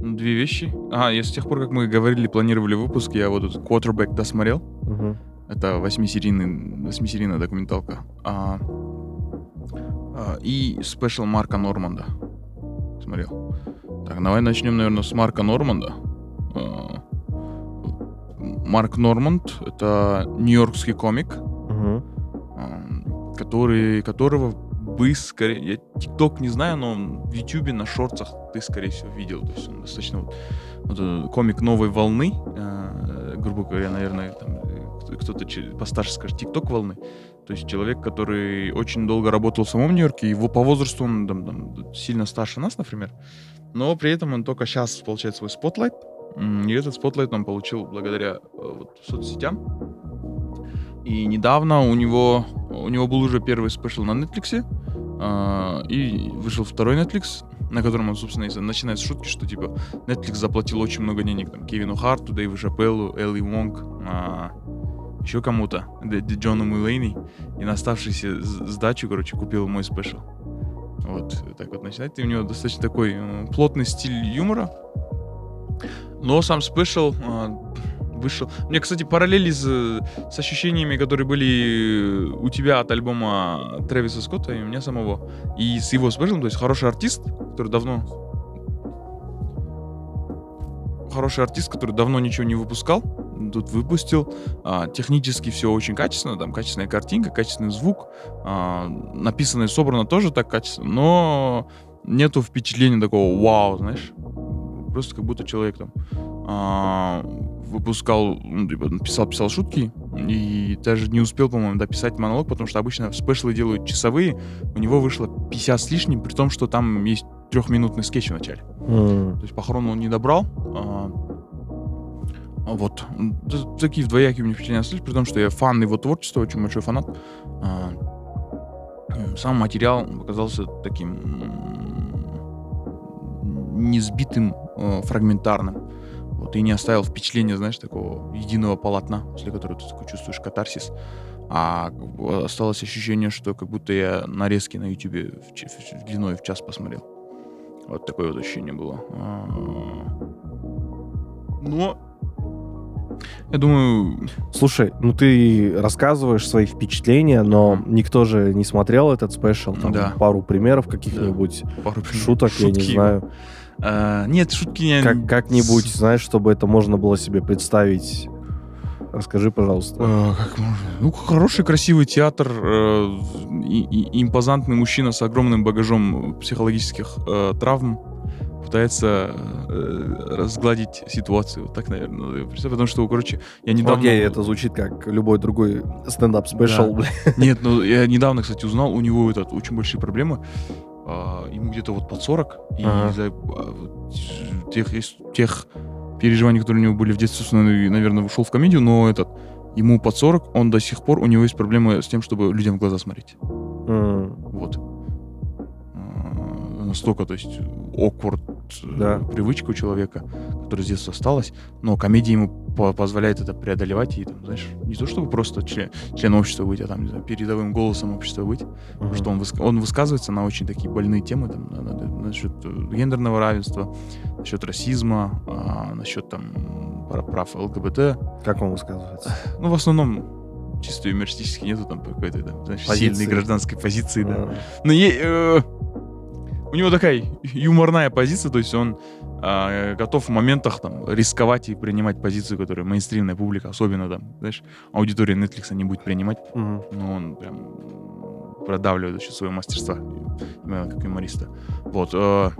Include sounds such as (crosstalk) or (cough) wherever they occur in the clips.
Две вещи. А, я с тех пор, как мы говорили, планировали выпуск, я вот этот Quarterback досмотрел. Мгм. Это восьмисерийный, восьмисерийная документалка. А, а, и спешл Марка Норманда. Смотрел. Так, давай начнем, наверное, с Марка Норманда. А, Марк Норманд — это нью-йоркский комик, а, который, которого бы скорее... Я ТикТок не знаю, но в Ютубе на шортах ты, скорее всего, видел. То есть он достаточно вот, вот, э, комик новой волны, э, грубо говоря, наверное, там, э, кто- кто-то постарше скажет, ТикТок волны. То есть человек, который очень долго работал в самом Нью-Йорке, его по возрасту он там, там, сильно старше нас, например, но при этом он только сейчас получает свой spotlight, и этот spotlight он получил благодаря э, вот, соцсетям. И недавно у него, у него был уже первый special на Netflix, и вышел второй Netflix, на котором он, собственно, и начинает с шутки, что, типа, Netflix заплатил очень много денег там, Кевину Харту, Дэйву Шапеллу, Элли Вонг, а, еще кому-то, Джону Мулейни, и на оставшуюся сдачу, короче, купил мой special. Вот, так вот начинает. И у него достаточно такой плотный стиль юмора. Но сам special вышел. Мне, кстати, параллели с, э, с ощущениями, которые были у тебя от альбома Трэвиса Скотта и у меня самого. И с его спешлом, то есть хороший артист, который давно... Хороший артист, который давно ничего не выпускал, тут выпустил. А, технически все очень качественно, там качественная картинка, качественный звук. А, написано и собрано тоже так качественно, но нету впечатления такого вау, знаешь. Просто как будто человек там а, выпускал, ну, типа, писал, писал шутки, и даже не успел, по-моему, дописать монолог, потому что обычно спешлы делают часовые, у него вышло 50 с лишним, при том, что там есть трехминутный скетч в начале. М. То есть по хрону он не добрал. а, вот. Такие вдвоякие у меня впечатления остались, при том, что я фан его творчества, очень большой фанат. А, Сам материал показался таким м, несбитым, э, фрагментарным. Вот, и не оставил впечатления, знаешь, такого единого полотна, после которого ты такой чувствуешь катарсис. А осталось ощущение, что как будто я нарезки на ютубе в ч- в- длиной в час посмотрел. Вот такое вот ощущение было. А, Но я думаю, Слушай, ну ты рассказываешь свои впечатления, но никто же не смотрел этот спешл. Там Да. пару примеров каких-нибудь пару шуток, я не шутки. знаю. А, Нет, шутки я... Как, как-нибудь, знаешь, чтобы это можно было себе представить. Расскажи, пожалуйста. Э, как можно? Ну, хороший, красивый театр, э, и, и- импозантный мужчина с огромным багажом психологических э, травм пытается э, разгладить ситуацию. Вот так, наверное, представить. Потому что, короче, я недавно... Окей, это звучит как любой другой стендап-special. Да. Нет, ну я недавно, кстати, узнал, у него этот, очень большие проблемы. А, ему где-то вот под 40. И Ага. из-за а, тех, ис- тех переживаний, которые у него были в детстве, и, наверное, ушел в комедию, но этот, ему под 40, он до сих пор, у него есть проблемы с тем, чтобы людям в глаза смотреть. М, Вот. А, Настолько, то есть, awkward Да. привычка у человека, которая с детства осталась, но комедия ему по- позволяет это преодолевать и, там, знаешь, не то чтобы просто член, член общества быть, а там, не знаю, передовым голосом общества быть, мгм. что он, выс- он высказывается на очень такие больные темы, там, на- на- насчет э, гендерного равенства, насчет расизма, а, насчет там пра- прав ЛГБТ. Как он высказывается? Ну, в основном чисто юмористически нету там какой-то, там, знаешь, Позиции. сильной гражданской позиции, да. Но е- э, у него такая юморная позиция, то есть он а, готов в моментах там рисковать и принимать позицию, которую мейнстримная публика, особенно там, знаешь, аудитория Netflix не будет принимать, мгм. но он прям продавливает за счет своего мастерства, именно как юмориста. Вот. э,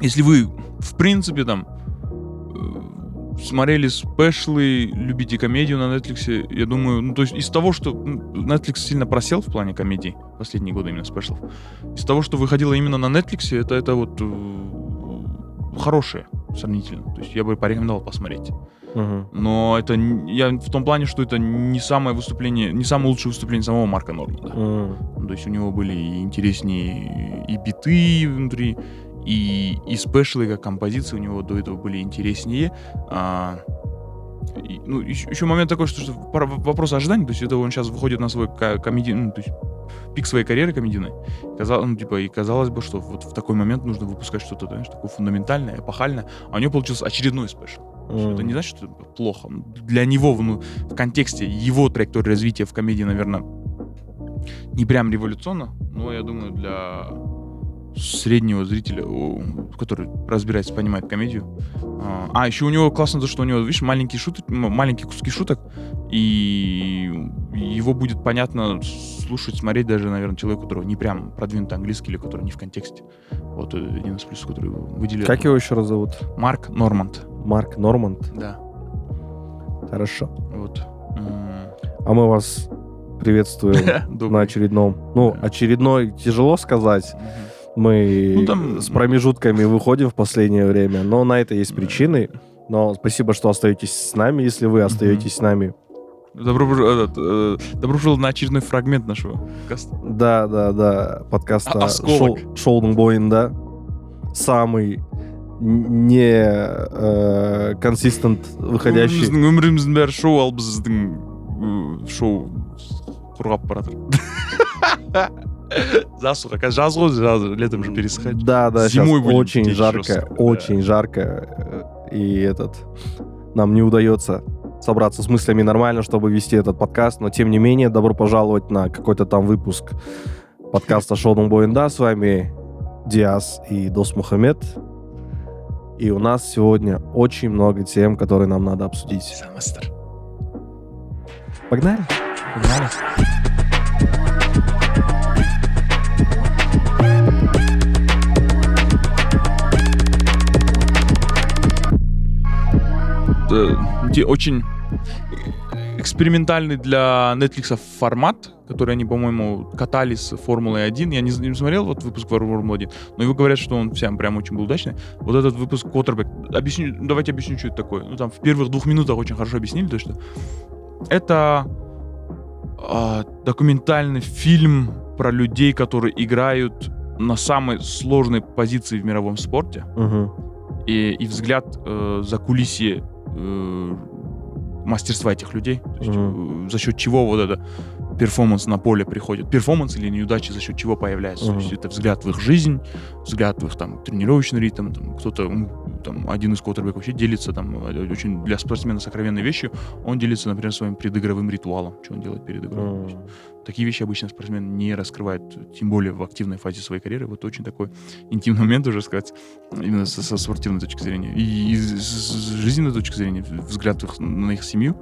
если вы, в принципе, там э, смотрели спешлы, любите комедию на Netflix, я думаю, ну, то есть из того, что Netflix сильно просел в плане комедий последние годы именно спешлов, из того, что выходило именно на Netflix, это, это вот э, хорошее сравнительно. То есть я бы порекомендовал посмотреть. Мгм. Но это я в том плане, что это не самое выступление, не самое лучшее выступление самого Марка Норманда. М, Ну, То есть у него были и интереснее и биты внутри, и, и спешлы, как композиции у него до этого были интереснее. А, и, ну, еще, момент такой, что, что вопрос ожиданий, то есть это он сейчас выходит на свой ко- комедий, ну, то есть пик своей карьеры комедийной. Казалось, ну, типа, и казалось бы, что вот в такой момент нужно выпускать что-то, знаешь, такое фундаментальное, эпохальное, а у него получился очередной спешл. Что Это не значит, что это плохо. Для него ну, в контексте его траектории развития в комедии, наверное, не прям революционно, но я думаю, для среднего зрителя, который разбирается, понимает комедию. А, А, еще у него классно то, что у него, видишь, маленькие шутки, м- маленькие куски шуток, и его будет понятно слушать, смотреть даже, наверное, человеку, у которого не прям продвинутый английский или который не в контексте. Вот э, один из плюсов, который выделяет. Как его еще раз зовут? Марк Норманд. Марк Норманд. Да. Хорошо. Вот. А мы вас приветствуем (laughs) на очередном. Ну, очередной тяжело сказать Мы Ну, там- с промежутками выходим в последнее время, но на это есть причины. Но спасибо, что остаетесь с нами, если вы остаетесь с нами. Добро, пож- этот, э, добро пожаловать на очередной фрагмент нашего подкаста. Да, да, да, подкаста А- осколок. Шоуденбоин, да. Самый н- не э, консистент выходящий. Біздің өміріміздің бәрі шоу ал біздің э, шоу құрғап бара жатыр (laughs) (laughs) засуха қазір жаз ғой жаз летом же пересыхать Да, да, сейчас Зимой будем очень жарко, жестко, да. очень жарко. э, И этот нам не удается собраться с мыслями нормально, чтобы вести этот подкаст, но тем не менее, добро пожаловать на какой-то там выпуск подкаста Шоу Боинда. С вами Диас и Дос Мухаммед. И у нас сегодня очень много тем, которые нам надо обсудить. Самастер. Погнали? Погнали. Очень экспериментальный для Netflix формат, который они, по-моему, катали с Формулой 1. Я не, не смотрел вот выпуск Формулы 1, но его говорят, что он всем прям очень был удачный. Вот этот выпуск Коттербек. Объясню, давайте объясню, что это такое. Ну, там в первых двух минутах очень хорошо объяснили, то, что это а, документальный фильм про людей, которые играют на самой сложной позиции в мировом спорте. Мгм. И, и взгляд э, за кулисье э, мастерства этих людей. То есть, э, за счет чего вот это перформанс на поле приходит. Перформанс или неудачи за счет чего появляется. Мгм. То есть это взгляд в их жизнь, взгляд в их там тренировочный ритм. Там, кто-то, там, один из квотербеков вообще делится там очень для спортсмена сокровенной вещью. Он делится, например, своим предыгровым ритуалом, что он делает перед игрой. Есть М. Такие вещи обычно спортсмен не раскрывает, тем более в активной фазе своей карьеры. Вот очень такой интимный момент, уже сказать, именно со, со спортивной точки зрения. И, и с, с жизненной точки зрения, взгляд их- на их семью.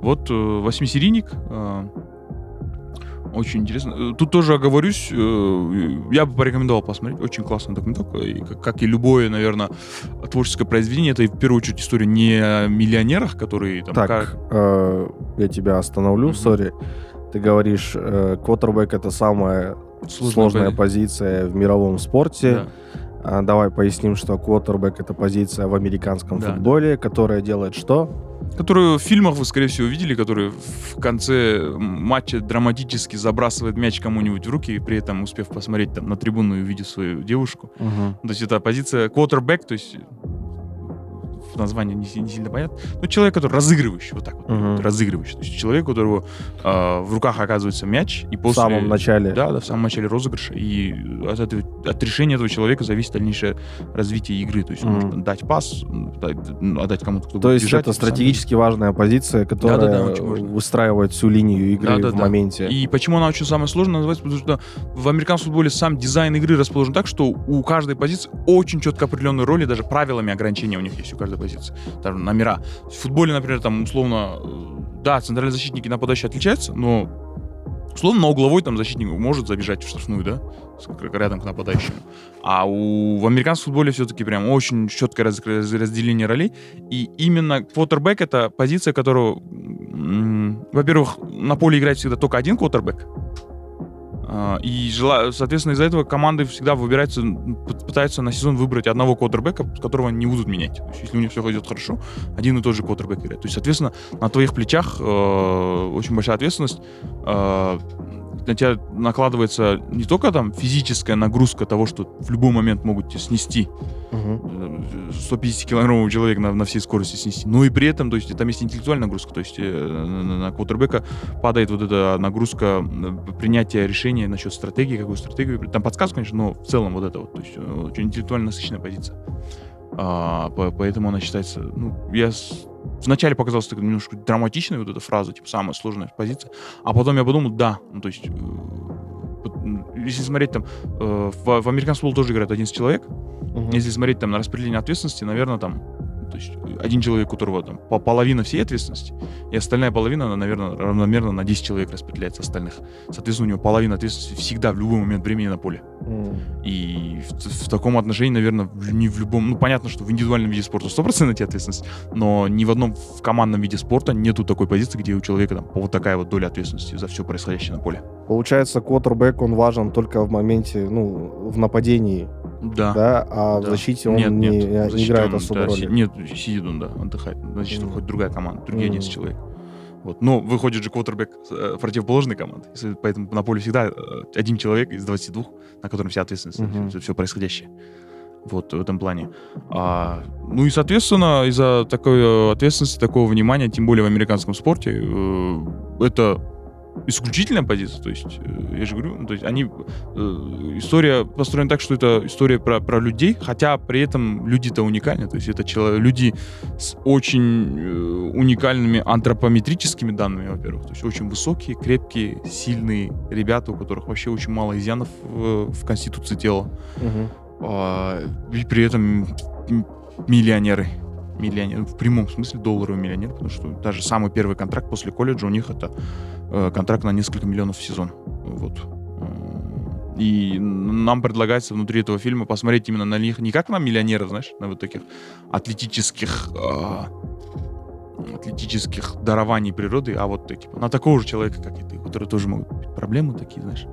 Вот э, восьмисерийник. э, очень интересно. Э, Тут тоже оговорюсь, э, я бы порекомендовал посмотреть. Очень классная документалка. И как, и любое, наверное, творческое произведение, это в первую очередь история не о миллионерах, которые там... Так, как- э, я тебя остановлю, сори. Ты говоришь, э, квотербек это самая сложная пози- позиция в мировом спорте. Да. А, давай поясним, что квотербек это позиция в американском Да, футболе, которая делает что? Которую в фильмах вы, скорее всего, видели, который в конце матча драматически забрасывает мяч кому-нибудь в руки, и при этом успев посмотреть там на трибуну и увидев свою девушку. То есть это позиция quarterback, то есть в названии не, не сильно понятно. Но человек, который разыгрывающий, вот так вот, Мгм. разыгрывающий. То есть человек, у которого а, в руках оказывается мяч, и В после... самом начале. Да, да, в самом начале розыгрыша. И от, этого, от решения этого человека зависит дальнейшее развитие игры. То есть он Мгм. может дать пас, дать, отдать кому-то, кто То есть бежать, это стратегически важная позиция, которая важная. выстраивает всю линию игры в Да-да-да. моменте. И почему она очень самая сложная, называется, потому что в американском футболе сам дизайн игры расположен так, что у каждой позиции очень четко определенные роли, даже правилами ограничения у них есть у каждой позиции. Там номера. В футболе, например, там условно, э, да, центральные защитники и нападающие отличаются, но условно на угловой там защитник может забежать в штрафную, да, рядом к нападающему. А у, в американском футболе все-таки прям очень четкое раз- раз- разделение ролей. И именно квотербек это позиция, которую, во-первых, на поле играет всегда только один квотербек. А, И, соответственно, из-за этого команды всегда выбираются, пытаются на сезон выбрать одного квотербека, которого они не будут менять. То есть, если у них все идет хорошо, один и тот же квотербек играет. То есть, соответственно, на твоих плечах э, очень большая ответственность. Э, на тебя накладывается не только там физическая нагрузка того, что в любой момент могут тебя снести, Мгм. 150 килограммовый человек на, на всей скорости снести. Но и при этом, то есть там есть интеллектуальная нагрузка, то есть э, на, квотербека падает вот эта нагрузка э, принятия решения насчет стратегии, какую стратегию. Там подсказка, конечно, но в целом вот это вот, то есть э, очень интеллектуально насыщенная позиция. А, по- поэтому она считается, ну, я с- вначале показалась такой немножко драматичной вот эта фраза, типа самая сложная позиция, а потом я подумал, да, ну, то есть, э, если смотреть там, э, в, в американском футбол тоже играет 11 человек, Мгм. если смотреть там на распределение ответственности, наверное, там, то есть один человек, у которого там по- половина всей ответственности, и остальная половина, она, наверное, равномерно на 10 человек распределяется остальных. Соответственно, у него половина ответственности всегда в любой момент времени на поле. И в, в таком отношении, наверное, в- не в любом... Ну, понятно, что в индивидуальном виде спорта 100% на тебе ответственность, но ни в одном в командном виде спорта нету такой позиции, где у человека там вот такая вот доля ответственности за все происходящее на поле. Получается, квотербек, он важен только в моменте, ну, в нападении, Да. да, а в Да. защите он Нет, не, нет, не в защите играет он, особой да, роли. си- Нет, сидит он, да, отдыхает. Значит, Мгм. выходит другая команда, другие Мгм. 11 человек. Вот. Но выходит же квотербек э, противоположной команды. Поэтому на поле всегда э, один человек из 22, на котором вся ответственность Мгм. за все происходящее. Вот в этом плане. А, ну и, соответственно, из-за такой э, ответственности, такого внимания, тем более в американском спорте, это исключительная позиция. То есть, э, я же говорю, ну, то есть они... э, история построена так, что это история про, про людей, хотя при этом люди-то уникальны. То есть это чело- люди с очень э, уникальными антропометрическими данными, во-первых. То есть очень высокие, крепкие, сильные ребята, у которых вообще очень мало изъянов в, в конституции тела. Мгм. А, и при этом миллионеры. Миллионеры. В прямом смысле долларовый миллионер, потому что даже самый первый контракт после колледжа у них это контракт на несколько миллионов в сезон. Вот. М, И нам предлагается внутри этого фильма посмотреть именно на них, не как на миллионеров, знаешь, на вот таких атлетических а, атлетических дарований природы, а вот типа, на такого же человека, как и ты, у которого тоже могут быть проблемы такие, знаешь.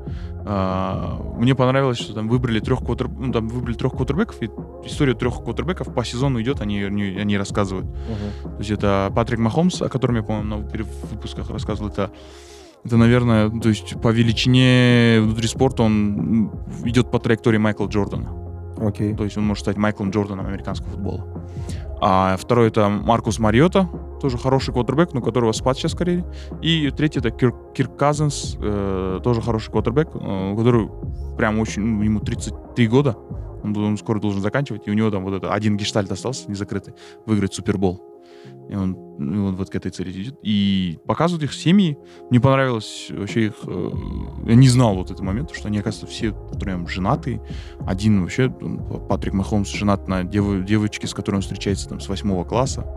А, мне понравилось, что там выбрали трех квотер... ну, там выбрали трех квотербеков, и история трех квотербеков по сезону идет, они, они, они рассказывают. Мгм. То есть это Патрик Махомс, о котором я, по-моему, на в выпусках рассказывал, это это, наверное, то есть по величине внутри спорта он идет по траектории Майкла Джордана. Окей. То есть он может стать Майклом Джорданом американского футбола. А второй это Маркус Мариота, тоже хороший квотербек, но которого спад сейчас скорее. И третий это Кир, Кирк Казенс, э, тоже хороший квотербек, э, который прям очень, ну, ему 33 года, он, он скоро должен заканчивать, и у него там вот это один гештальт остался незакрытый, выиграть Супербол. И он, и он вот к этой цели идет. И показывают их семьи. Мне понравилось вообще их... э, я не знал вот этот момент, что они, оказывается, все втроем женатые. Один вообще, Патрик Махомс, женат на дев- девочке, с которой он встречается там с восьмого класса.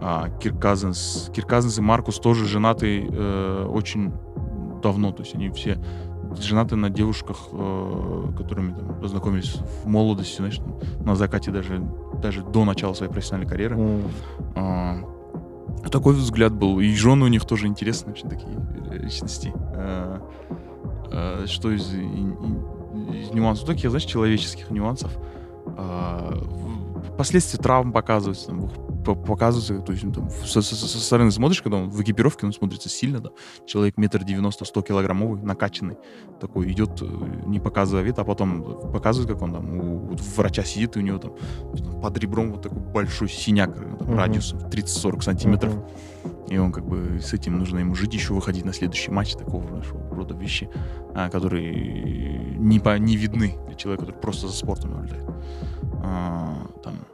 А Кирк Казенс, Кирк Казенс и Маркус тоже женаты э, очень давно. То есть они все женаты на девушках, э, которыми там, познакомились в молодости, знаешь, на закате даже, даже до начала своей профессиональной карьеры. М. А, такой взгляд был. И жены у них тоже интересные, очень такие э, личности. А, а, что из, и- и- из нюансов? Таких, знаешь, человеческих нюансов. В- последствия травм показываются, там, по- показываются, то есть ну, там, со, со- со стороны смотришь, когда он в экипировке, он смотрится сильно, да, человек метр девяносто, сто килограммовый, накачанный, такой идет, э, не показывая вид, а потом показывает, как он там у, вот врача сидит, и у него там под ребром вот такой большой синяк э, там, Мгм. радиусом 30-40 сантиметров. Мгм. И он как бы с этим нужно ему жить, еще выходить на следующий матч такого знаешь, рода вещи, а, которые не, по, не видны для человека, который просто за спортом наблюдает. А, там,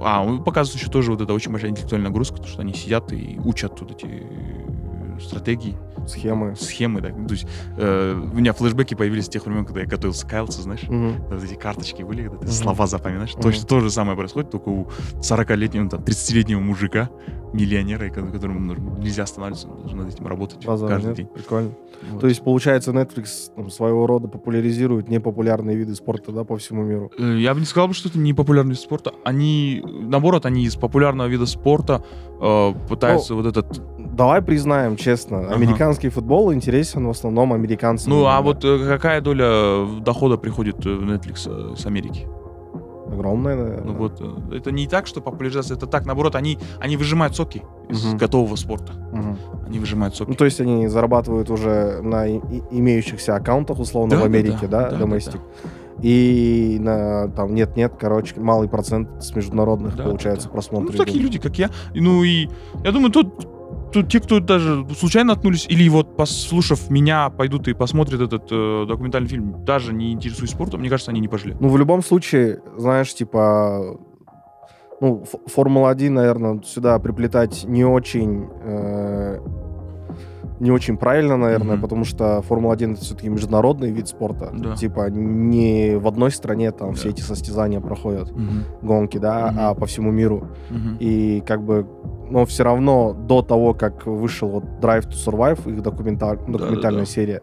а, он показывает еще тоже вот это очень большая интеллектуальная нагрузка, потому что они сидят и учат вот эти э, стратегии, Схемы. схемы. Да. То есть э, у меня флешбеки появились с тех времен, когда я готовился к IELTS, знаешь. Мгм. Вот эти карточки были, когда ты Мгм. слова запоминаешь. Мгм. Точно то же самое происходит, только у 40-летнего, там, 30-летнего мужика, миллионера, которому нужно- нельзя останавливаться, он должен над этим работать Базара каждый нет? день. Прикольно. Вот. То есть, получается, Netflix там, своего рода популяризирует непопулярные виды спорта, да, по всему миру. Э, Я бы не сказал, что это не популярный вид спорта. Они, наоборот, они из популярного вида спорта э, пытаются вот этот... Давай признаем честно, Ага. Американский футбол интересен в основном американцам. Ну, а вот э, какая доля дохода приходит э, в Netflix э, с Америки? Огромная, наверное. Ну вот, э, это не так, что популяризация, это так, наоборот, они, они выжимают соки из Мгм. готового спорта. Мгм. Они выжимают соки. Ну, то есть они зарабатывают уже на имеющихся аккаунтах, условно, Да, в да, Америке, да, да, да, доместик. И на там нет-нет, короче, малый процент с международных, Да, получается, да. просмотров. Ну, такие люди, как я. Ну и я думаю, тут, тут те, кто даже случайно наткнулись, или вот послушав меня, пойдут и посмотрят этот э, документальный фильм, даже не интересуясь спортом, мне кажется, они не пожалеют. Ну, в любом случае, знаешь, типа, ну, Ф- Формула-1, наверное, сюда приплетать не очень, э, не очень правильно, наверное, Мгм. потому что Формула-1 это все-таки международный вид спорта. Да. Типа, не в одной стране там все Да. эти состязания проходят, Мгм. гонки, да, Мгм. а по всему миру. Мгм. И как бы, но все равно до того, как вышел вот Drive to Survive, их документаль- документальная да. серия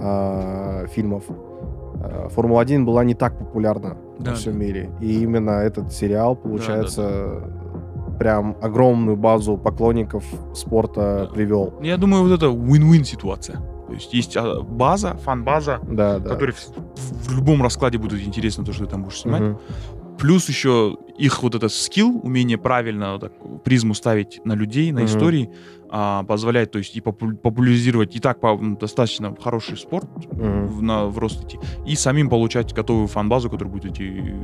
а, фильмов, а, Формула-1 была не так популярна Да, во всем да. мире. И именно этот сериал, получается, прям огромную базу поклонников спорта Да. привел. Я думаю, вот это win-win ситуация. То есть есть а, база, фан-база, Да, да. которой в, в любом раскладе будет интересно то, что ты там будешь снимать. Мгм. Плюс еще их вот этот скилл, умение правильно вот так призму ставить на людей, на Мгм. истории, а, позволяет, то есть и попу- популяризировать и так по- достаточно хороший спорт в, на, в рост идти, и самим получать готовую фан-базу, которая будет эти,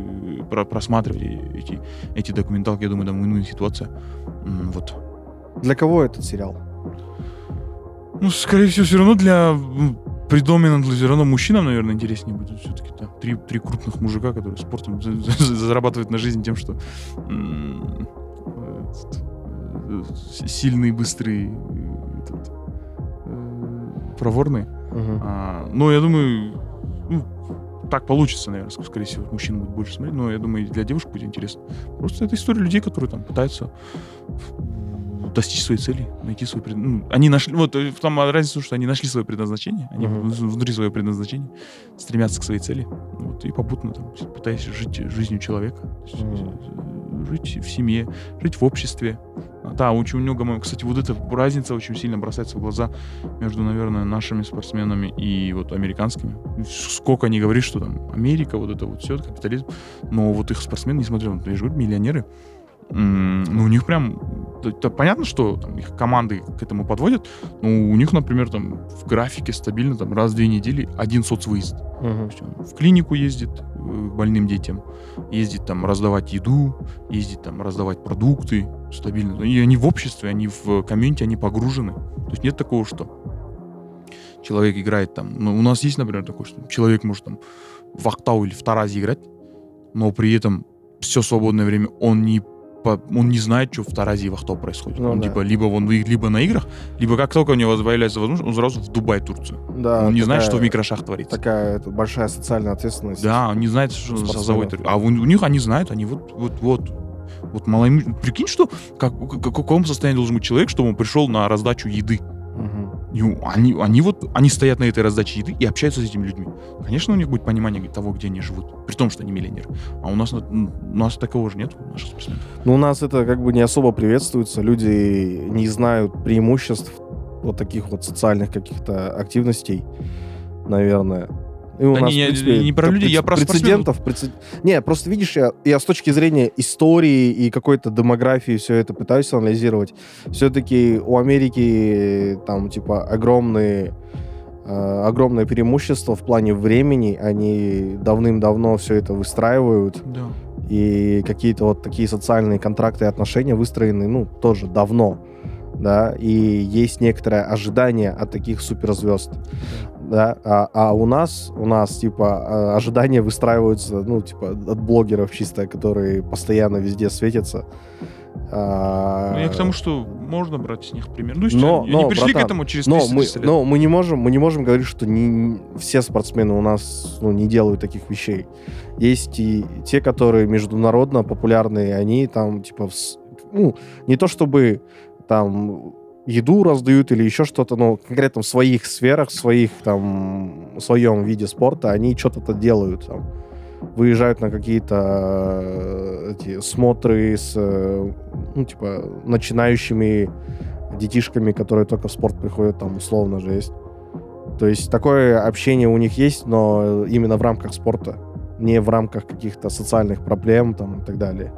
про- просматривать эти, эти документалки. Я думаю, там win-win ситуация. Вот. Для кого этот сериал? Ну, скорее всего, все равно для предоминантно все равно мужчинам, наверное, интереснее будет все-таки. Да. Три, три крупных мужика, которые спортом за- за- зарабатывают на жизнь тем, что э, э, сильные, быстрые, э, этот, проворные. А, но я думаю, ну, так получится, наверное, ск- скорее всего, мужчина будет больше смотреть, но я думаю, и для девушек будет интересно. Просто это история людей, которые там пытаются достичь своей цели, найти свой пред- ну, они нашли, вот э, в том разница, что они нашли свое предназначение, они в- внутри своего предназначения стремятся к своей цели, вот, и попутно там пытаясь жить жизнью человека, то э, жить в семье, жить в обществе. А, Да, очень много, кстати, вот эта разница очень сильно бросается в глаза между, наверное, нашими спортсменами и вот американскими. Сколько они говорят, что там Америка, вот это вот все, капитализм, но вот их спортсмены, несмотря на, я же говорю, миллионеры, ну, у них прям, да, понятно, что там, их команды к этому подводят, но у них, например, там в графике стабильно там раз в две недели один соцвыезд. То есть он в клинику ездит э, к больным детям, ездит там раздавать еду, ездит там раздавать продукты стабильно. И они в обществе, они в комьюнити, они погружены. То есть нет такого, что человек играет там. Ну, у нас есть, например, такое, что человек может там в Актау или в Таразе играть, но при этом все свободное время он не по- он не знает, что в в Ахтау происходит. Ну он да. типа либо он либо на играх, либо как только у него появляется возможность, он сразу в Дубай, Турцию. Да, он не знает, что в микрошах творится. Такая это, большая социальная ответственность. Да, он не знает, что за завод. А у, у них они знают, они вот, вот, вот. Вот малоимущ- Прикинь, что как- в каком состоянии должен быть человек, чтобы он пришел на раздачу еды. И они, они вот, они стоят на этой раздаче еды и общаются с этими людьми. Конечно, у них будет понимание того, где они живут. При том, что они миллионеры. А у нас, на- у нас такого же нет, у наших. Ну, у нас это как бы не особо приветствуется. Люди не знают преимуществ вот таких вот социальных каких-то активностей, наверное. И у Да нас, не, я- принципе, не про людей, я про прецедентов. прецед- Не, просто видишь, я, я с точки зрения истории и какой-то демографии все это пытаюсь анализировать. Все-таки у Америки там типа огромные э, огромное преимущество в плане времени. Они давным-давно все это выстраивают. Да. И какие-то вот такие социальные контракты и отношения выстроены, ну, тоже давно, да, и есть некоторое ожидание от таких суперзвезд, да, а, а у нас, у нас, типа, а, ожидания выстраиваются, ну, типа, от блогеров чисто, которые постоянно везде светятся. А, Ну, я к тому, что можно брать с них пример. Ну, Но- они но, пришли к братан, этому через но 300 мы, лет. но мы не можем, мы не можем говорить, что не, все спортсмены у нас ну, не делают таких вещей. Есть и те, которые международно популярные, они там типа, в ну не то чтобы там еду раздают или еще что-то, но конкретно в своих сферах, в своих там в своем виде спорта они что-то делают там. Выезжают на какие-то э, эти смотры с, э, ну, типа, начинающими детишками, которые только в спорт приходят, там условно же есть. То есть такое общение у них есть, но именно в рамках спорта, не в рамках каких-то социальных проблем там и так далее.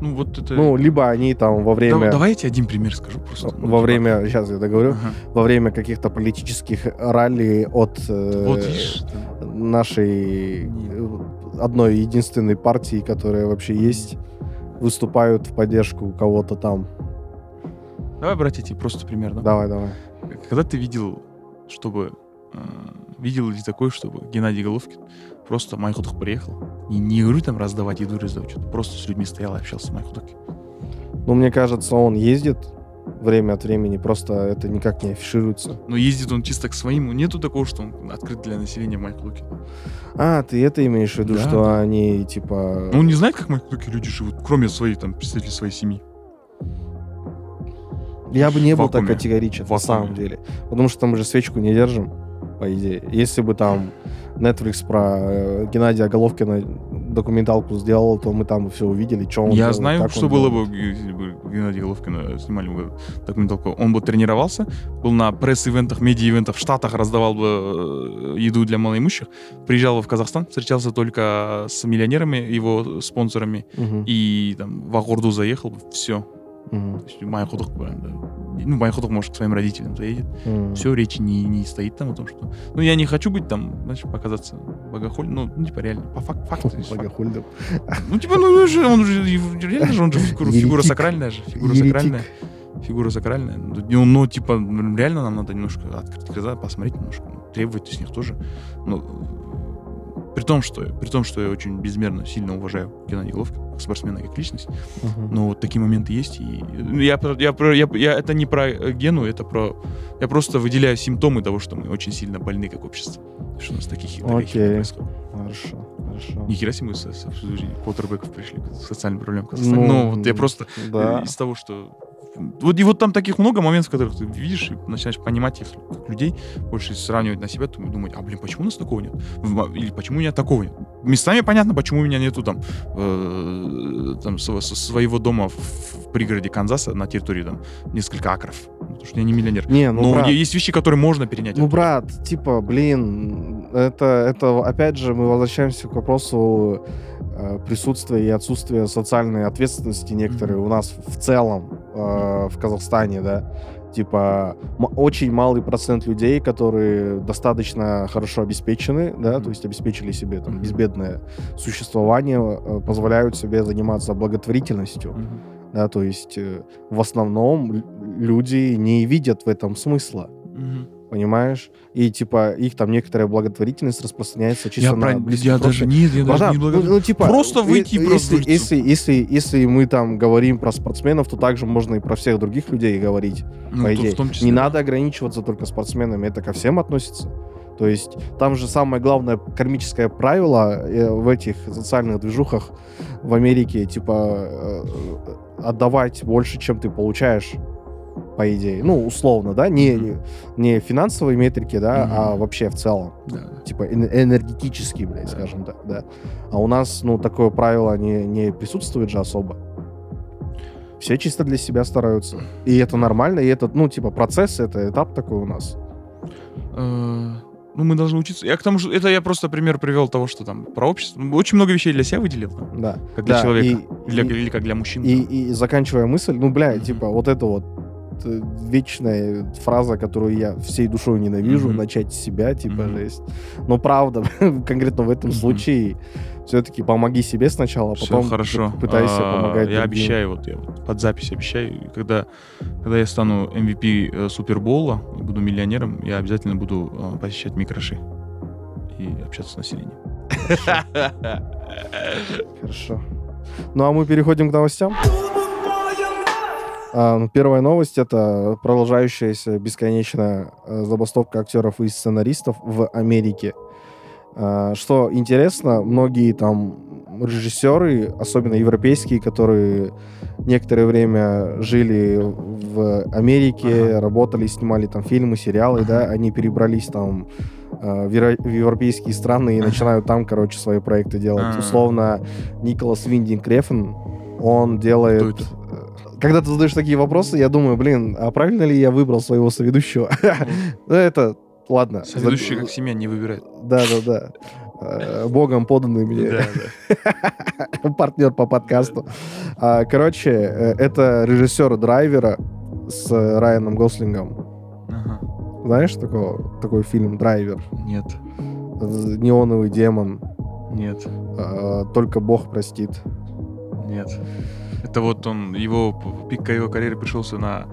Ну, вот это... Ну, либо они там во Да- время... давайте один пример скажу просто. Ну, Во типа, время, сейчас я договорю, ага. во время каких-то политических ралли от э, Вот видишь, да. нашей э, одной единственной партии, которая вообще есть, выступают в поддержку кого-то там. Давай брать эти просто пример, да? Давай, давай. Когда ты видел, чтобы... э, видел ли такое, чтобы Геннадий Головкин просто в Майхудах приехал? И не говорю там раздавать еду, раздавать что-то, просто с людьми стоял и общался в Майхудахе. Ну, мне кажется, он ездит время от времени, просто это никак не афишируется. Но ездит он чисто к своим, нету такого, что он открыт для населения Майхудахи. А, ты это имеешь в виду, Да, что да. они, типа... Ну, он не знает, как в Майхудахе люди живут, кроме своих, там, представителей своей семьи. Я бы не был так категоричен, на самом деле. Потому что мы же свечку не держим, по идее. Если бы там Netflix про э, Геннадия Головкина документалку сделал, то мы там все увидели, что он Я делает, знаю, что было бы, если бы Геннадий Головкина снимали бы документалку. Он бы тренировался, был на пресс-ивентах, медиа-ивентах в Штатах, раздавал бы э, еду для малоимущих, приезжал бы в Казахстан, встречался только с миллионерами, его спонсорами, Мгм, и там в Агорду заехал бы, все. Мгм, То есть Майхудах, прям, да. Ну, Майхудах, может, к своим родителям заедет. мгм. Все, речи не, не стоит там о том, что... Ну, я не хочу быть там, знаешь, показаться богохоль, ну, ну, типа, реально, по фак- факту. Богохульным. Ну, типа, ну, он же, он же, реально же, он же фигура, фигура сакральная же, фигура Еретик. сакральная. Фигура сакральная. Ну, ну, типа, м, реально нам надо немножко открыть глаза, посмотреть немножко, ну, требовать с них тоже. Ну, при том, что, при том, что я очень безмерно сильно уважаю Геннадия Головкина, как спортсмена, как личность, Мгм. но вот такие моменты есть. И ну, я, я, я, я- это не про э, Гену, это про... Я просто выделяю симптомы того, что мы очень сильно больны как общество. Что у нас таких, херня происходит. Хорошо, хорошо. Ни хера себе мы с, с обсуждением квотербеков пришли к социальным проблемам. в Казахстане. Ну, Ну, вот я просто Да. э, из того, что... Вот, и вот там таких много моментов, которых ты видишь и начинаешь понимать их как людей, больше сравнивать на себя, думать, а, блин, почему у нас такого нет? Или почему у меня такого нет? Местами понятно, почему у меня нету там, э, там сво- с- своего дома в, в пригороде Канзаса на территории там несколько акров. Ну, Потому что я не миллионер. Не, ну, Но брат, есть вещи, которые можно перенять. Ну, брат, типа, блин, это, это опять же мы возвращаемся к вопросу э, присутствия и отсутствия социальной ответственности некоторые у нас в целом э, в Казахстане, да. Типа, очень малый процент людей, которые достаточно хорошо обеспечены, да, то есть обеспечили себе там безбедное существование, э, позволяют себе заниматься благотворительностью. Да, то есть э, в основном люди не видят в этом смысла, Мгм. Понимаешь? И типа их там некоторая благотворительность распространяется чисто Я, на про- близких я даже нет, я даже не ну, благодарю. ну, типа, Просто э, выйти и э, просто если, если, если, если мы там говорим про спортсменов, то также можно и про всех других людей говорить, Ну, по идее. в том числе, Не надо ограничиваться только спортсменами, это ко всем относится. То есть там же самое главное кармическое правило э, в этих социальных движухах в Америке, типа, э, отдавать больше, чем ты получаешь, по идее. Ну, условно, да, не, Мгм. не финансовые метрики, да, Мгм. а вообще в целом. Да. Типа эн- энергетически, блядь, Да. скажем так, да. А у нас, ну, такое правило не, не присутствует же особо. Все чисто для себя стараются. И это нормально, и это, ну, типа, процесс, это этап такой у нас. Э, Ну, мы должны учиться. Я к тому, что это я просто пример привел того, что там про общество. Очень много вещей для себя выделил, Да. как для Да, человека. и- Для- и- или как для мужчин. И, там. и заканчивая мысль, ну, бля, типа, вот это вот вечная фраза, которую я всей душой ненавижу, Мгм. начать с себя, типа, Мгм. жесть. Но правда, (laughs) конкретно в этом Мгм. случае все-таки помоги себе сначала, а потом хорошо. пытайся А, помогать Я другим. обещаю, вот я вот под запись обещаю, когда, когда я стану MVP э, Супербола буду миллионером, я обязательно буду э, посещать микроши и общаться с населением. (laughs) Хорошо. Ну, а мы переходим к новостям. А, ну, первая новость — это продолжающаяся бесконечная э, забастовка актеров и сценаристов в Америке. А, что интересно, многие там режиссеры, особенно европейские, которые некоторое время жили в Америке, Ага. работали, снимали там фильмы, сериалы, да, Ага. они перебрались там э, в европейские страны и начинают там, короче, свои проекты делать. А. Условно, Николас Виндинг Рефн, он делает... Когда ты задаешь такие вопросы, я думаю, блин, а правильно ли я выбрал своего соведущего? (laughs) Ну, это, ладно. Соведущий как семья не выбирает. Да, да, да. э, богом поданный мне (laughs) партнер по подкасту. А, Короче, э, это режиссер Драйвера с Райаном Гослингом. Знаешь такого, такой фильм «Драйвер»? Нет, Неоновый демон. нет, а, Только Бог простит. нет. Это вот он, его пик его карьеры пришелся на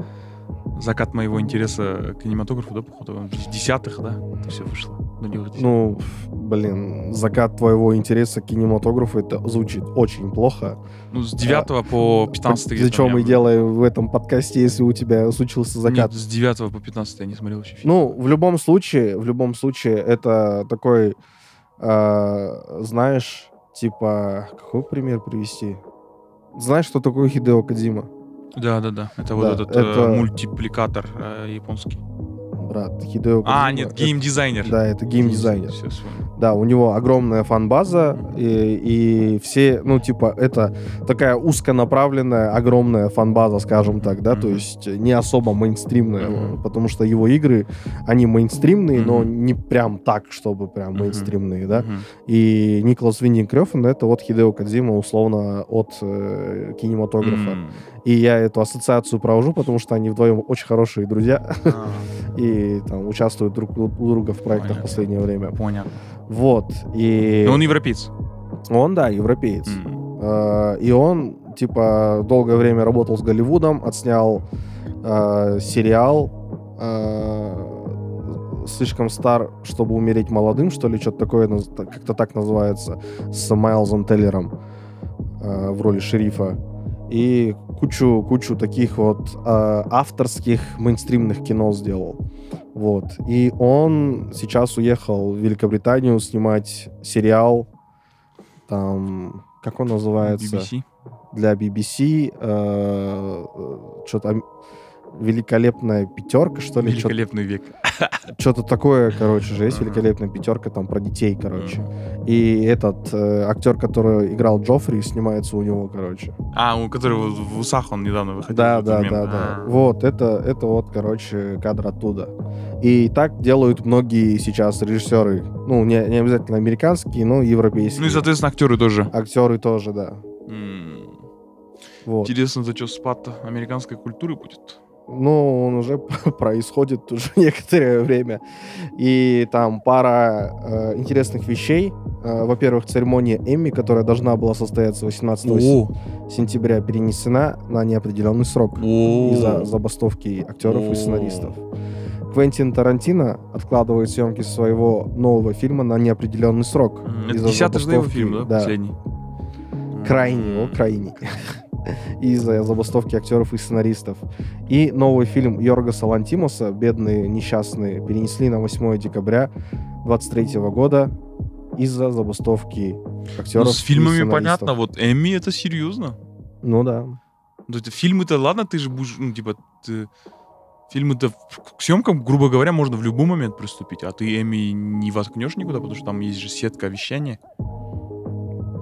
закат моего интереса к кинематографу, да, походу, в десятых, да, это все вышло. Ну, не. Ну, блин, закат твоего интереса к кинематографу, это звучит очень плохо. Ну, с 9 по 15 Для где-то чего у меня мы делаем в этом подкасте, если у тебя случился закат? Нет, с 9 по 15 я не смотрел еще фильм. Ну, в любом случае, в любом случае, это такой, э, знаешь, типа, какой пример привести? Знаешь, что такое Хидео Кадзима? Да, да, да. Это вот Да, этот это- э, мультипликатор э, японский. Брат, Хидео. А, нет, геймдизайнер. Да, это геймдизайнер. Все. Да, у него огромная фан-база, и, и все, ну, типа, это такая узконаправленная, огромная фан-база, скажем так, да, то Мгм. есть не особо мейнстримная, Мгм. потому что его игры, они мейнстримные, но Мгм. не прям так, чтобы прям Мгм. мейнстримные, да. Мгм. И Николас Виндинг Рёфен — это вот Хидео Кадзима, условно, от э, кинематографа. М. И я эту ассоциацию провожу, потому что они вдвоем очень хорошие друзья А, (laughs) и там участвуют друг у друга в проектах в последнее время. Понятно. Вот. И Но он европеец. он, да, европеец. Э, И он, типа, долгое время работал с Голливудом, отснял э, сериал э, «Слишком стар, чтобы умереть молодым», что ли, что-то такое, как-то так называется, с Майлзом Теллером э, в роли шерифа. И кучу, кучу таких вот э, авторских мейнстримных кино сделал. Вот. И он сейчас уехал в Великобританию снимать сериал, там, как он называется? BBC. для BBC что-то великолепная пятерка, что ли, что-то, Великолепный век. такое, короче, же есть великолепная пятерка там про детей, короче. И этот э, актер, который играл Джоффри, снимается у него, короче. А, у которого в усах он недавно выходил. Да, да, мем. да, да. Вот, это, это вот, короче, кадр оттуда. И так делают многие сейчас режиссеры. Ну, не, не обязательно американские, но европейские. Ну и, соответственно, актеры тоже. Актеры тоже, да. Вот. Интересно, это что, спад американской культуры будет? Ну, он уже (laughs) происходит уже (laughs) некоторое время. И там пара э, интересных вещей. Э, во-первых, церемония Эмми, которая должна была состояться 18 О, сентября, перенесена на неопределенный срок из-за забастовки актеров О. и сценаристов. Квентин Тарантино откладывает съемки своего нового фильма на неопределенный срок. Это из-за десятый забастовки, фильм, да? да. Последний. Крайний, о, крайний. Из-за забастовки актеров и сценаристов. И новый фильм Йоргаса Лантимоса «Бедные несчастные» перенесли на 8 декабря 23 года из-за забастовки Ну, актеров с и фильмами понятно, вот Эмми это серьезно. Ну да. Ну, фильмы-то, ладно, ты же будешь, ну, типа, ты- фильмы-то к съемкам, грубо говоря, можно в любой момент приступить, а ты Эми не воткнешь никуда, потому что там есть же сетка вещания.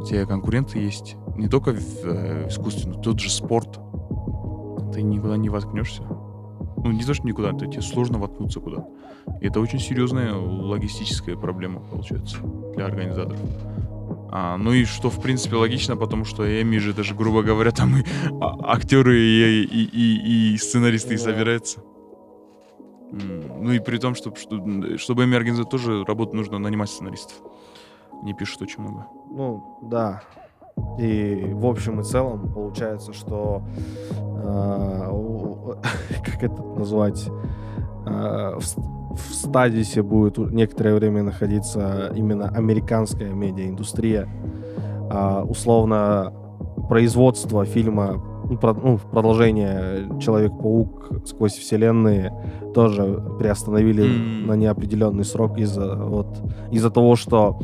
Тебя конкуренты есть. Не только в э, искусстве, но тот же спорт. Ты никуда не воткнешься. Ну, не то, что никуда, то тебе сложно воткнуться куда. И это очень серьезная логистическая проблема, получается, для организаторов. А, ну и что, в принципе, логично, потому что Эми же даже, грубо говоря, там и а- актеры и, и, и- и сценаристы и Да. собираются. М, Ну и при том, что, что, чтобы Эми организовать тоже работу, нужно нанимать сценаристов. Не пишут очень много. Ну, да. И в общем и целом получается, что э, (laughs) как это назвать э, в, в стадисе будет некоторое время находиться именно американская медиаиндустрия. А, условно производство фильма ну, про- ну, продолжение Человек-паук сквозь вселенные тоже приостановили М. на неопределенный срок из-за вот из-за того, что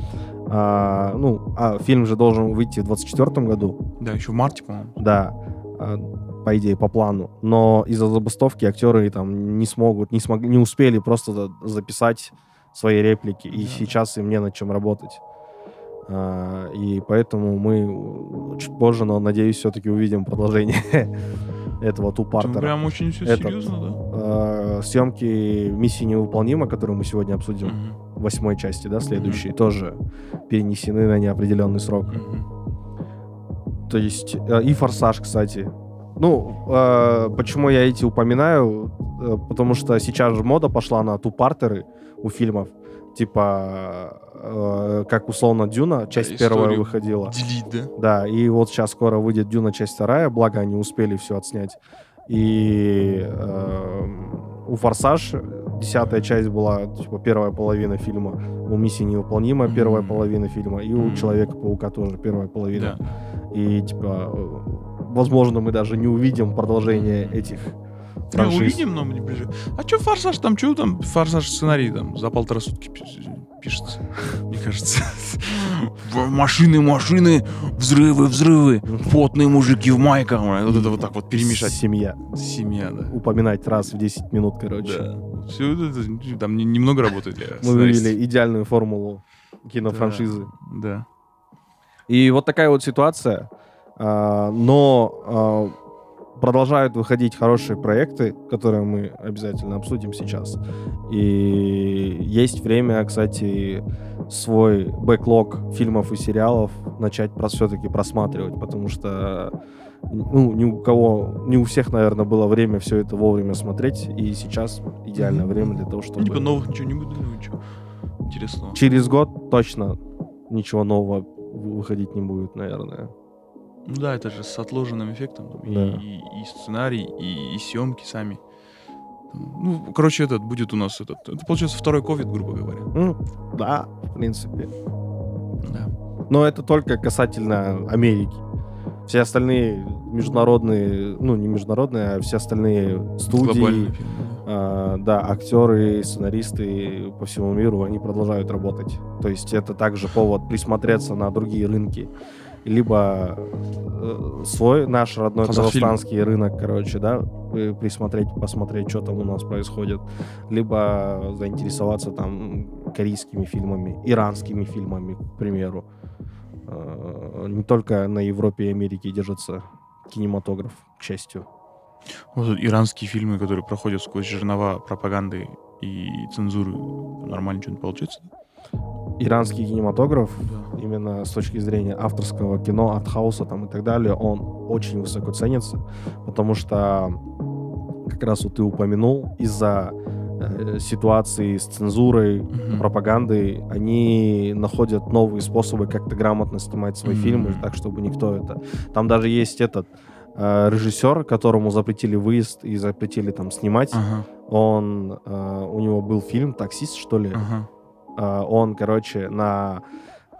а, ну, а фильм же должен выйти в 24 году, Да, еще в марте, по-моему. да, а, по идее, по плану. Но из-за забастовки актеры там не смогут, не, смогли, не успели просто за- записать свои реплики, и Да. сейчас им не над чем работать. А, и поэтому мы чуть позже, но, надеюсь, все-таки увидим продолжение (laughs) этого тупартера. прям очень все серьезно, да? А, съемки «Миссии невыполнима», которую мы сегодня обсудим. Восьмой части, да, следующие, тоже перенесены на неопределенный срок. Мгм. То есть э, и Форсаж, кстати. Ну, э, почему я эти упоминаю? Э, потому что сейчас же мода пошла на тупартеры у фильмов. Типа, э, как условно Дюна, часть первая историю выходила. Делить, да? Да, и вот сейчас скоро выйдет Дюна часть вторая, благо они успели все отснять. И у Форсаж десятая часть была, типа, первая половина фильма. У Миссии невыполнима первая Мгм. половина фильма. И у Мгм. Человека-паука тоже первая половина. Да. И, типа, э, возможно, мы даже не увидим продолжение Мгм. этих франшиз. увидим, но не ближе. А что Форсаж там, что там? Форсаж сценарий там за полтора сутки пишется, (laughs) мне кажется. Машины, машины, взрывы, взрывы, потные мужики в майках. Вот это вот так вот перемешать. Семья. Семья, да. Упоминать раз в 10 минут, короче. Да. Все это, там не- немного работает Мы вывели идеальную формулу кинофраншизы. Да. И вот такая вот ситуация. А, но а, продолжают выходить хорошие проекты, которые мы обязательно обсудим сейчас. И есть время, кстати, свой бэклог фильмов и сериалов начать все-таки просматривать, потому что ну, ни у кого, не у всех, наверное, было время все это вовремя смотреть, и сейчас идеальное время для того, Ну, чтобы... типа новых ничего не будет, ну ничего интересного. Через год точно ничего нового выходить не будет, наверное. Ну да, это же с отложенным эффектом. Да. И, и сценарий, и, и съемки сами. Ну, короче, этот будет у нас этот. Это получается второй ковид, грубо говоря. Ну, да, в принципе. Да. Но это только касательно Америки. Все остальные международные, ну не международные, а все остальные студии, а, да, актеры, сценаристы по всему миру, они продолжают работать. То есть это также повод присмотреться на другие рынки. Либо э, свой, наш родной Казахфильм. казахстанский рынок, короче, да, присмотреть, посмотреть, что там у нас происходит. Либо заинтересоваться там корейскими фильмами, иранскими фильмами, к примеру. Э, Не только на Европе и Америке держится кинематограф, к счастью. Вот иранские фильмы, которые проходят сквозь жернова пропаганды и цензуры, нормально что-нибудь получится? Иранский кинематограф Да. именно с точки зрения авторского кино, артхауса там и так далее, он очень высоко ценится, потому что как раз вот ты упомянул, из-за э, ситуации с цензурой, Мгм. пропагандой, они находят новые способы как-то грамотно снимать свои Мгм. фильмы, так, чтобы никто это... Там даже есть этот э, режиссер, которому запретили выезд и запретили там снимать. Ага, Он, э, у него был фильм «Таксист», что ли? ага. А, он, короче, на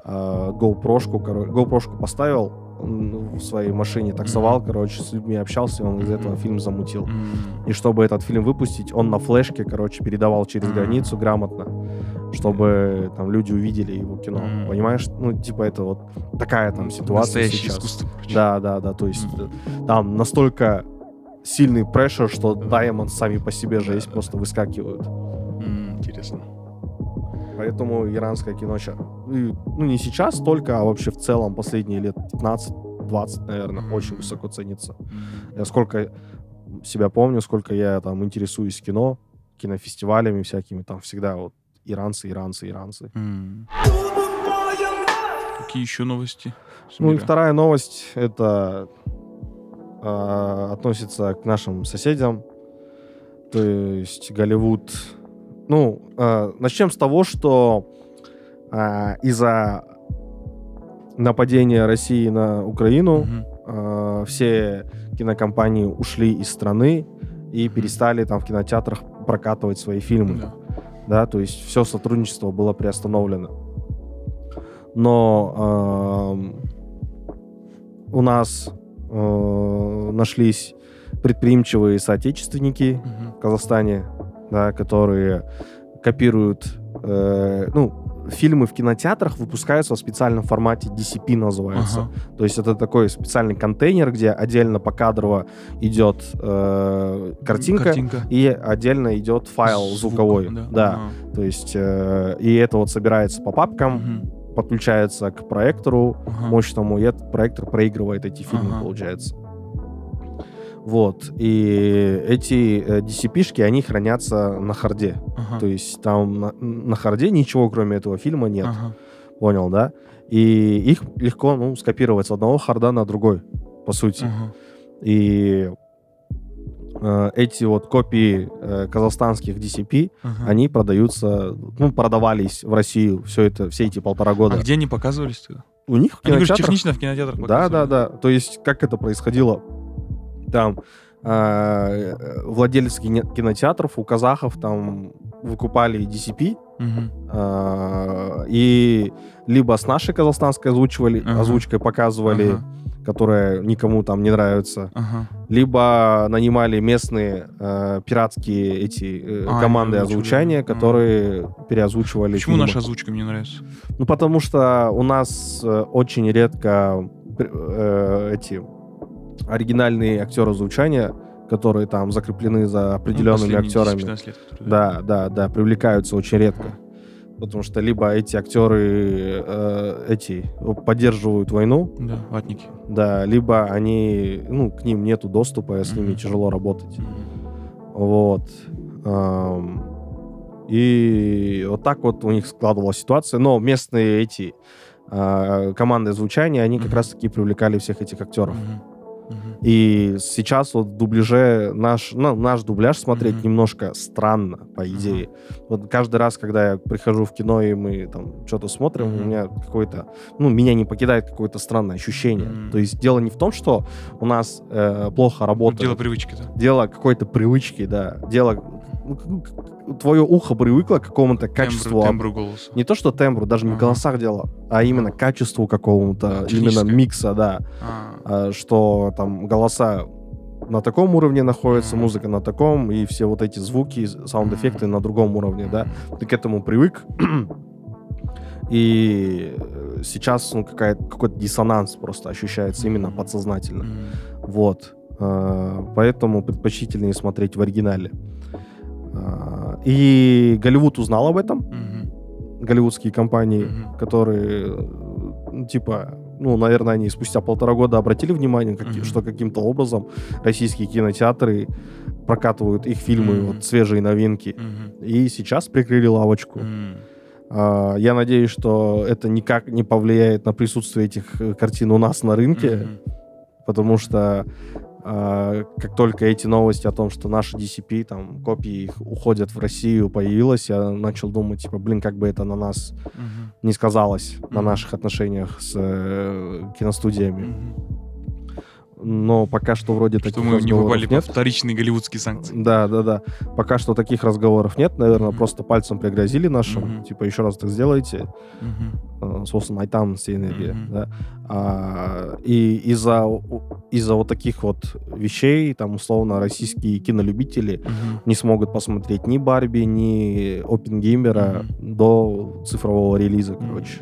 а, GoPro-шку, GoPro-шку поставил в своей машине, таксовал, короче, с людьми общался, и он из этого фильм замутил. И чтобы этот фильм выпустить, он на флешке, короче, передавал через границу грамотно, чтобы там люди увидели его кино. Понимаешь? Ну, типа, это вот такая там ситуация Настоящее сейчас. искусство, короче. Да, да, да. То есть э, там настолько сильный прешер, что Да. Diamonds сами по себе же есть, просто выскакивают. Интересно. Поэтому иранское кино сейчас, ну не сейчас только, а вообще в целом последние лет 15-20, наверное, Мгм. очень высоко ценится. Я сколько себя помню, сколько я там интересуюсь кино, кинофестивалями всякими, там всегда вот иранцы, иранцы, иранцы. М. Какие еще новости? Ну и вторая новость, это а, относится к нашим соседям, то есть Голливуд. Ну, а, начнем с того, что а, из-за нападения России на Украину а, все кинокомпании ушли из страны и перестали там в кинотеатрах прокатывать свои фильмы Да. да, то есть все сотрудничество было приостановлено. Но эм, у нас э, нашлись предприимчивые соотечественники Мгм. в Казахстане, да, которые копируют, э, ну, фильмы в кинотеатрах выпускаются в специальном формате DCP называется. Ага. То есть это такой специальный контейнер, где отдельно покадрово идет э, картинка, Картинка. и отдельно идет файл Звук, звуковой. Да. Ага. То есть э, и это вот собирается по папкам, Мгм. подключается к проектору Ага. мощному, и этот проектор проигрывает эти фильмы, Ага. получается. Вот. И эти э, DCP-шки, они хранятся на харде. Ага. То есть там на, на харде ничего, кроме этого фильма, нет. Ага. Понял, да? И их легко, ну, скопировать с одного харда на другой, по сути. Ага. И э, эти вот копии э, казахстанских DCP, Ага. они продаются, ну, продавались в Россию все это, все эти полтора года. А где они показывались тогда? У них в Они, говоришь, кинотеатрах- технично в кинотеатрах Да, да, да. То есть, как это происходило? Там э, владельцы кино- кинотеатров у казахов там выкупали DCP, Мгм. э, и либо с нашей казахстанской озвучивали, Ага. озвучкой показывали, Ага. которая никому там не нравится, Ага. либо нанимали местные э, пиратские эти э, А, команды озвучания, которые переозвучивали Почему фильмы. наша озвучка мне нравится? Ну, потому что у нас э, очень редко э, эти оригинальные актеры звучания, которые там закреплены за Ну, определенными последние актерами. 10-15 лет, которые- Да, да, да, привлекаются очень редко. Потому что либо эти актеры э, эти поддерживают войну, Да, ватники. да, либо они, ну, к ним нету доступа, с ними Мгм. тяжело работать. Мгм. Вот. Ам, И вот так вот у них складывалась ситуация. Но местные эти а, команды звучания, они как Мгм. раз-таки привлекали всех этих актеров. Мгм. И сейчас вот в дубляже наш, ну, наш дубляж смотреть Мгм. немножко странно, по идее. Вот каждый раз, когда я прихожу в кино, и мы там что-то смотрим, у Мгм. меня какое-то, ну, меня не покидает какое-то странное ощущение. Мгм. То есть дело не в том, что у нас э, плохо работает Дело привычки-то. дело какой-то привычки, да. Дело... ну, к- Твое ухо привыкло к какому-то качеству. Тембру, тембру голоса. Не то, что тембру, даже не в голосах дело, а именно качеству какому-то, Да, именно микса, да. А, А, Что там голоса на таком уровне находятся, музыка на таком, и все вот эти звуки, саунд-эффекты на другом уровне, да. Ты к этому привык, (clears throat) и э, сейчас ну, какой-то диссонанс просто ощущается именно подсознательно. Вот. А, Поэтому предпочтительнее смотреть в оригинале. И Голливуд узнал об этом, Мгм. голливудские компании, Мгм. которые, ну, типа, ну, наверное, они спустя полтора года обратили внимание, каки- Мгм. что каким-то образом российские кинотеатры прокатывают их фильмы, Мгм. вот свежие новинки. Мгм. И сейчас прикрыли лавочку. А, Я надеюсь, что это никак не повлияет на присутствие этих э, картин у нас на рынке Мгм. потому что как только эти новости о том, что наши DCP, там, копии их уходят в Россию, появилось, я начал думать, типа, блин, как бы это на нас Мгм. не сказалось, на Мгм. наших отношениях с э, киностудиями. Мгм. Но пока что вроде Что таких мы не попали нет. под вторичные голливудские санкции. Да, да, да. Пока что таких разговоров нет, наверное, Мгм. просто пальцем пригрозили нашим, Мгм. типа, еще раз так сделайте, Мгм. э, сосын айтам энергия, Мгм. да. А, и из-за из-за вот таких вот вещей, там, условно, российские кинолюбители Мгм. не смогут посмотреть ни Барби, ни Опенгеймера до цифрового релиза, короче.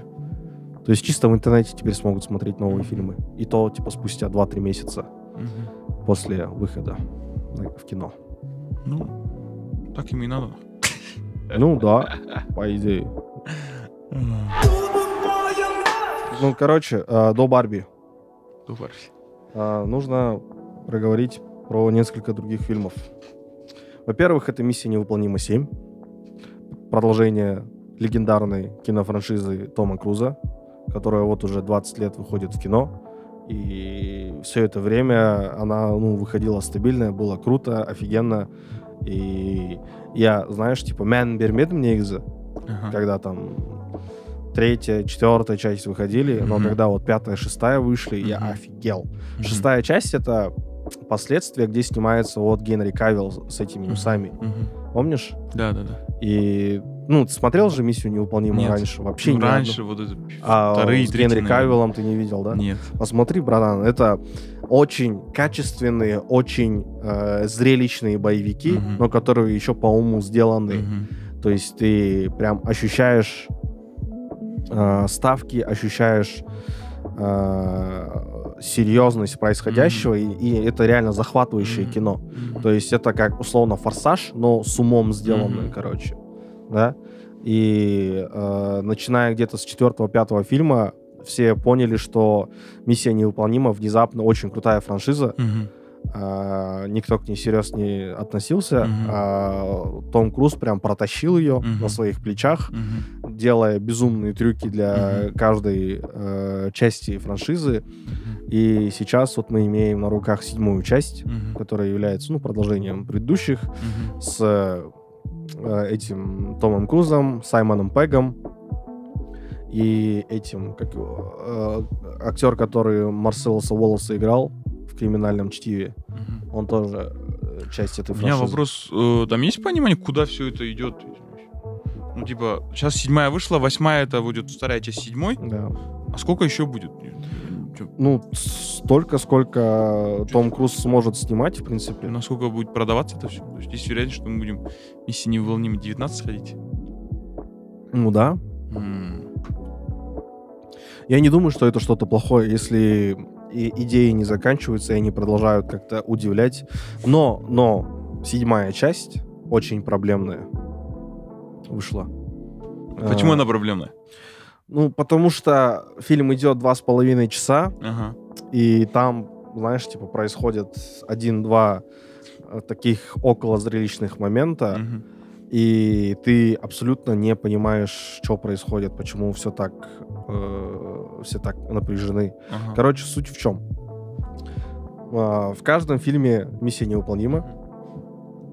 То есть чисто в интернете теперь смогут смотреть новые фильмы. И то, типа, спустя 2-3 месяца Мгм. после выхода в кино. Ну, так им и надо. Ну да, по идее. Ну, короче, э, до Барби Дубар. э, нужно проговорить про несколько других фильмов. Во-первых, это «Миссия невыполнима 7». Продолжение легендарной кинофраншизы Тома Круза, которая вот уже 20 лет выходит в кино. И все это время она ну, выходила стабильная, было круто, офигенно. И я, знаешь, типа, мен бермедім негізі, Ага. когда там третья, четвертая часть выходили, но Мгм. когда вот пятая, шестая вышли, я Мгм. офигел. Мгм. Шестая часть это последствия, где снимается вот Генри Кавилл с этими Мгм. усами. Мгм. Помнишь? Да, да, да. И, ну, ты смотрел же «Миссию невыполнимую» Нет. раньше? Вообще Ну, ни одну. раньше вот это А вторые, с Генри наверное. Кавиллом ты не видел, да? Нет. Посмотри, братан, это очень качественные, очень э, зрелищные боевики, Мгм. но которые еще по уму сделаны. Мгм. То есть ты прям ощущаешь э, ставки, ощущаешь э, серьезность происходящего, и, и это реально захватывающее Мгм. кино. Мгм. То есть это как условно форсаж, но с умом сделанный, Мгм. короче. Да? И э, начиная где-то с четвертого-пятого фильма, все поняли, что миссия невыполнима, внезапно очень крутая франшиза, Мгм. а, никто к ней серьезно не относился. Мгм. а Том Круз прям протащил ее Мгм. на своих плечах, Мгм. делая безумные трюки для Мгм. каждой э, части франшизы. И сейчас вот мы имеем на руках седьмую часть, Мгм. которая является ну, продолжением предыдущих, Мгм. с э, этим Томом Крузом, Саймоном Пегом и этим, как его, э, актер, который Марселоса Уоллеса играл в «Криминальном чтиве», Мгм. он тоже э, часть этой У меня франшизы. вопрос, э, там есть понимание, куда все это идет? Ну, типа, сейчас седьмая вышла, восьмая это будет вторая часть седьмой. Да. А сколько еще будет? Ну, столько, сколько Том Круз сможет снимать, в принципе. Насколько будет продаваться это все? То есть есть вероятность, что мы будем миссии невыполнимы 19 ходить? Ну да. М. Я не думаю, что это что-то плохое, если и идеи не заканчиваются, и они продолжают как-то удивлять. Но, но седьмая часть очень проблемная вышла. Почему А, она проблемная? Ну, потому что фильм идет два с половиной часа, Ага. и там, знаешь, типа происходит один-два э, таких около зрелищных момента, Мгм. и ты абсолютно не понимаешь, что происходит, почему все так, э, все так напряжены. Ага. Короче, суть в чем? А, В каждом фильме миссия невыполнима.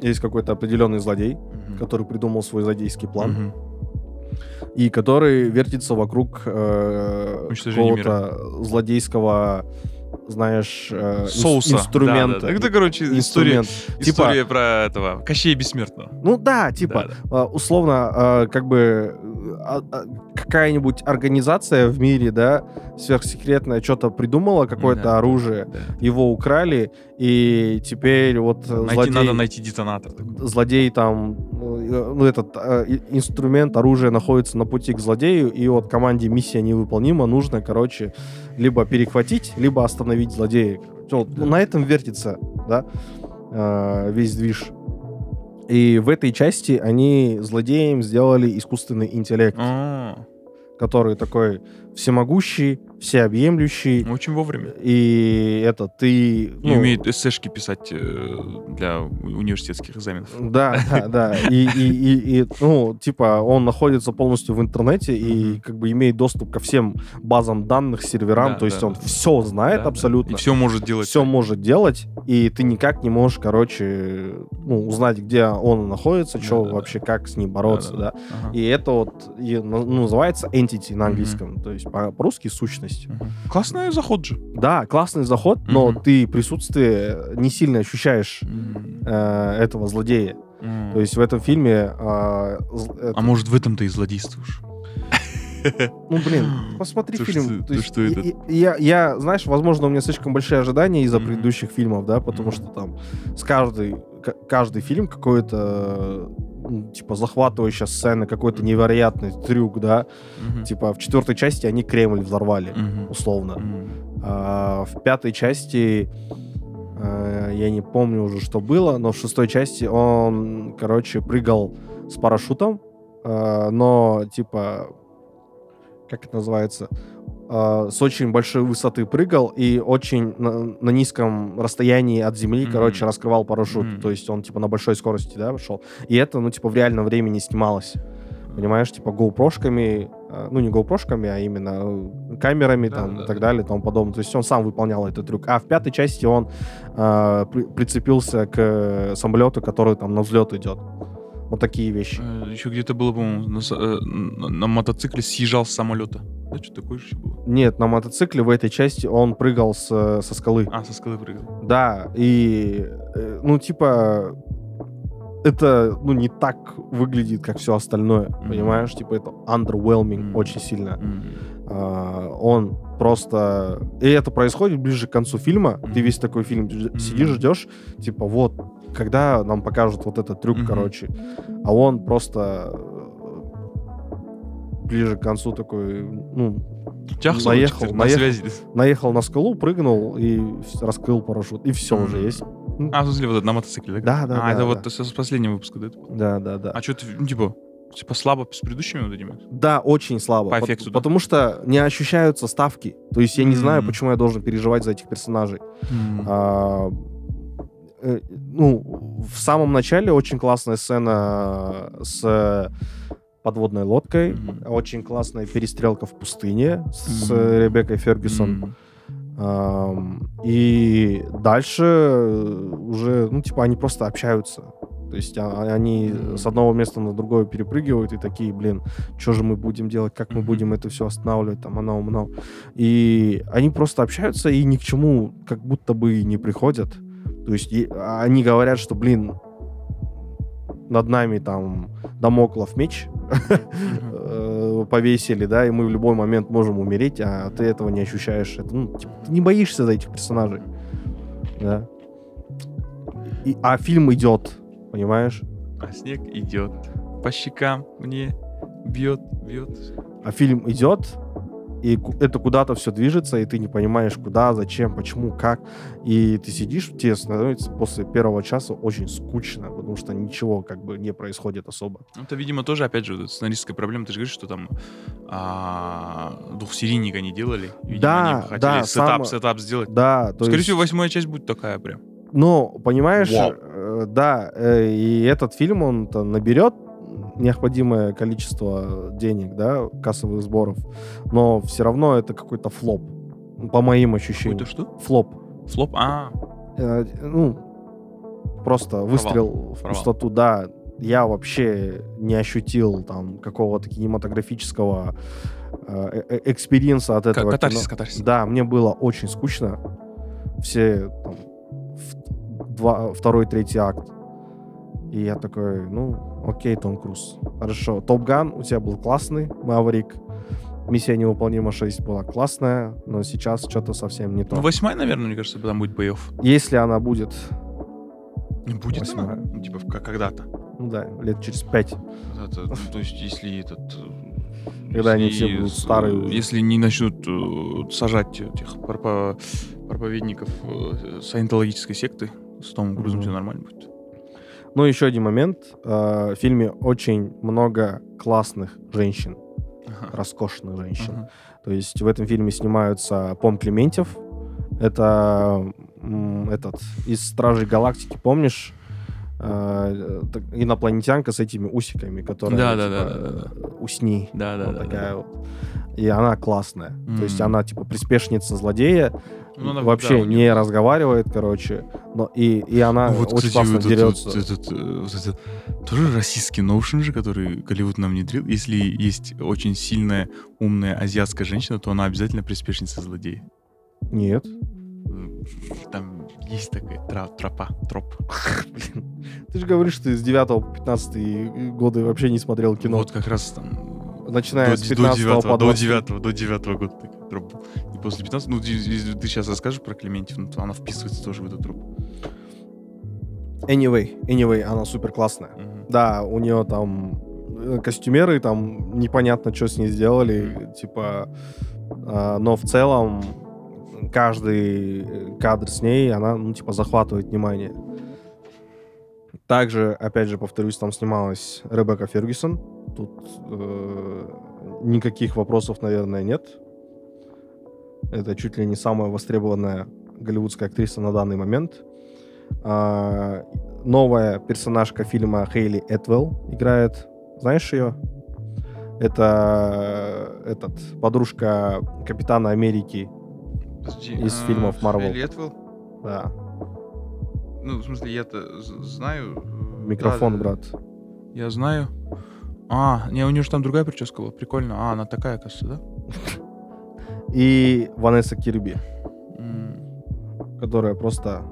Есть какой-то определенный злодей, Мгм. который придумал свой злодейский план, Мгм. И который вертится вокруг э, какого-то злодейского, знаешь, э, Соуса. инструмента. Да, да. Это, короче, история, Инструмент. история про этого Кощея Бессмертного. Ну да, типа, Да, да. а, условно, а, как бы э, а- а, какая-нибудь организация в мире, да, сверхсекретная, что-то придумала, какое-то Да, оружие, да. его украли, и теперь вот э, Найти злодей, надо найти детонатор. такой. злодей там, э, ну, этот э, инструмент, оружие находится на пути к злодею, и вот команде миссия невыполнима, нужно, короче, либо перехватить, либо остановить злодея. Вот На этом вертится, да, э, весь движ. И в этой части они злодеям сделали искусственный интеллект, А, который такой всемогущий, всеобъемлющий. Очень вовремя. И это ты... И ну, умеет эсэшки писать э, для университетских экзаменов. Да, да, да. И, и, и, и, ну, типа, он находится полностью в интернете и как бы имеет доступ ко всем базам данных, серверам. Да, то есть да, он да. все знает Да, да. абсолютно. И все может делать. все может делать, и ты никак не можешь, короче, ну, узнать, где он находится, что вообще, как с ним бороться, да. Ага. И это вот и, ну, называется entity на английском, то есть по- по-русски сущность. Мгм. Классный заход же. Да, классный заход, но Мгм. ты присутствие не сильно ощущаешь М. э, этого злодея. М. То есть в этом фильме, а, зл- это- А может в этом ты и злодействуешь? (laughs) ну блин, посмотри фильм. что- То есть это? я, я, знаешь, возможно, у меня слишком большие ожидания из-за предыдущих фильмов, да, потому что там с каждый, каждый фильм какой-то ну, типа захватывающая сцена, какой-то невероятный трюк, да. Мгм. Типа в четвертой части они Кремль взорвали, Мгм. условно. М. А в пятой части э, я не помню уже, что было, но в шестой части он, короче, прыгал с парашютом, э, но типа, как это называется, э, с очень большой высоты прыгал и очень на, на низком расстоянии от земли, Мгм. короче, раскрывал парашют. Мгм. То есть он типа на большой скорости, да, шел. И это, ну, типа в реальном времени снималось. Понимаешь, типа GoPro-шками, э, ну не GoPro-шками, а именно э, камерами Да, там да, и так да. далее и тому подобное. То есть он сам выполнял этот трюк. А в пятой части он э, при- прицепился к э, самолету, который там на взлет идет. Вот такие вещи. Еще где-то было, по-моему, на, э, на- на мотоцикле съезжал с самолета. Да, что такое же было? Нет, на мотоцикле в этой части он прыгал с, э, со скалы. А, со скалы прыгал. Да, и, э, ну, типа, это, ну, не так выглядит, как все остальное, Мгм. понимаешь? Типа, это underwhelming Мгм. очень сильно. М. А, он просто... И это происходит ближе к концу фильма. Ты Мгм. весь такой фильм сидишь, ждешь, типа, вот, когда нам покажут вот этот трюк, Мгм. короче. А он просто ближе к концу такой, ну, Тяхсу, Наехал, теперь на наехал. связи. наехал на скалу, прыгнул и раскрыл парашют. И все уже Мгм. есть. А, в смысле, вот это на мотоцикле, да? Да, да, А, да, это да. вот с, последнего выпуска, да? Да, да, да. А что ты, ну, типа, типа слабо с предыдущими вот этими? Да, очень слабо. По эффекту, да? Потому что не ощущаются ставки. То есть я не знаю, М. почему я должен переживать за этих персонажей. М. А, в самом начале очень классная сцена с подводной лодкой, Мгм. очень классная перестрелка в пустыне с Мгм. Ребеккой Фергюсон. Ам, И дальше э, уже, ну, типа, они просто общаются. То есть а- они Мгм. с одного места на другое перепрыгивают и такие, блин, что же мы будем делать, как мы будем это все останавливать, там, оно, оно. И они просто общаются и ни к чему как будто бы не приходят. То есть и- они говорят, что, блин, над нами там Дамоклов меч э, повесили, да, и мы в любой момент можем умереть, а ты этого не ощущаешь. Это, ну, типа, ты не боишься за этих персонажей, да. И- а фильм идет, понимаешь? А снег идет по щекам мне бьет, бьет. А фильм идет, и это куда-то все движется, и ты не понимаешь, куда, зачем, почему, как. И ты сидишь, тебе становится после первого часа очень скучно, потому что ничего как бы не происходит особо. Ну, Это, видимо, тоже, опять же, сценаристская проблема. Ты же говоришь, что там а, двухсерийника не делали. Видимо, Да, они хотели да, setup, само- setup сделать. Да, то Скорее есть... всего, восьмая часть будет такая прям. Но, понимаешь, Вау. э, да, э, и этот фильм, он наберет необходимое количество денег, да, кассовых сборов, но все равно это какой-то flop, по моим ощущениям. Какой-то что? Flop. Flop? А, Э, ну, просто выстрел в Провал. пустоту, да. Я вообще не ощутил там какого-то кинематографического э, э, experience а от этого катарсис, кино. катарсис. Да, мне было очень скучно. Все там, в- два, второй, третий акт. И я такой, ну, окей, Том Круз. Хорошо. Топ Ган у тебя был классный, Маврик. Миссия невыполнима 6 была классная, но сейчас что-то совсем не то. Ну, восьмая, наверное, мне кажется, там будет боев. Если она будет, Не будет Восьмая. она? Ну, типа, когда-то. ну да, лет через пять. Это, ну, то есть, если этот... э, Когда они если все будут старые уже. Если не начнут э, сажать этих пропо- проповедников э, саентологической секты, с Томом Крузом Мгм. все нормально будет. Ну, еще один момент. Э, В фильме очень много классных женщин, Ага. роскошных женщин. Ага. То есть в этом фильме снимаются Пом Клементьев. Это этот из Стражей Галактики, помнишь? Так- инопланетянка с этими усиками, которая Да, да, типа, да, да, усни. Да, да, вот да. такая да. вот. И она классная. То есть она типа приспешница злодея, Ну, она- вообще да, не разговаривает, короче. Но и, и она Ну, вот, очень кстати, классно вот этот- дерется. вот этот, э, вот этот тоже российский ноушен же, который Голливуд нам внедрил. Если есть очень сильная, умная азиатская женщина, то она обязательно приспешница злодея. Нет. Там есть такая тра- тропа, троп. (laughs) Ты же говоришь, что с 9 по 15 годы вообще не смотрел кино. Вот как раз там... Начиная до, с до 15 9, по до 20. 9, до 9 года после 15, ну, ты, ты сейчас расскажешь про Клементьев, ну, то она вписывается тоже в этот троп. Anyway, anyway, она супер классная. Мгм. Да, у нее там э, костюмеры, там непонятно, что с ней сделали, типа, а, но в целом каждый э, кадр с ней, она, ну, типа, захватывает внимание. Также, опять же, повторюсь, там снималась Ребекка Фергюсон. Тут э, никаких вопросов, наверное, нет. Это чуть ли не самая востребованная голливудская актриса на данный момент. А, новая персонажка фильма Хейли Этвелл играет. Знаешь ее? Это этот, подружка Капитана Америки. Подожди, Из а, фильмов Marvel. Хейли Этвелл? Да, Ну, в смысле, я-то знаю. э, микрофон, да, брат. Я знаю. А, не, у нее же там другая прическа была. Прикольно. А, она такая, кажется, да? (laughs) И Ванесса Кирби, М, которая просто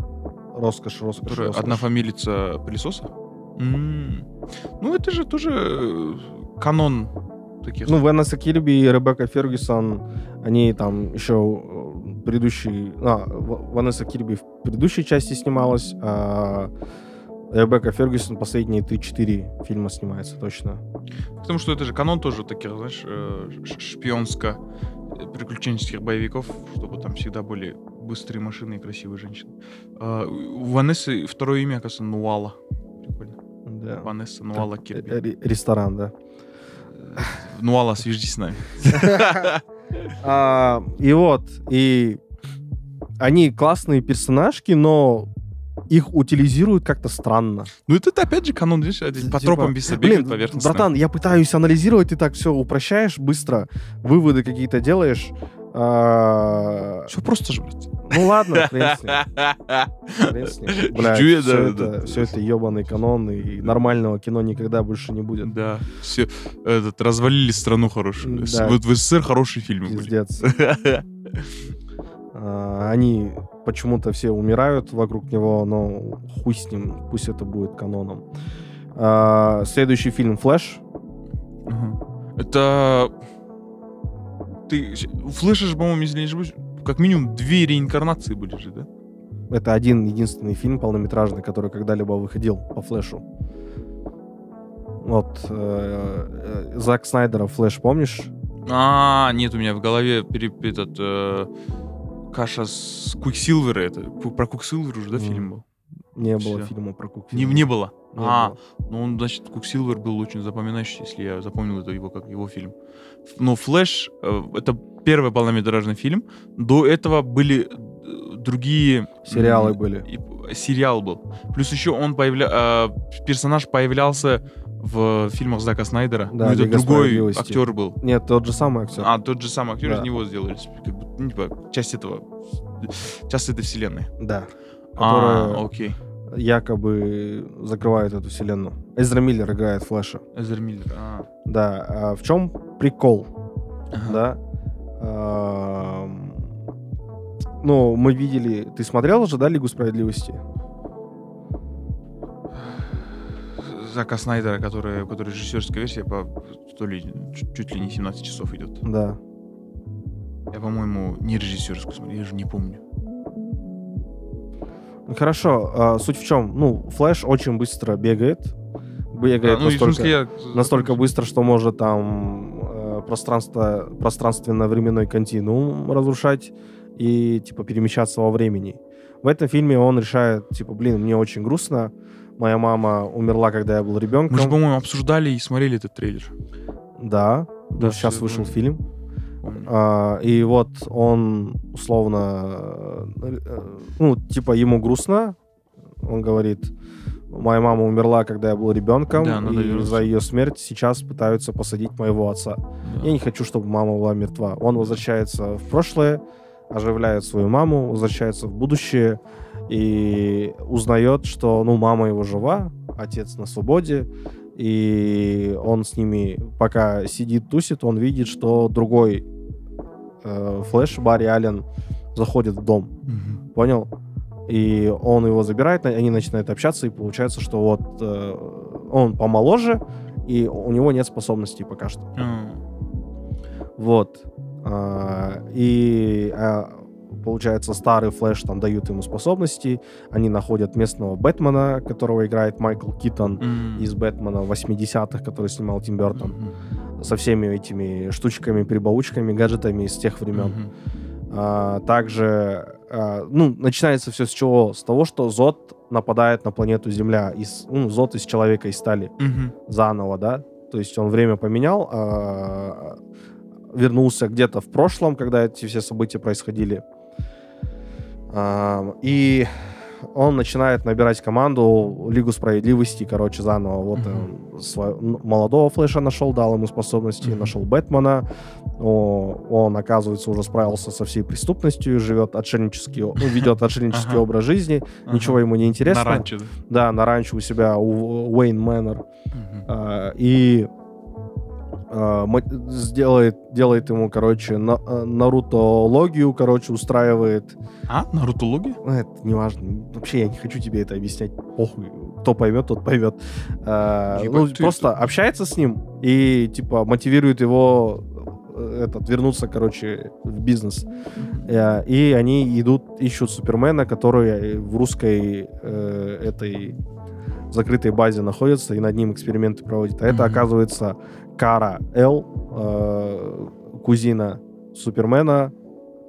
роскошь, роскошь, Которая роскошь. одна фамилица пылесоса? М. Ну, это же тоже э, канон таких. Ну, Ванесса Кирби и Ребекка Фергюсон, они там еще э, предыдущий... А, Ванесса Кирби в предыдущей части снималась, а Ребекка Фергюсон последние 3-4 фильма снимается точно. Потому что это же канон тоже таких, знаешь, э, шпионско приключенческих боевиков, чтобы там всегда были быстрые машины и красивые женщины. А, У Ванессы второе имя, оказывается, Нуала. Прикольно. Да. Ванесса Нуала Э, Кирби. ре- Ресторан, да. Э, Нуала, свяжись с нами. (laughs) А, и вот, и они классные персонажки, но их утилизируют как-то странно. Ну, это опять же канон, видишь, один по Типа, тропам веса поверхностно. братан, я пытаюсь анализировать, ты так все упрощаешь быстро, выводы какие-то делаешь. А, Все просто же, блядь. Ну ладно, хрен с ним. Я, все, да, это, да. все это ебаный канон, и нормального кино никогда больше не будет. Да, все, этот, развалили страну хорошую. Да. Вот в СССР хорошие фильмы. Пиздец. А, (laughs) Они почему-то все умирают вокруг него, но хуй с ним, пусть это будет каноном. А, Следующий фильм «Флэш». Это... Ты... Флэша же, по-моему, если не ошибаюсь, как минимум две реинкарнации были же, да? Это один единственный фильм полнометражный, который когда-либо выходил по Флэшу. Вот э, э, Зак Снайдера Флэш, помнишь? А, нет, у меня в голове пере- этот э, каша с Квиксилвера. Это про Квиксилвер уже, да, Мгм. фильм был? Не было Всё. фильма про Кук. Не, не было. Не а, было. ну он, значит, Квиксилвер был очень запоминающий, если я запомнил это его как его фильм. Но Флэш э, это первый полнометражный фильм. До этого были э, другие Сериалы были. и п- сериал был. Плюс еще он появля... э, персонаж появлялся в фильмах Зака Снайдера. Да, ну, это «Лига другой справедливости». актер был. Нет, тот же самый актер. А, тот же самый актер Да. из него сделали. Как бы, ну, типа, часть этого. Часть этой вселенной. Да. А, окей. якобы закрывает эту вселенную. Эзра Миллер играет Флэша. Эзер Миллер. А. Да. А в чем прикол? Ага. Да. Ам, Ну, мы видели... Ты смотрел уже, да, Лигу Справедливости? Зака Снайдера, который, у которой режиссерская версия по то ли чуть, чуть ли не 17 часов идет. Да. Я, по-моему, не режиссерскую смотрел, я же не помню. Ну, Хорошо, а, суть в чем? Ну, Флэш очень быстро бегает. Бегает Да, ну, настолько, смысле, я... настолько быстро, что может там э, пространство, пространственно-временной континуум разрушать и, типа, перемещаться во времени. В этом фильме он решает, типа, блин, мне очень грустно, моя мама умерла, когда я был ребенком. Мы же, по-моему, обсуждали и смотрели этот трейлер. Да, Да, сейчас всё, вышел помню. фильм. А, и вот он условно, э, ну, типа, ему грустно. Он говорит, моя мама умерла, когда я был ребенком, Да, и вернуться. за ее смерть сейчас пытаются посадить моего отца. Да. Я не хочу, чтобы мама была мертва. Он возвращается в прошлое, оживляет свою маму, возвращается в будущее и узнает, что, ну, мама его жива, отец на свободе, и он с ними, пока сидит, тусит, он видит, что другой э, Флэш, Барри Аллен, заходит в дом. Мгм. Понял? И он его забирает, они начинают общаться, и получается, что вот э, он помоложе, и у него нет способностей пока что. А, Вот. А, И а, получается, старый Флэш там дают ему способности. Они находят местного Бэтмена, которого играет Майкл Китон м. из Бэтмена 80-х, который снимал Тим Бертон. Мгм. Со всеми этими штучками, прибаучками, гаджетами из тех времен. Мгм. А, также, а, ну, начинается все с чего? С того, что Зод нападает на планету Земля. Из, ну, Зод из человека из стали Мгм. заново, да? То есть он время поменял, а, вернулся где-то в прошлом, когда эти все события происходили. И он начинает набирать команду Лигу Справедливости, короче, заново. Вот Мгм. он сво- н- молодого Флэша нашел, дал ему способности, Мгм. нашел Бэтмена. О, он, оказывается, уже справился со всей преступностью, живет отшельнический, ну, ведет (laughs) отшельнический образ жизни, ничего ему не интересно. На ранчо, да? Да, на ранчо у себя, у Уэйн Мэннер. А, и сделает, делает ему, короче, на, а, нарутологию, короче, устраивает. А? Нарутология? Ну, Это неважно. Вообще я не хочу тебе это объяснять. Похуй. Кто поймет, тот поймет. А, Ебать, ну, просто общается с ним и, типа, мотивирует его э, этот, вернуться, короче, в бизнес. Э, И они идут, ищут Супермена, который в русской э, этой закрытой базе находится, и над ним эксперименты проводит. А это, оказывается, Кара Эл, э, кузина Супермена,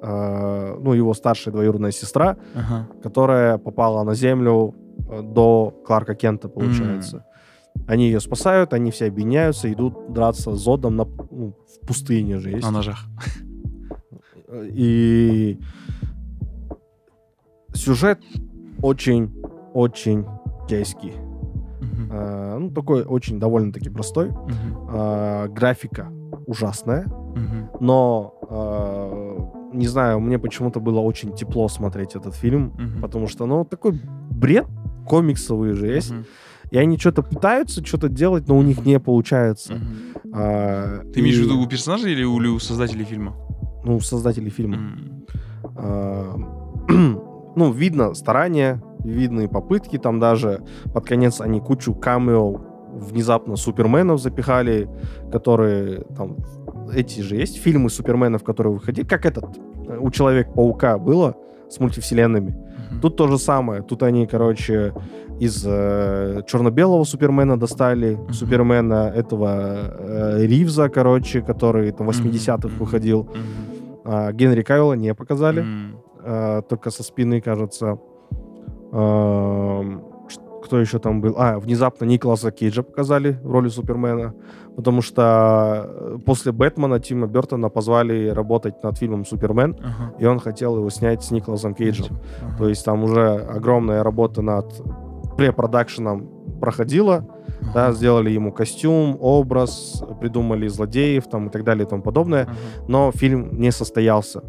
э, ну, его старшая двоюродная сестра, Ага. которая попала на Землю э, до Кларка Кента, получается. Они ее спасают, они все объединяются, идут драться с Зодом на, ну, в пустыне же есть. На ножах. И сюжет очень очень китайский. А, ну, такой очень довольно-таки простой. Мгм. А, графика ужасная, Мгм. но, а, не знаю, мне почему-то было очень тепло смотреть этот фильм, Мгм. потому что, ну, такой бред комиксовый же есть. Мгм. И они что-то пытаются что-то делать, но у них не получается. Мгм. А, Ты имеешь в и, виду у персонажей или у, или у создателей фильма? Ну, создатели фильма. М. А, (clears throat) ну, видно старания, видны попытки, там даже под конец они кучу камео внезапно суперменов запихали, которые там эти же есть фильмы суперменов, которые выходили, как этот э, у Человека-паука было с мультивселенными. Мгм. Тут то же самое. Тут они, короче, из э, черно-белого Супермена достали Супермена этого э, Ривза, короче, который там в 80-х Мгм. выходил. Мгм. А, Генри Кавилла не показали, М. а, только со спины, кажется. Кто еще там был? А, внезапно Николаса Кейджа показали в роли Супермена, потому что э, после Бэтмена Тима Бертона позвали работать над фильмом Супермен, Ага. и он хотел его снять с Николасом Кейджем. Ага. То есть там уже огромная работа над препродакшеном проходила, да, Ага. сделали ему костюм, образ, придумали злодеев там и так далее и тому подобное, Ага. но фильм не состоялся.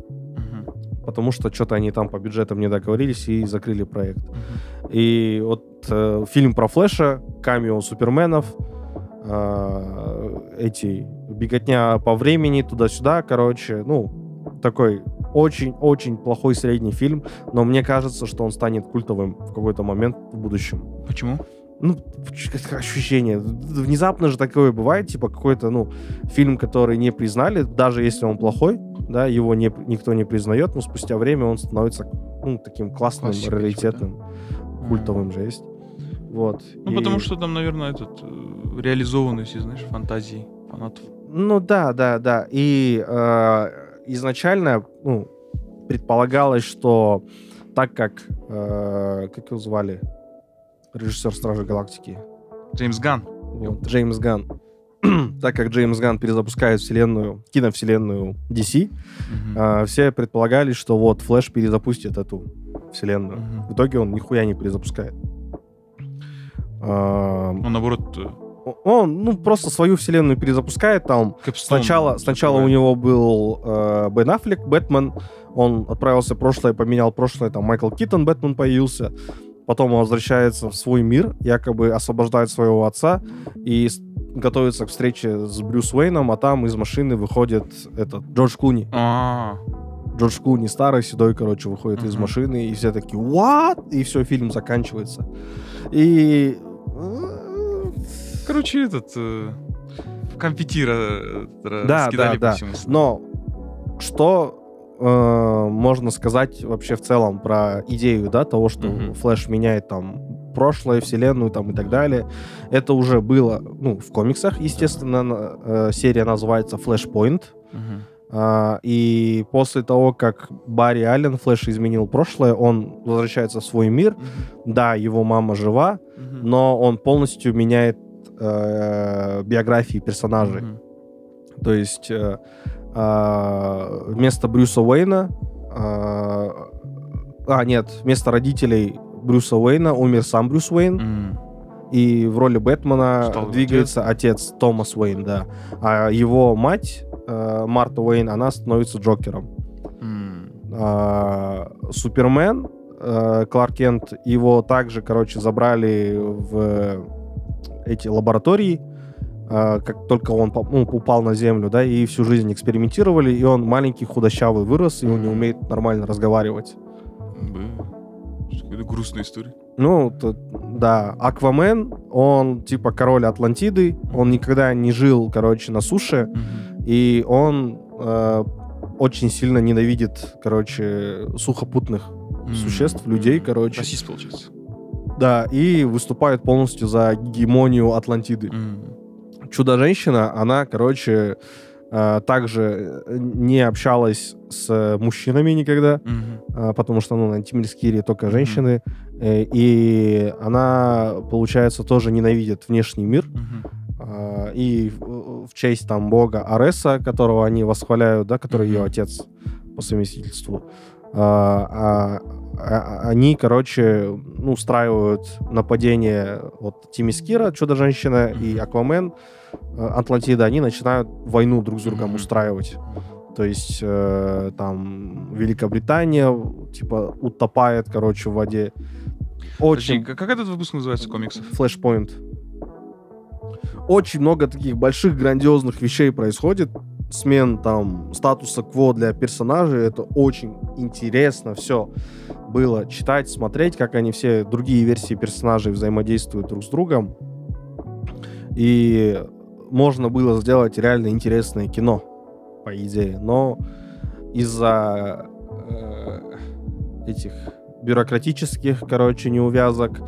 Потому что что-то они там по бюджетам не договорились и закрыли проект. И вот э, фильм про Флэша, камео Суперменов, э, эти беготня по времени туда-сюда, короче, ну, такой очень-очень плохой средний фильм, но мне кажется, что он станет культовым в какой-то момент в будущем. Почему? Ну, ощущение. Внезапно же такое бывает, типа какой-то, ну, фильм, который не признали, даже если он плохой, да, его не, никто не признает, но спустя время он становится, ну, таким классным, Классикой, раритетным, культовым же есть. Вот. Ну, И- потому что там, наверное, этот э, реализованный, все, знаешь, фантазии фанатов. Ну да, да, да. И э, изначально ну, предполагалось, что так как э, как его звали режиссер Стражи Галактики, Джеймс Ган. вот, Джеймс Ган, (clears throat) так как Джеймс Ган перезапускает вселенную, киновселенную DC, Мгм. э, все предполагали, что вот Флэш перезапустит эту вселенную. Мгм. В итоге он нихуя не перезапускает. Он, наоборот, э, Он, ну, просто свою вселенную перезапускает, там Кэпстон, Сначала, сначала у него был э, Бен Аффлек, Бэтмен. Он отправился в прошлое, поменял прошлое, там Майкл Китон, Бэтмен появился. Потом он возвращается в свой мир, якобы освобождает своего отца и готовится к встрече с Брюс Уэйном, а там из машины выходит этот Джордж Клуни. А, Джордж Клуни старый, седой, короче, выходит из Мгм. машины, и все такие «What?» И все, фильм заканчивается. И... короче, этот... э, компетира э, Да, да, да. Но что э, можно сказать вообще в целом про идею, да, того, что. Флэш меняет там прошлое, вселенную там и так далее. Это уже было, ну, в комиксах, естественно, э, серия называется Flashpoint. Мгм. А, и после того, как Барри Аллен, Флэш изменил прошлое, он возвращается в свой мир. Мгм. Да, его мама жива, Мгм. но он полностью меняет э, биографии персонажей. Мгм. То есть э, а, вместо Брюса Уэйна... а, а, нет, вместо родителей Брюса Уэйна умер сам Брюс Уэйн, М. и в роли Бэтмена Стал двигается отец. Томас Уэйн, да. А его мать, э, Марта Уэйн, она становится Джокером. М. А, Супермен, э, Кларк Кент, его также, короче, забрали в эти лаборатории, а, как только он ну, упал на землю, да, и всю жизнь экспериментировали, и он маленький, худощавый вырос, и он не умеет нормально разговаривать. Б. Какая-то грустная история. Ну, то- да, Аквамен, он типа король Атлантиды, он никогда не жил, короче, на суше, Мгм. и он э, очень сильно ненавидит, короче, сухопутных М. существ, людей, короче. Расист, получается. Да, и выступает полностью за гегемонию Атлантиды. М. Чудо-женщина, она, короче, э, также не общалась с мужчинами никогда, э, потому что, ну, на Тимирскире только женщины, э, и она, получается, тоже ненавидит внешний мир, а, и в в честь там бога Ареса, которого они восхваляют, да, который ее Мгм. отец по совместительству, а, они, короче, ну, устраивают нападение вот Тимискира, Чудо-женщина, и Мгм. Аквамен, э, Атлантида, они начинают войну друг с другом Мгм. устраивать. То есть э, там Великобритания, типа, утопает, короче, в воде. Подожди, Очень... как, как этот выпуск называется комиксов? Флешпоинт. Очень много таких больших, грандиозных вещей происходит. Смен там статуса кво для персонажей. Это очень интересно все было читать, смотреть, как они все другие версии персонажей взаимодействуют друг с другом. И можно было сделать реально интересное кино, по идее. Но из-за э, этих бюрократических, короче, неувязок,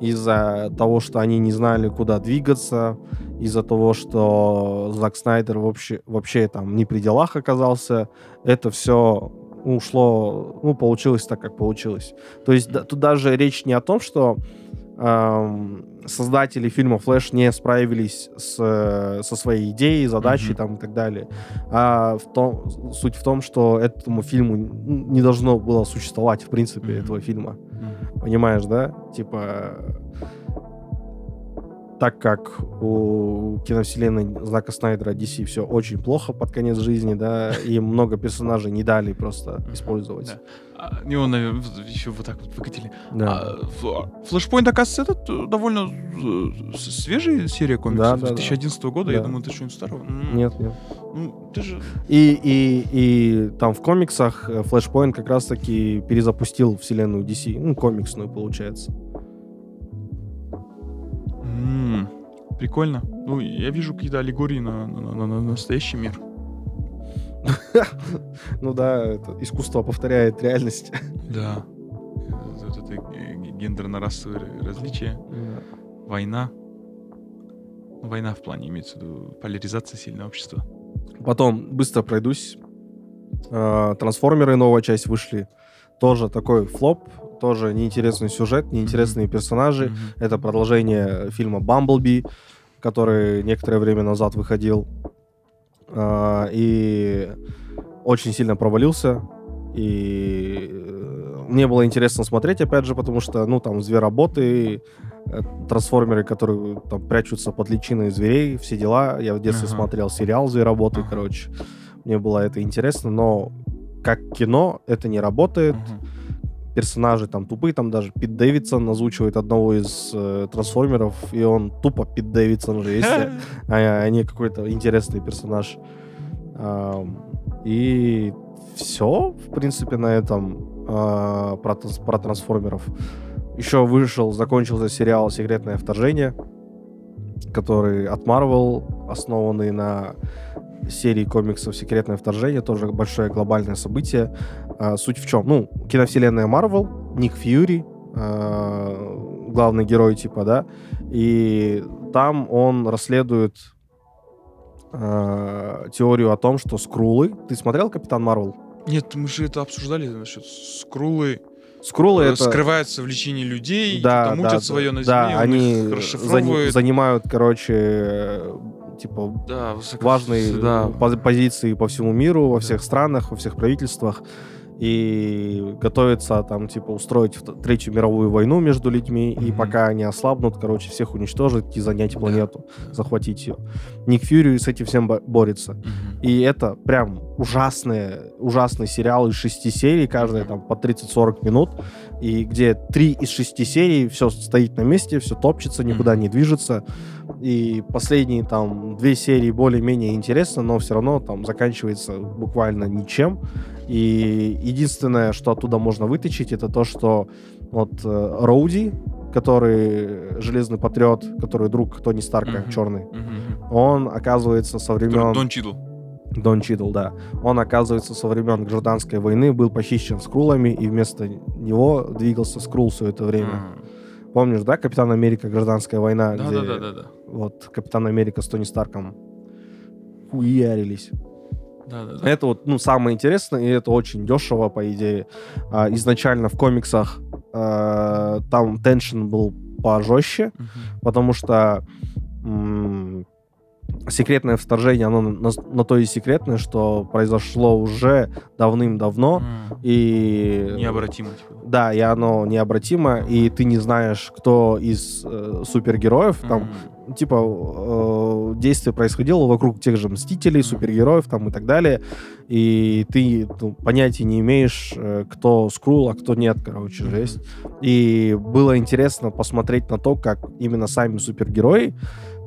из-за того, что они не знали, куда двигаться, из-за того, что Зак Снайдер вообще, вообще там не при делах оказался, это все ушло, ну, получилось так, как получилось. То есть да- тут даже речь не о том, что эм, создатели фильма «Флэш» не справились с, э, со своей идеей, задачей Мгм. там и так далее. А в том, суть в том, что этому фильму не должно было существовать, в принципе, Мгм. этого фильма. Мгм. Понимаешь, да? Типа, так как у киновселенной Знака Снайдера DC все очень плохо под конец жизни, да, и много персонажей не дали просто использовать. Да. А, Его, наверное, еще вот так вот выкатили. Да. А, Флэшпоинт, оказывается, этот э, довольно э, свежая серия комиксов Да, да, да. 2011 года. Я думаю, ты что-нибудь старого? Нет, нет. Ну, ты же... И, и, и там в комиксах Flashpoint как раз-таки перезапустил вселенную DC, ну, комиксную, получается. М, Прикольно. Ну, я вижу какие-то аллегории на, на- на- на настоящий мир. (laughs) Ну да, это искусство повторяет реальность. (laughs) Да. Вот это э, гендерно-расовые различия. Война. Ну, Война в плане имеется в виду поляризация сильного общества. Потом быстро пройдусь. А, Трансформеры новая часть вышли. Тоже такой флоп, тоже неинтересный сюжет, неинтересные персонажи. Мгм. Это продолжение фильма «Бамблби», который некоторое время назад выходил. А, И очень сильно провалился. И э, мне было интересно смотреть, опять же, потому что, ну, там, звероботы, э, трансформеры, которые там прячутся под личиной зверей, все дела. Я в детстве Ага. смотрел сериал «Звероботы», Ага. короче. Мне было это интересно, но как кино это не работает Мгм. Персонажи там тупые, там даже Пит Дэвидсон озвучивает одного из э, трансформеров, и он тупо Пит Дэвидсон же, если, (laughs) а, а не какой-то интересный персонаж. И все, в принципе, на этом а, про, про трансформеров. Еще вышел, закончился сериал «Секретное вторжение», который от Marvel, основанный на серии комиксов «Секретное вторжение», тоже большое глобальное событие. А, суть в чем? Ну, киновселенная Marvel, Ник Фьюри, а, главный герой типа, да, и там он расследует а, теорию о том, что скрулы... Ты смотрел «Капитан Марвел»? Нет, мы же это обсуждали насчет скрулы. Скрулы э, это... скрываются в личине людей, да, что-то да, мутят свое на земле, да, он они расшифровывает. занимают, короче, типа Да, высоко- важные да. пози- позиции по всему миру, во Да. всех странах, во всех правительствах. И готовится там, типа, устроить Третью мировую войну между людьми. И Мгм. пока они ослабнут, короче, всех уничтожить и занять планету, захватить ее. Ник Фьюри с этим всем бо- борется. Мгм. И это прям ужасный, ужасный сериал из шести серий, каждая там по 30-40 минут, и где три из шести серий все стоит на месте, все топчется, никуда Мгм. не движется. И последние там две серии более-менее интересно, но все равно там заканчивается буквально ничем. И единственное, что оттуда можно вытащить, это то, что вот э, Роуди, который железный патриот, который друг Тони Старка, Мгм. черный, Мгм. он оказывается со времен... Дон Чидл. Дон Чидл, да. Он, оказывается, со времен гражданской войны был похищен скрулами, и вместо него двигался скрул все это время. Ага. Помнишь, да, Капитан Америка, гражданская война, Да, где да, да, да, да. вот Капитан Америка с Тони Старком хуярились. Да, да, да. Это вот, ну, самое интересное, и это очень дешево, по идее. А, изначально в комиксах а, там теншн был пожестче, Мгм. потому что м, секретное вторжение, оно на, на то и секретное, что произошло уже давным-давно, М. и... Необратимо. типа. Да, и оно необратимо, и ты не знаешь, кто из э, супергероев, там, М. типа, э, действие происходило вокруг тех же Мстителей, супергероев там и так далее, и ты ну, понятия не имеешь, э, кто Скрул, а кто нет, короче, жесть. И было интересно посмотреть на то, как именно сами супергерои,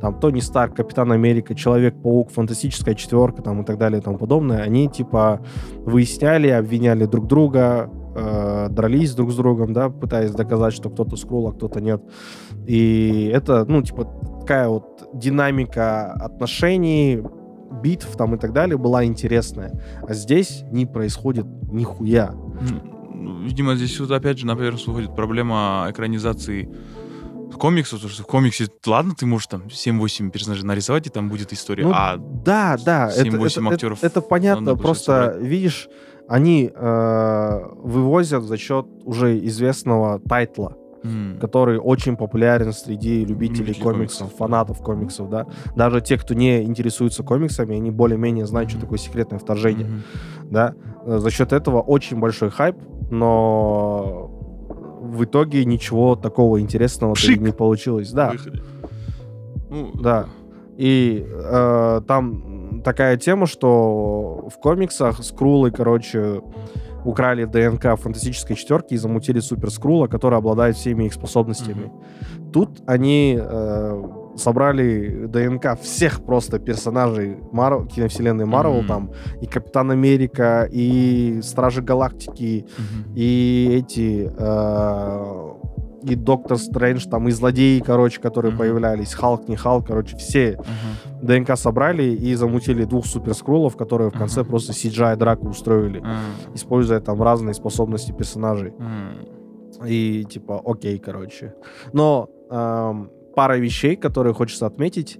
там, Тони Старк, Капитан Америка, Человек-паук, Фантастическая четверка, там, и так далее, и тому подобное, они, типа, выясняли, обвиняли друг друга, э, дрались друг с другом, да, пытаясь доказать, что кто-то скрул, а кто-то нет. И это, ну, типа, такая вот динамика отношений, битв там и так далее была интересная. А здесь не происходит нихуя. Ну, Видимо, здесь вот опять же на поверхность выходит проблема экранизации комиксов, потому что в комиксе, ладно, ты можешь там 7-8 персонажей нарисовать, и там будет история, Ну, а Да, да, это, 7-8 это- актеров это- это понятно, просто собрать. видишь, они э, вывозят за счет уже известного тайтла, м, который очень популярен среди любителей Любителей комиксов, комиксов, фанатов комиксов, да. Даже те, кто не интересуется комиксами, они более-менее знают, что Мгм. такое секретное вторжение, мгм. да. Э, За счет этого очень большой хайп, но в итоге ничего такого интересного не получилось, да. выходе. Ну, Да. И э, там такая тема, что в комиксах скрулы, короче, украли ДНК фантастической четверки и замутили супер скрула, который обладает всеми их способностями. Тут они э, собрали ДНК всех просто персонажей Марвел, киновселенной Марвел, Мгм. там и Капитан Америка, и Стражи Галактики, Мгм. и эти э, и Доктор Стрэндж, там и злодеи, короче, которые Мгм. появлялись, Халк, не Халк, короче, все Ага. ДНК собрали и замутили двух суперскрулов, которые в конце Ага. просто CGI драку устроили, А, используя там разные способности персонажей. а. И типа, окей, короче. Но эм, пара вещей, которые хочется отметить.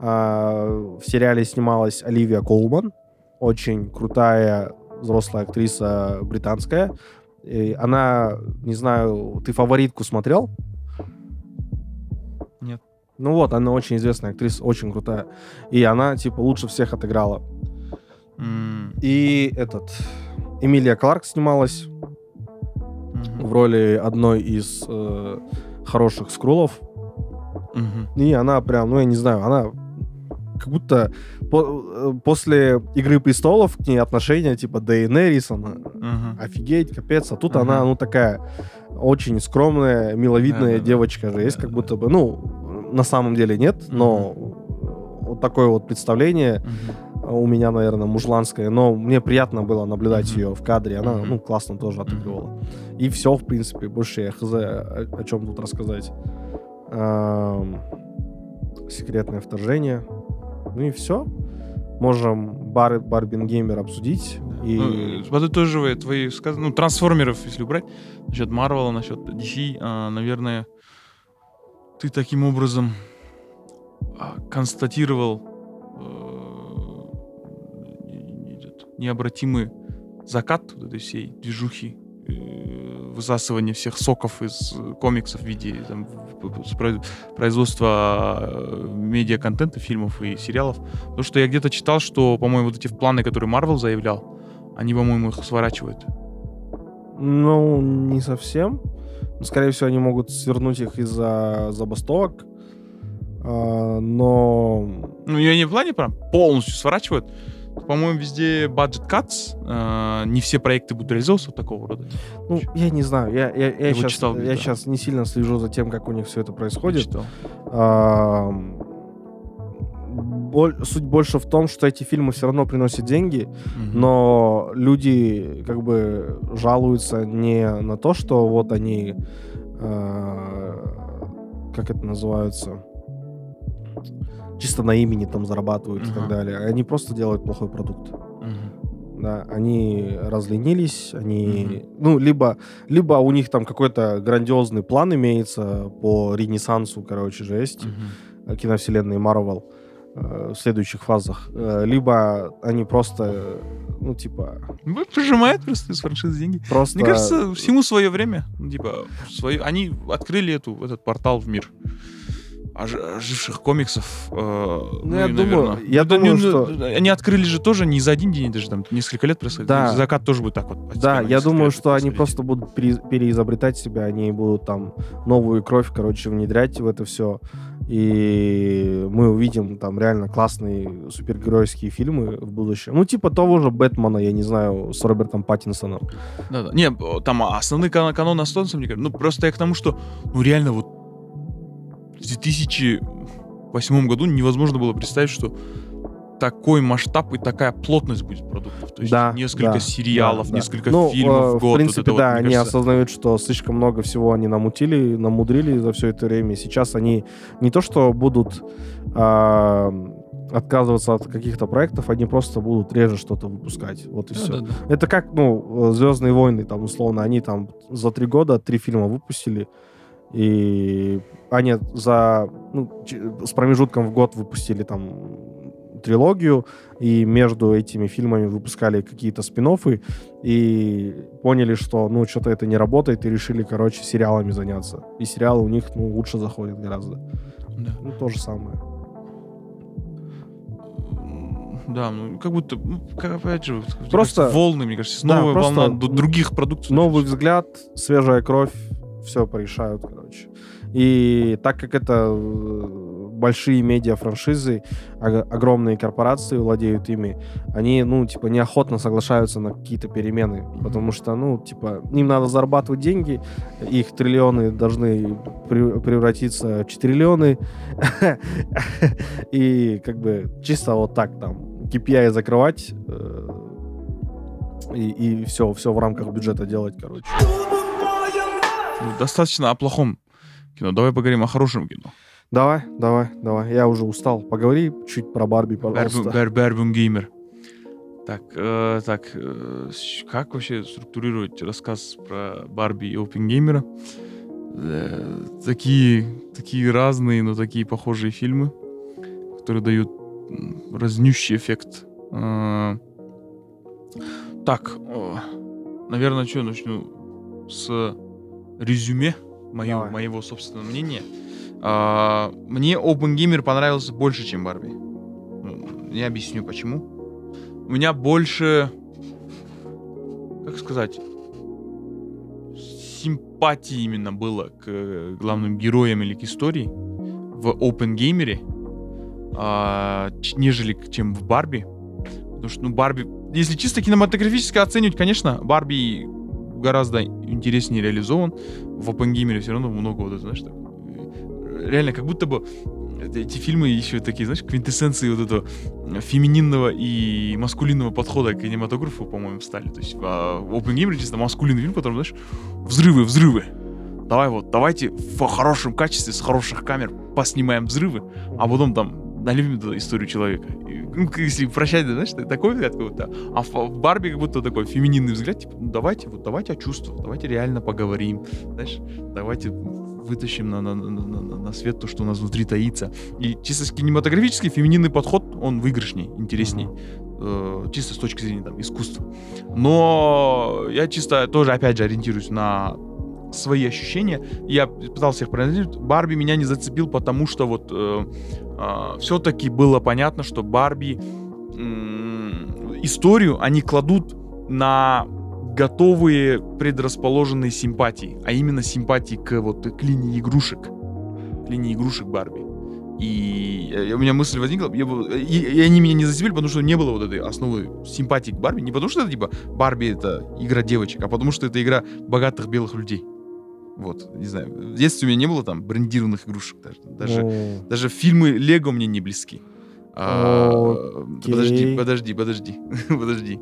Э, в сериале снималась Оливия Колман, очень крутая взрослая актриса британская. И она, не знаю, ты фаворитку смотрел? Нет. Ну вот, она очень известная актриса, очень крутая. И она, типа, лучше всех отыграла. М, И этот... Эмилия Кларк снималась мгм. в роли одной из э, хороших скрулов. Мгм. И она прям, ну я не знаю, она как будто по- э, после Игры престолов к ней отношение типа Дейенерис, она Ага. офигеть, капец, а тут Ага. она, ну такая очень скромная, миловидная Да-да-да. девочка же есть, как будто бы, ну на самом деле нет, но вот такое вот представление Мгм. у меня, наверное, мужланское, но мне приятно было наблюдать Мгм. ее в кадре, она, Мгм. ну, классно тоже отыгрывала. И все, в принципе, больше я хз, о, о чем тут рассказать. Секретное вторжение. Ну и все. Можем бар, Барбин Геймер обсудить. Да. И Ну, подытоживая твои сказания, ну, трансформеров, если убрать, насчет Марвела, насчет DC, а, наверное, ты таким образом а, констатировал э, необратимый закат вот этой всей движухи, э, высасывание всех соков из э, комиксов в виде там, производства э, медиа-контента, фильмов и сериалов. Потому что я где-то читал, что, по-моему, вот эти планы, которые Марвел заявлял, они, по-моему, их сворачивают. Ну, не совсем. Ну, Скорее всего, они могут свернуть их из-за забастовок. А, но Ну, я не в плане прям полностью сворачивают. По-моему, везде budget cuts. э, не все проекты будут реализовываться вот такого рода. Ну, я не знаю, я, я, я, его сейчас, читал я где-то. сейчас не сильно слежу за тем, как у них все это происходит. Ам, боль- суть больше в том, что эти фильмы все равно приносят деньги, Мгм. но люди как бы жалуются не на то, что вот они, э, как это называется, чисто на имени там зарабатывают и так далее. Они просто делают плохой продукт. Мгм. Да, они разленились, они, ну, либо, либо у них там какой-то грандиозный план имеется по ренессансу, короче, жесть, э, киновселенной Марвел э, в следующих фазах, э, либо они просто, ну, типа, Ну, Прижимают просто из франшизы деньги. просто... Мне кажется, всему свое время. Ну, Типа, свое... они открыли эту, этот портал в мир. Ожи- оживших комиксов. э, ну, я и, думаю- наверно, я это думаю, не- что- Они открыли же тоже не за один день, даже там несколько лет происходит. Да. Закат тоже будет так вот. Да, я думаю, что они просто будут пере- переизобретать себя, они будут там новую кровь, короче, внедрять в это все. И мы увидим там реально классные супергеройские фильмы в будущем. Ну, типа того же Бэтмена, я не знаю, с Робертом Паттинсоном. Да, да. Не, там основные кан- каноны останутся, мне кажется. Ну, просто я к тому, что, ну, реально, вот в 2008 году невозможно было представить, что такой масштаб и такая плотность будет продуктов. То есть Да, несколько да, сериалов, да, да. несколько Ну, фильмов э, в год. В принципе, вот это да, вот, они кажется, осознают, что слишком много всего они намутили, намудрили за все это время. Сейчас они не то, что будут а, отказываться от каких-то проектов, они просто будут реже что-то выпускать. Вот и да, все. да, да. Это как, ну, Звездные войны, там, условно, они там за три года три фильма выпустили, и они за, ну, с промежутком в год выпустили там трилогию, и между этими фильмами выпускали какие-то спин и поняли, что, ну, что-то это не работает, и решили, короче, сериалами заняться. И сериалы у них, ну, лучше заходят гораздо. Да. Ну, то же самое. Да, ну, как будто, ну, как, опять же, Просто- кажется, волны, мне кажется, Да, новая просто волна других продуктов. Новый взгляд, свежая кровь, все порешают, короче. И так как это э, большие медиа-франшизы, ог- огромные корпорации владеют ими, они, ну, типа, неохотно соглашаются на какие-то перемены, потому что, ну, типа, им надо зарабатывать деньги, их триллионы должны пре- превратиться в четыриллионы, (laughs) и, как бы, чисто вот так там KPI закрывать, э, и, и все, все в рамках бюджета делать, короче. Ну, достаточно о плохом кино. Давай поговорим о хорошем кино. Давай, давай, давай. Я уже устал. Поговори чуть про Барби, пожалуйста. Бэрбун Геймер. Так, э, так, э, как вообще структурировать рассказ про Барби и Опенгеймера? Э, такие, такие разные, но такие похожие фильмы, которые дают разнющий эффект. Э, так, э, наверное, что, начну с резюме Давай. моего собственного мнения. А, мне Опенгеймер понравился больше, чем Барби. Ну, Я объясню почему. У меня больше, как сказать, симпатии именно было к э, главным героям или к истории в Опенгеймере, а, нежели чем в Барби. Потому что, ну, Барби... Если чисто кинематографически оценивать, конечно, Барби гораздо интереснее реализован. В Опенгеймере все равно много вот это, знаешь, так, э, реально, как будто бы эти фильмы еще такие, знаешь, квинтэссенции вот этого фемининного и маскулинного подхода к кинематографу, по-моему, стали. То есть а, в Опенгеймере чисто маскулинный фильм, который, знаешь, взрывы, взрывы. Давай вот, давайте в хорошем качестве, с хороших камер поснимаем взрывы, а потом там налепим туда историю человека. Ну, если прощать, да, знаешь, такой взгляд как будто. А в, в Барби как будто такой фемининный взгляд, типа, ну давайте, вот давайте о чувствах, давайте реально поговорим, знаешь, давайте вытащим на, на, на, на- на- свет то, что у нас внутри таится. И чисто кинематографический фемининный подход, он выигрышней, интересней. э, чисто с точки зрения там, искусства. Но я чисто тоже, опять же, ориентируюсь на свои ощущения. Я пытался их проанализировать. Барби меня не зацепил, потому что вот все-таки было понятно, что Барби м, историю они кладут на готовые предрасположенные симпатии, а именно симпатии к вот к линии игрушек, к линии игрушек Барби. И э, у меня мысль возникла, я и, и они меня не зацепили, потому что не было вот этой основы симпатии к Барби. Не потому что это типа Барби это игра девочек, а потому что это игра богатых белых людей. Вот, не знаю. В детстве у меня не было там брендированных игрушек даже. Даже, Ну, даже фильмы Лего мне не близки. А, подожди, подожди, (laughs) подожди, подожди.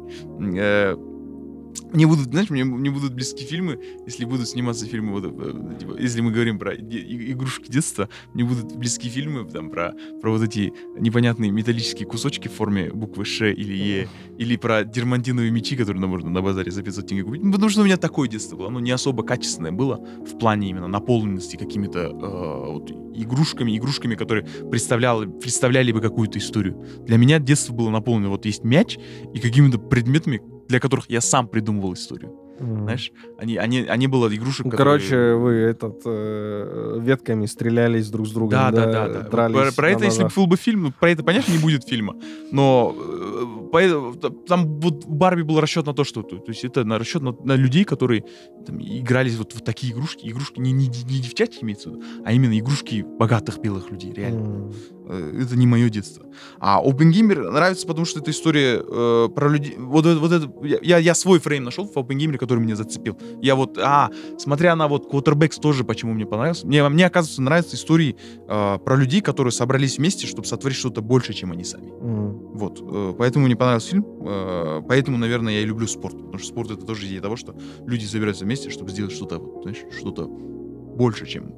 Мне будут, знаешь, мне, мне будут близки фильмы, если будут сниматься фильмы, вот, э, типа, если мы говорим про игрушки детства, мне будут близки фильмы там, про, про вот эти непонятные металлические кусочки в форме буквы Ш или Е, или про дермантиновые мечи, которые можно на базаре за 500 тенге купить. Потому что у меня такое детство было, оно не особо качественное было в плане именно наполненности какими-то э, вот игрушками, игрушками, которые представляли, представляли бы какую-то историю. Для меня детство было наполнено, вот есть мяч и какими-то предметами, для которых я сам придумывал историю. М. Знаешь, они, они, они было игрушек, Ну, которые- короче, вы этот э, ветками стрелялись друг с другом, Да, да, да, да. Вот дрались Про, про это, если бы был бы фильм, ну, про это, понятно, не будет фильма. Но э, там вот Барби был расчет на то, что... То, то есть это на расчет на, на людей, которые там, игрались вот в такие игрушки. Игрушки не, не, не девчачьи виду, а именно игрушки богатых белых людей, реально. М. Э, Это не мое детство. А Опенгеймер нравится, потому что это история э, про людей. Вот, это- вот это, я- я, свой фрейм нашел в Опенгеймере, который меня зацепил. Я вот, а, смотря на вот Quarterbacks тоже, почему мне понравился. Мне, мне оказывается, нравятся истории э, про людей, которые собрались вместе, чтобы сотворить что-то больше, чем они сами. М. Вот. э, поэтому мне понравился фильм. э, поэтому, наверное, я и люблю спорт. Потому что спорт это тоже идея того, что люди собираются вместе, чтобы сделать что-то, вот, знаешь, что-то больше, чем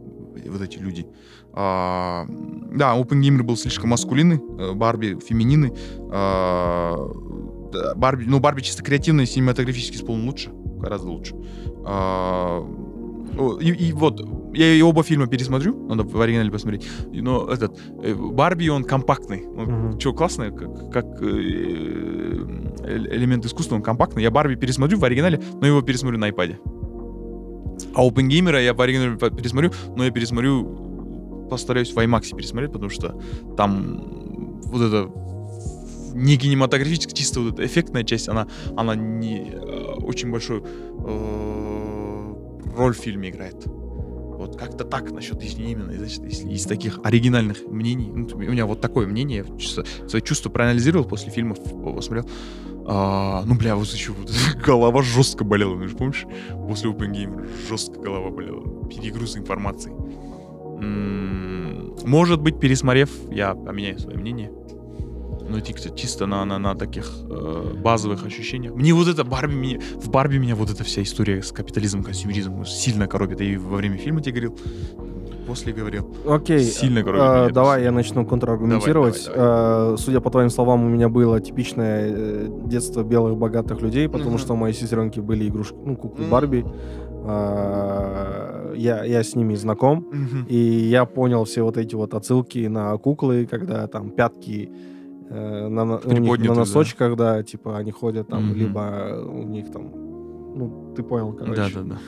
вот эти люди. А, да, Опенгеймер был слишком маскулинный, э, Барби феминины. А, да, Барби, ну, Барби чисто креативно и синематографически исполнен лучше, гораздо лучше. А, о, и, и вот, я и оба фильма пересмотрю, надо в оригинале посмотреть. Но этот, э, Барби, он компактный. Мгм. Что, классно, как, как э, элемент искусства, он компактный. Я Барби пересмотрю в оригинале, но его пересмотрю на iPad. А Опенгеймера я по- пересмотрю, но я пересмотрю, постараюсь в IMAX пересмотреть, потому что там вот это не кинематографически, чисто вот эта эффектная часть, она, она не э, очень большую э, роль в фильме играет. Вот как-то так насчет именно значит, если из таких оригинальных мнений. ну, у меня вот такое мнение, я чувство- свои чувства проанализировал после фильмов, посмотрел. А, ну, бля, вот еще вот (laughs) голова жестко болела, ну, помнишь? После Опенгеймера жестко голова болела. Перегруз информации. Может быть, пересмотрев, я поменяю свое мнение. Ну, чисто, чисто на, на, на таких э, базовых ощущениях. Мне вот это Барби, мне, в Барби меня вот эта вся история с капитализмом, консюмеризмом сильно коробит. И во время фильма тебе говорил, после говорил. Окей. Сильно коробит э, меня давай я начну контраргументировать. Давай, Э, Судя по твоим словам, у меня было типичное э, детство белых богатых людей, потому Мгм. что мои сестренки были игрушки, ну, куклы М. Барби. Э, Я, я с ними знаком. Мгм. И я понял все вот эти вот отсылки на куклы, когда там пятки э, на, у них на Приподняты, да. носочках, да, типа они ходят там, Мгм. либо у них там, ну, ты понял, короче. Да, да, да.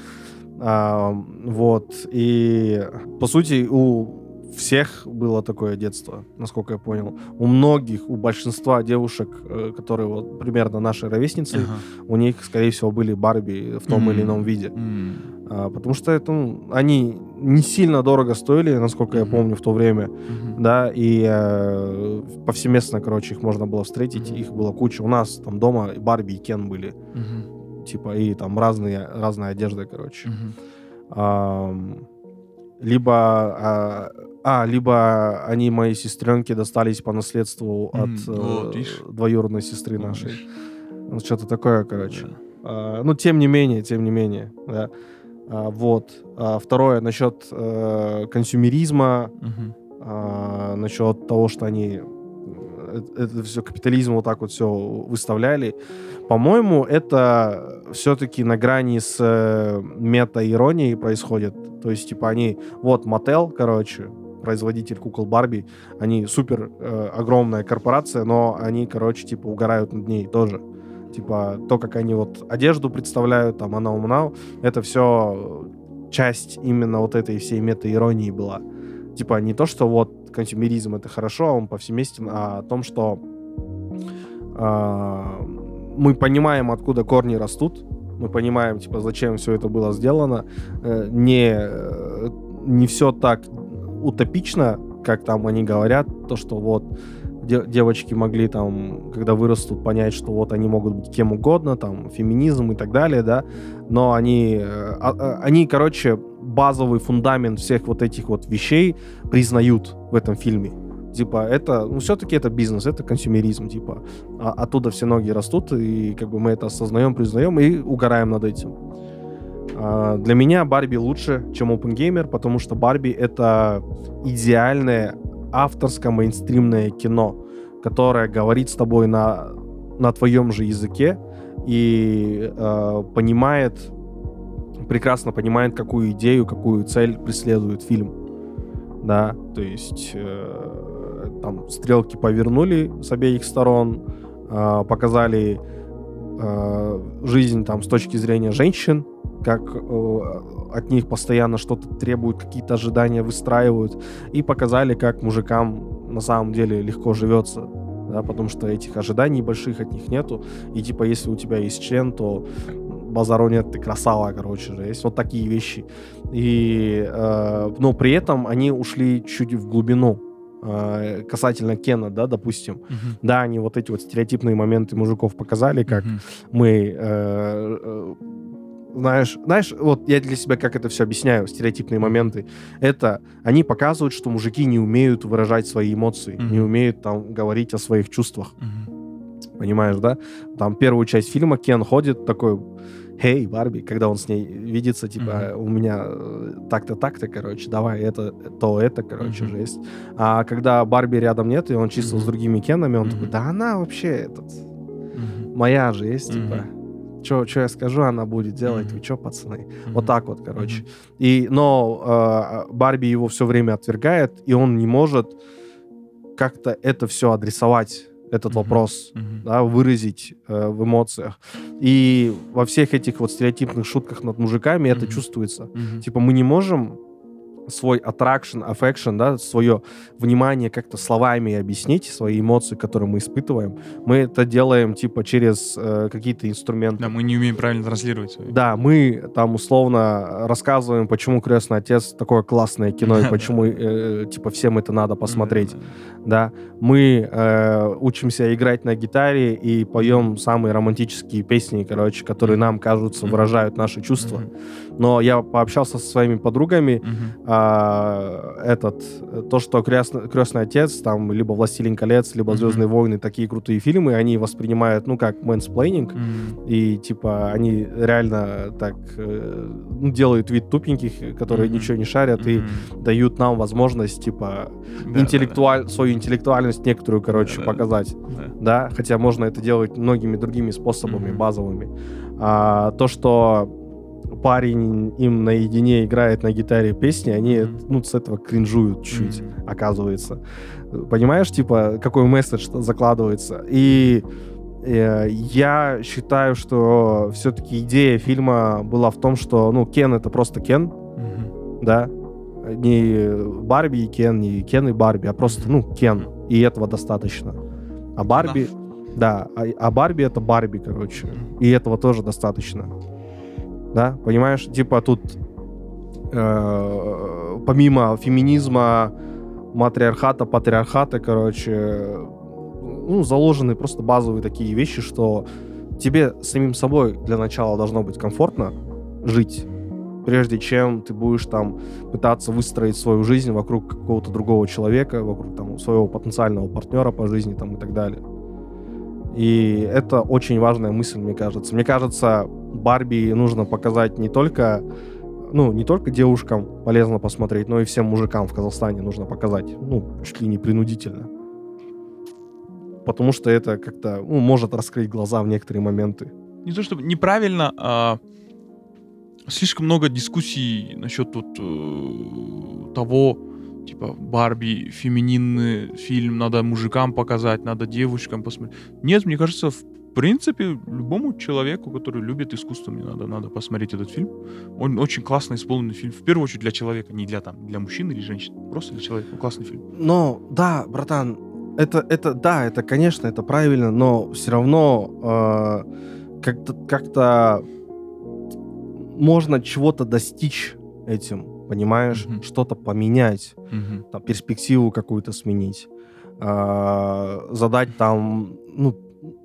А, вот. И по сути у всех было такое детство, насколько я понял. У многих, у большинства девушек, э, которые вот примерно наши ровесницы, Ага. у них, скорее всего, были Барби в том или М. ином виде. М. А, потому что это, ну, они не сильно дорого стоили, насколько я Мгм. помню, в то время. Мгм. Да, и э, повсеместно, короче, их можно было встретить. Мгм. Их было куча. У нас там дома Барби и Кен были. Мгм. Типа, и там разные, разная одежда, короче. Мгм. Ам, либо а, а, либо они моей сестренке достались по наследству М, от э, двоюродной сестры нашей. видишь. Ну, Что-то такое, короче. Да. А, ну, тем не менее, тем не менее, да. А, вот. А, второе, насчет э, консюмеризма, Мгм. а, насчет того, что они это все капитализм вот так вот все выставляли. По-моему, это все-таки на грани с э, мета-иронией происходит. То есть, типа, они... Вот, Mattel, короче, производитель кукол Барби, они супер э, огромная корпорация, но они, короче, типа, угорают над ней тоже. Типа, то, как они вот одежду представляют, там, она умна, это все часть именно вот этой всей мета-иронии была. Типа, не то, что вот консюмеризм это хорошо, а он повсеместен, а о том, что а, мы понимаем, откуда корни растут, мы понимаем, типа, зачем все это было сделано. Э, Не, э, не все так утопично, как там они говорят, то, что вот де- девочки могли там, когда вырастут, понять, что вот они могут быть кем угодно, там, феминизм и так далее, да, но они, э, а- а- они, короче, базовый фундамент всех вот этих вот вещей признают в этом фильме. Типа, это, ну, все-таки это бизнес, это консюмеризм, типа. А- оттуда все ноги растут, и как бы мы это осознаем, признаем и угораем над этим. А, для меня Барби лучше, чем Опенгеймер, потому что Барби — это идеальное авторское мейнстримное кино, которое говорит с тобой на, на твоем же языке и э, понимает, прекрасно понимает, какую идею, какую цель преследует фильм. Да, то есть э, там стрелки повернули с обеих сторон, э, показали э, жизнь там с точки зрения женщин, как э, от них постоянно что-то требуют, какие-то ожидания выстраивают, и показали, как мужикам на самом деле легко живется, да, потому что этих ожиданий больших от них нету, и типа если у тебя есть член, то базару нет, ты красава, короче же, есть вот такие вещи. И, э, но при этом они ушли чуть в глубину, э, касательно Кена, да, допустим. Мгм. Да, они вот эти вот стереотипные моменты мужиков показали, как Мгм. мы, э, знаешь, знаешь, вот я для себя как это все объясняю, стереотипные моменты. Это они показывают, что мужики не умеют выражать свои эмоции, не Мгм. умеют там говорить о своих чувствах, Мгм. понимаешь, да? Там первую часть фильма Кен ходит такой, Эй, Барби, когда он с ней видится, типа, Мгм. у меня э, так-то, так-то, короче, давай, это, то, это, короче, Мгм. жесть. А когда Барби рядом нет, и он чисто с Мгм. другими Кенами, он Мгм. такой, да она вообще этот, Мгм. моя же есть, Мгм. типа. Что я скажу, она будет делать. Мгм. Вы что, пацаны? Мгм. Вот так вот, короче. И, но э, Барби его все время отвергает, и он не может как-то это все адресовать, этот Мгм. вопрос, Мгм. да, выразить э, в эмоциях. И во всех этих вот стереотипных шутках над мужиками это Мгм. чувствуется. Мгм. Типа мы не можем свой attraction, affection, да, свое внимание как-то словами объяснить, свои эмоции, которые мы испытываем. Мы это делаем, типа, через э, какие-то инструменты. Да, мы не умеем правильно транслировать свои. Да, мы там условно рассказываем, почему «Крестный отец» такое классное кино, и (laughs) почему, э, типа, всем это надо посмотреть. Да, мы э, учимся играть на гитаре и поем самые романтические песни, короче, которые нам кажутся, выражают наши чувства. Но я пообщался со своими подругами, Мгм. а, этот, то, что крестный, крестный отец, там, либо «Властелин колец», либо. «Звездные войны», такие крутые фильмы, они воспринимают, ну, как mansplaining, Мгм. и, типа, они реально так э, ну, делают вид тупеньких, которые Мгм. ничего не шарят, и Мгм. дают нам возможность, типа, Да, интеллектуаль... свою интеллектуальность некоторую, короче, Да-да. показать. да, да. Да, хотя можно это делать многими другими способами, Мгм. базовыми. А, то, что парень им наедине играет на гитаре песни, они Мгм. ну, с этого кринжуют чуть, Мгм. оказывается. Понимаешь, типа, какой месседж закладывается? И э, я считаю, что все-таки идея фильма была в том, что, ну, Кен это просто Кен, Мгм. да, не Барби и Кен, не Кен и Барби, а просто, ну, Кен, и этого достаточно. А Барби, да, а, а Барби это Барби, короче, и этого тоже достаточно. Да, понимаешь? Типа тут э, помимо феминизма, матриархата, патриархата, короче, ну, заложены просто базовые такие вещи, что тебе самим собой для начала должно быть комфортно жить, прежде чем ты будешь там пытаться выстроить свою жизнь вокруг какого-то другого человека, вокруг там своего потенциального партнера по жизни там и так далее. И это очень важная мысль, мне кажется. Мне кажется, Барби нужно показать не только, ну, не только девушкам полезно посмотреть, но и всем мужикам в Казахстане нужно показать. Ну, чуть ли не принудительно. Потому что это как-то, ну, может раскрыть глаза в некоторые моменты. Не то чтобы неправильно, а слишком много дискуссий насчет вот э, того, типа Барби, фемининный фильм, надо мужикам показать, надо девушкам посмотреть. Нет, мне кажется, в принципе, любому человеку, который любит искусство, мне надо, надо посмотреть этот фильм. Он очень классно исполненный фильм. В первую очередь для человека, не для там, для мужчин или женщин. Просто для человека. Классный фильм. Но, да, братан, это, это, да, это, конечно, это правильно, но все равно э, как-то, как-то можно чего-то достичь этим, понимаешь? Мгм. Что-то поменять, Мгм. там, перспективу какую-то сменить, э, задать там, ну,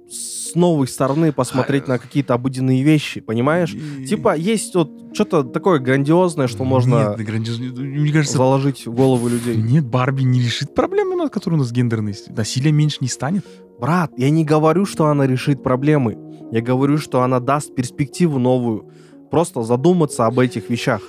с новой стороны посмотреть на какие-то обыденные вещи, понимаешь? И- Типа есть вот что-то такое грандиозное, что можно Нет, грандиозно- Мне кажется, заложить в головы людей. Нет, Барби не решит проблемы, на которые у нас гендерность. Насилия меньше не станет. Брат, я не говорю, что она решит проблемы. Я говорю, что она даст перспективу новую. Просто задуматься об этих вещах.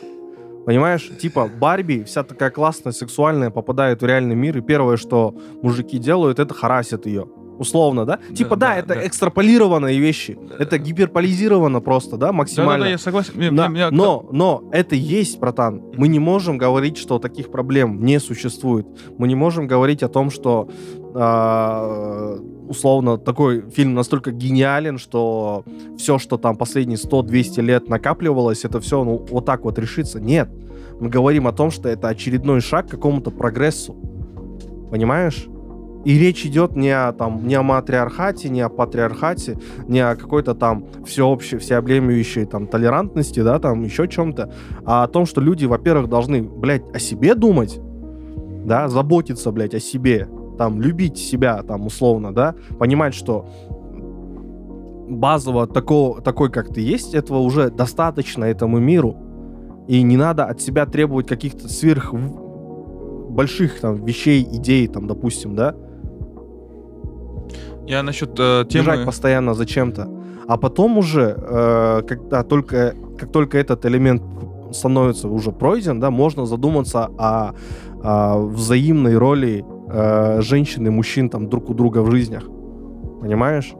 Понимаешь? Типа Барби, вся такая классная, сексуальная, попадает в реальный мир, и первое, что мужики делают, это харасят ее. Условно, да? Да, типа, да, да, это да. экстраполированные вещи. Это гиперполизировано просто, да, максимально. Да-да-да, я согласен. Мне- мне- мне- но, но это есть, братан. Мы не можем говорить, что таких проблем не существует. Мы не можем говорить о том, что а, условно, такой фильм настолько гениален, что все, что там последние 100-200 лет накапливалось, это все ну, вот так вот решится. Нет. Мы говорим о том, что это очередной шаг к какому-то прогрессу. Понимаешь? И речь идет не о, там, не о матриархате, не о патриархате, не о какой-то там всеобщей, всеобъемлющей там толерантности, да, там еще чем-то, а о том, что люди, во-первых, должны, блядь, о себе думать, да, заботиться, блядь, о себе, там, любить себя, там, условно, да, понимать, что базово такого, такой, как ты есть, этого уже достаточно этому миру, и не надо от себя требовать каких-то сверх больших там вещей, идей, там, допустим, да, я насчет э, темы... Бежать постоянно зачем-то. А потом уже, э, когда только, как только этот элемент становится уже пройден, да, можно задуматься о, о взаимной роли э, женщин и мужчин там друг у друга в жизнях. Понимаешь?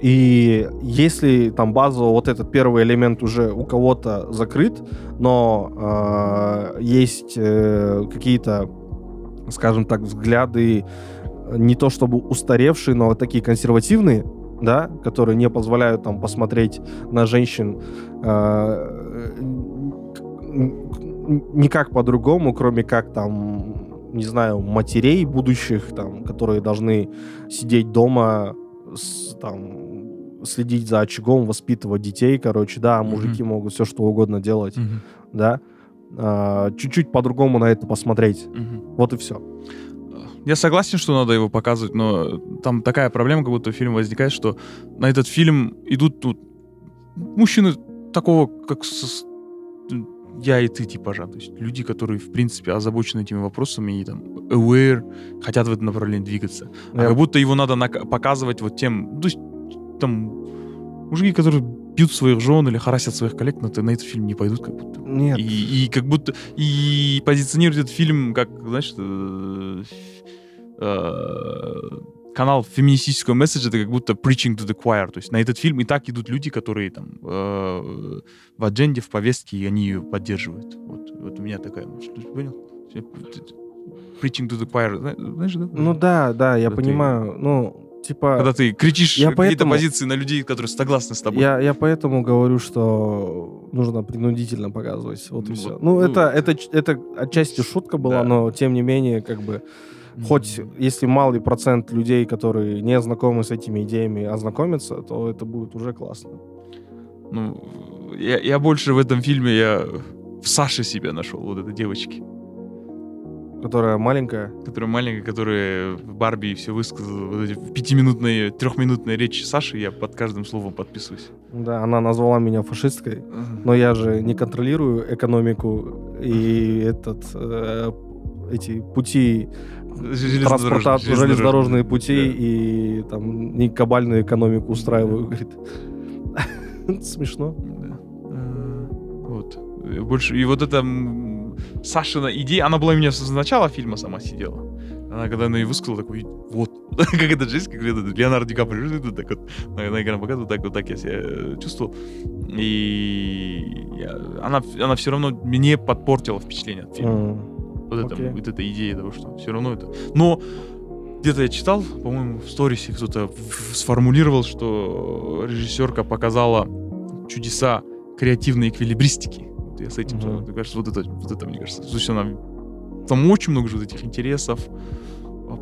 И если там базово вот этот первый элемент уже у кого-то закрыт, но э, есть э, какие-то, скажем так, взгляды не то чтобы устаревшие, но такие консервативные, да, которые не позволяют там посмотреть на женщин э, никак по-другому, кроме как там, не знаю, матерей будущих, там, которые должны сидеть дома, с, там, следить за очагом, воспитывать детей, короче, да, мужики mm-hmm. могут все что угодно делать, mm-hmm. да, э, чуть-чуть по-другому на это посмотреть, mm-hmm. вот и все. Я согласен, что надо его показывать, но там такая проблема, как будто фильм возникает, что на этот фильм идут тут мужчины такого, как со, я и ты типажа. То есть люди, которые, в принципе, озабочены этими вопросами и там aware, хотят в этом направлении двигаться. А как будто его надо показывать вот тем... То есть там мужики, которые бьют своих жен или харасят своих коллег, но на этот фильм не пойдут как будто. Нет. И, и как будто... И позиционируют этот фильм как, знаешь, э, канал феминистического месседжа, это как будто preaching to the choir. То есть на этот фильм и так идут люди, которые там э, в адженде, в повестке, и они ее поддерживают. Вот, вот у меня такая мысль. Понял? Preaching to the choir. Знаешь, да? Ну да, да, я Когда понимаю. Ты... Ну, типа... Когда ты кричишь я какие-то поэтому, позиции на людей, которые согласны с тобой. Я, я поэтому говорю, что нужно принудительно показывать. Вот ну, и все. Вот, ну, ну, это, это, это отчасти шутка была, да. но тем не менее, как бы хоть если малый процент людей, которые не знакомы с этими идеями, ознакомятся, то это будет уже классно. Ну, я, я больше в этом фильме, я в Саше себя нашел, вот этой девочки. Которая маленькая? Которая маленькая, которая в Барби все высказала. Вот эти пятиминутные, трехминутные речи Саши, я под каждым словом подписываюсь. Да, она назвала меня фашисткой, uh-huh. но я же не контролирую экономику и этот э, эти пути транспорта, железнодорожные пути да. и там не кабальную экономику устраиваю, говорит. (laughs) Смешно. Да. А, вот. Больше, и вот эта Сашина идея, она была у меня с начала фильма сама сидела. Она когда она ее высказала, такой, вот, (laughs) как это жизнь, как это Леонардо Ди Каприо, так вот, на, экран показывает, так вот так я себя чувствовал. И я, она, она все равно мне подпортила впечатление от фильма. Mm. Вот, okay. это, вот эта идея того, что все равно это... Но где-то я читал, по-моему, в сторисе кто-то сформулировал, что режиссерка показала чудеса креативной эквилибристики. Вот я с этим, mm-hmm. мне кажется, вот это, вот это, мне кажется, то есть она, там очень много же вот этих интересов,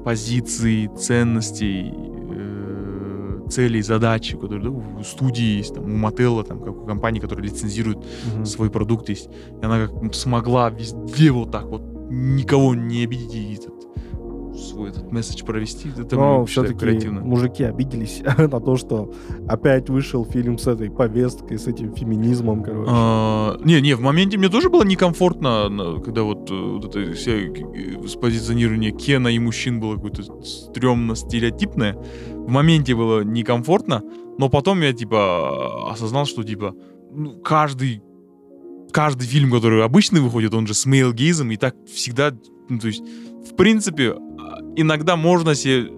позиций, ценностей, э, целей, задачи, которые да, у студии есть, там, у Мотелла, там, как у компании, которые лицензируют mm-hmm. свой продукт есть. И она как смогла везде вот так вот никого не обидеть и этот, свой этот месседж провести. Это Но все-таки мужики обиделись (laughs) на то, что опять вышел фильм с этой повесткой, с этим феминизмом, короче. А, не, не, в моменте мне тоже было некомфортно, когда вот, э, вот это все э, позиционирование Кена и мужчин было какое-то стрёмно стереотипное. В моменте было некомфортно, но потом я, типа, осознал, что, типа, ну, каждый каждый фильм, который обычно выходит, он же с мейлгейзом, и так всегда, ну, то есть, в принципе, иногда можно себе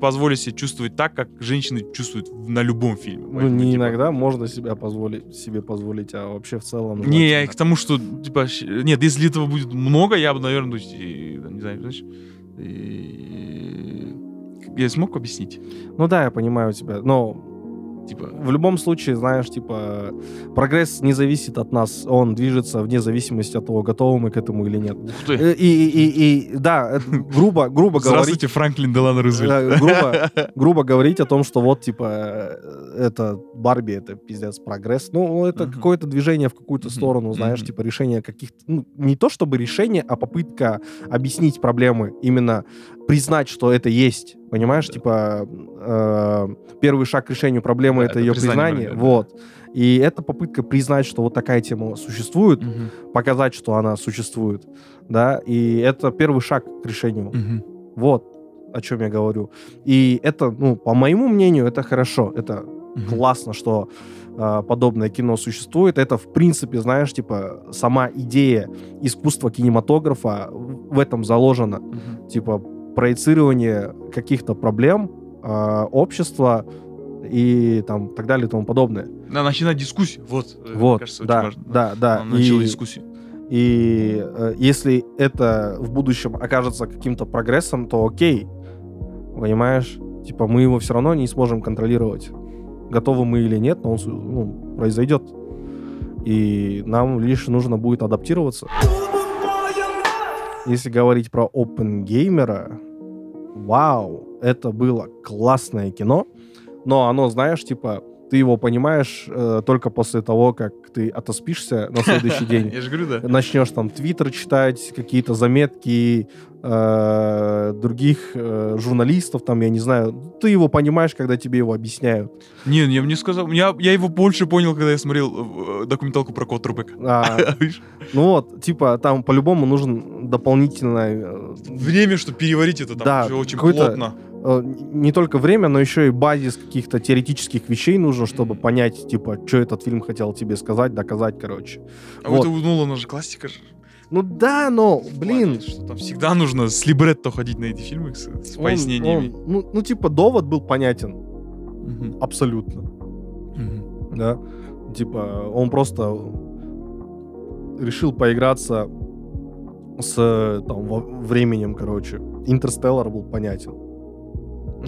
позволить себе чувствовать так, как женщины чувствуют на любом фильме. Ну, не типа, иногда можно себя позволить, себе позволить, а вообще в целом... Не, я к тому, что, типа, нет, если этого будет много, я бы, наверное, то есть, и, не знаю, знаешь, и- я смог объяснить? Ну да, я понимаю тебя, но Типа, в любом случае, знаешь, типа, прогресс не зависит от нас, он движется вне зависимости от того, готовы мы к этому или нет. ух ты. Э, И, и, и, да, это грубо, грубо говорить, Здравствуйте, Франклин Делано Рузвельт. э, грубо, (laughs) грубо говорить о том, что вот, типа, э, это Барби, это пиздец прогресс. Ну, это Мгм. какое-то движение в какую-то Мгм. сторону, знаешь, Мгм. типа решение каких-то... Ну, не то чтобы решение, а попытка объяснить проблемы, именно признать, что это есть. Понимаешь, Да. типа, э, первый шаг к решению проблемы Да, это, это ее признание проблемы, да. Вот. И это попытка признать, что вот такая тема существует, Мгм. показать, что она существует. Да, и это первый шаг к решению. Мгм. Вот о чем я говорю. И это, ну, по моему мнению, это хорошо. Это Мгм. классно, что а, подобное кино существует. Это, в принципе, знаешь, типа, сама идея искусства кинематографа в этом заложена. Мгм. Типа, проецирование каких-то проблем а, общества и там так далее и тому подобное. Надо начинать дискуссию. Вот, э, мне вот, кажется, да, важно. да, да. Надо начало И- дискуссии. и э, если это в будущем окажется каким-то прогрессом, то окей. Понимаешь? Типа мы его все равно не сможем контролировать. Готовы мы или нет, но он ну, произойдет. И нам лишь нужно будет адаптироваться. Если говорить про Опенгеймера, вау, это было классное кино, но оно, знаешь, типа, ты его понимаешь э, только после того, как ты отоспишься на следующий день (laughs) Я же говорю, да. начнешь там твиттер читать, какие-то заметки э, других э, журналистов, там, я не знаю, ты его понимаешь, когда тебе его объясняют. Не, я мне сказал, я, я его больше понял, когда я смотрел э, документалку про Кот Рубека. А, (laughs) ну вот, типа, там по-любому нужен дополнительное, э, Время, чтобы переварить это, там Да, очень плотно. Э, не только время, но еще и базис каких-то теоретических вещей нужно, чтобы понять, типа, что этот фильм хотел тебе сказать, доказать, короче. А вот. вот у Нолана же классика же. Ну да, но, блин, Что там всегда нужно с либретто ходить на эти фильмы с, с он- пояснениями. он- ну, ну, типа, довод был понятен, Мгм. абсолютно. Мгм. да, типа он просто решил поиграться с там временем, короче. Интерстеллар был понятен,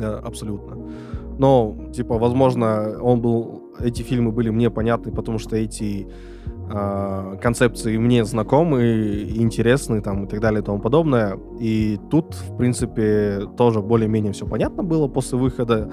абсолютно. Но типа, возможно, он был, эти фильмы были мне понятны, потому что эти а, концепции мне знакомы, интересны там и так далее и тому подобное. И тут, в принципе, тоже более-менее все понятно было после выхода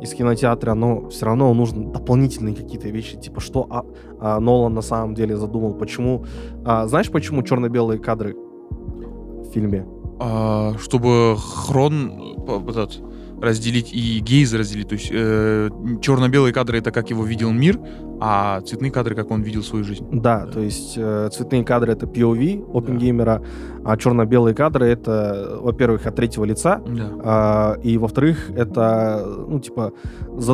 из кинотеатра, но все равно нужны дополнительные какие-то вещи, типа что а, а, Нолан на самом деле задумал, почему... а, знаешь, почему черно-белые кадры в фильме? А, чтобы хрон э, этот, разделить и гейз разделить. То есть э, черно-белые кадры это как его видел мир, а цветные кадры как он видел свою жизнь. Да, Да. то есть э, цветные кадры это POV Опенгеймера, а черно-белые кадры это, во-первых, от третьего лица, Да. а, и во-вторых, это, ну, типа,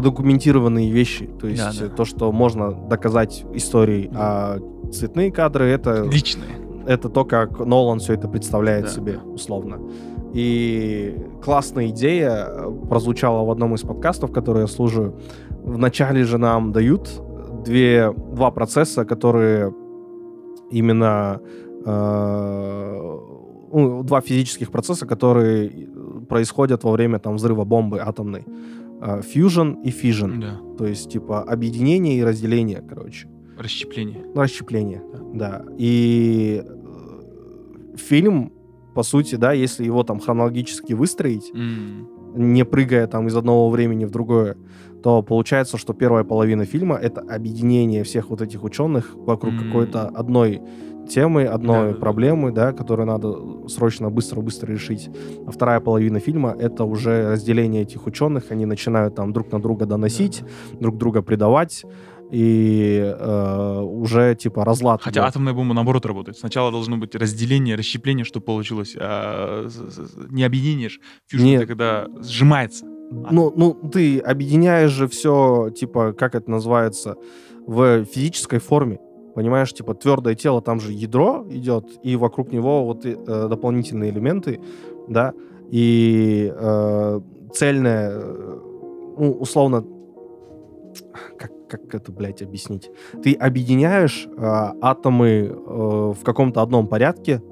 задокументированные вещи. То есть Да, да. э, то, что можно доказать историей, а цветные кадры это Личные. это то, как Нолан все это представляет Да, себе, условно. И классная идея э, прозвучала в одном из подкастов, которые я слушаю. Вначале же нам дают две, два процесса, которые именно э, ну, два физических процесса, которые происходят во время там взрыва бомбы атомной. Э, Fusion и fission. Да. То есть, типа, объединение и разделение, короче. Расщепление. Ну, расщепление, да. И э, фильм, по сути, да, если его там хронологически выстроить, М. не прыгая там из одного времени в другое, то получается, что первая половина фильма — это объединение всех вот этих ученых вокруг М. какой-то одной темы, одной Да-да-да. проблемы, да, которую надо срочно, быстро-быстро решить. А вторая половина фильма — это уже разделение этих ученых, они начинают там друг на друга доносить, друг друга предавать, и э, уже типа разлад. Хотя идет. атомная бомба наоборот работает. Сначала должно быть разделение, расщепление, чтобы получилось. А, не объединение ж. Фьюжн Нет. это когда сжимается. Ну, ну, ты объединяешь же все, типа, как это называется, в физической форме. Понимаешь, типа, твердое тело, там же ядро идет, и вокруг него вот э, дополнительные элементы, да, и э, цельное, э, ну, условно, как, как это, блядь, объяснить? Ты объединяешь э, атомы э, в каком-то одном порядке,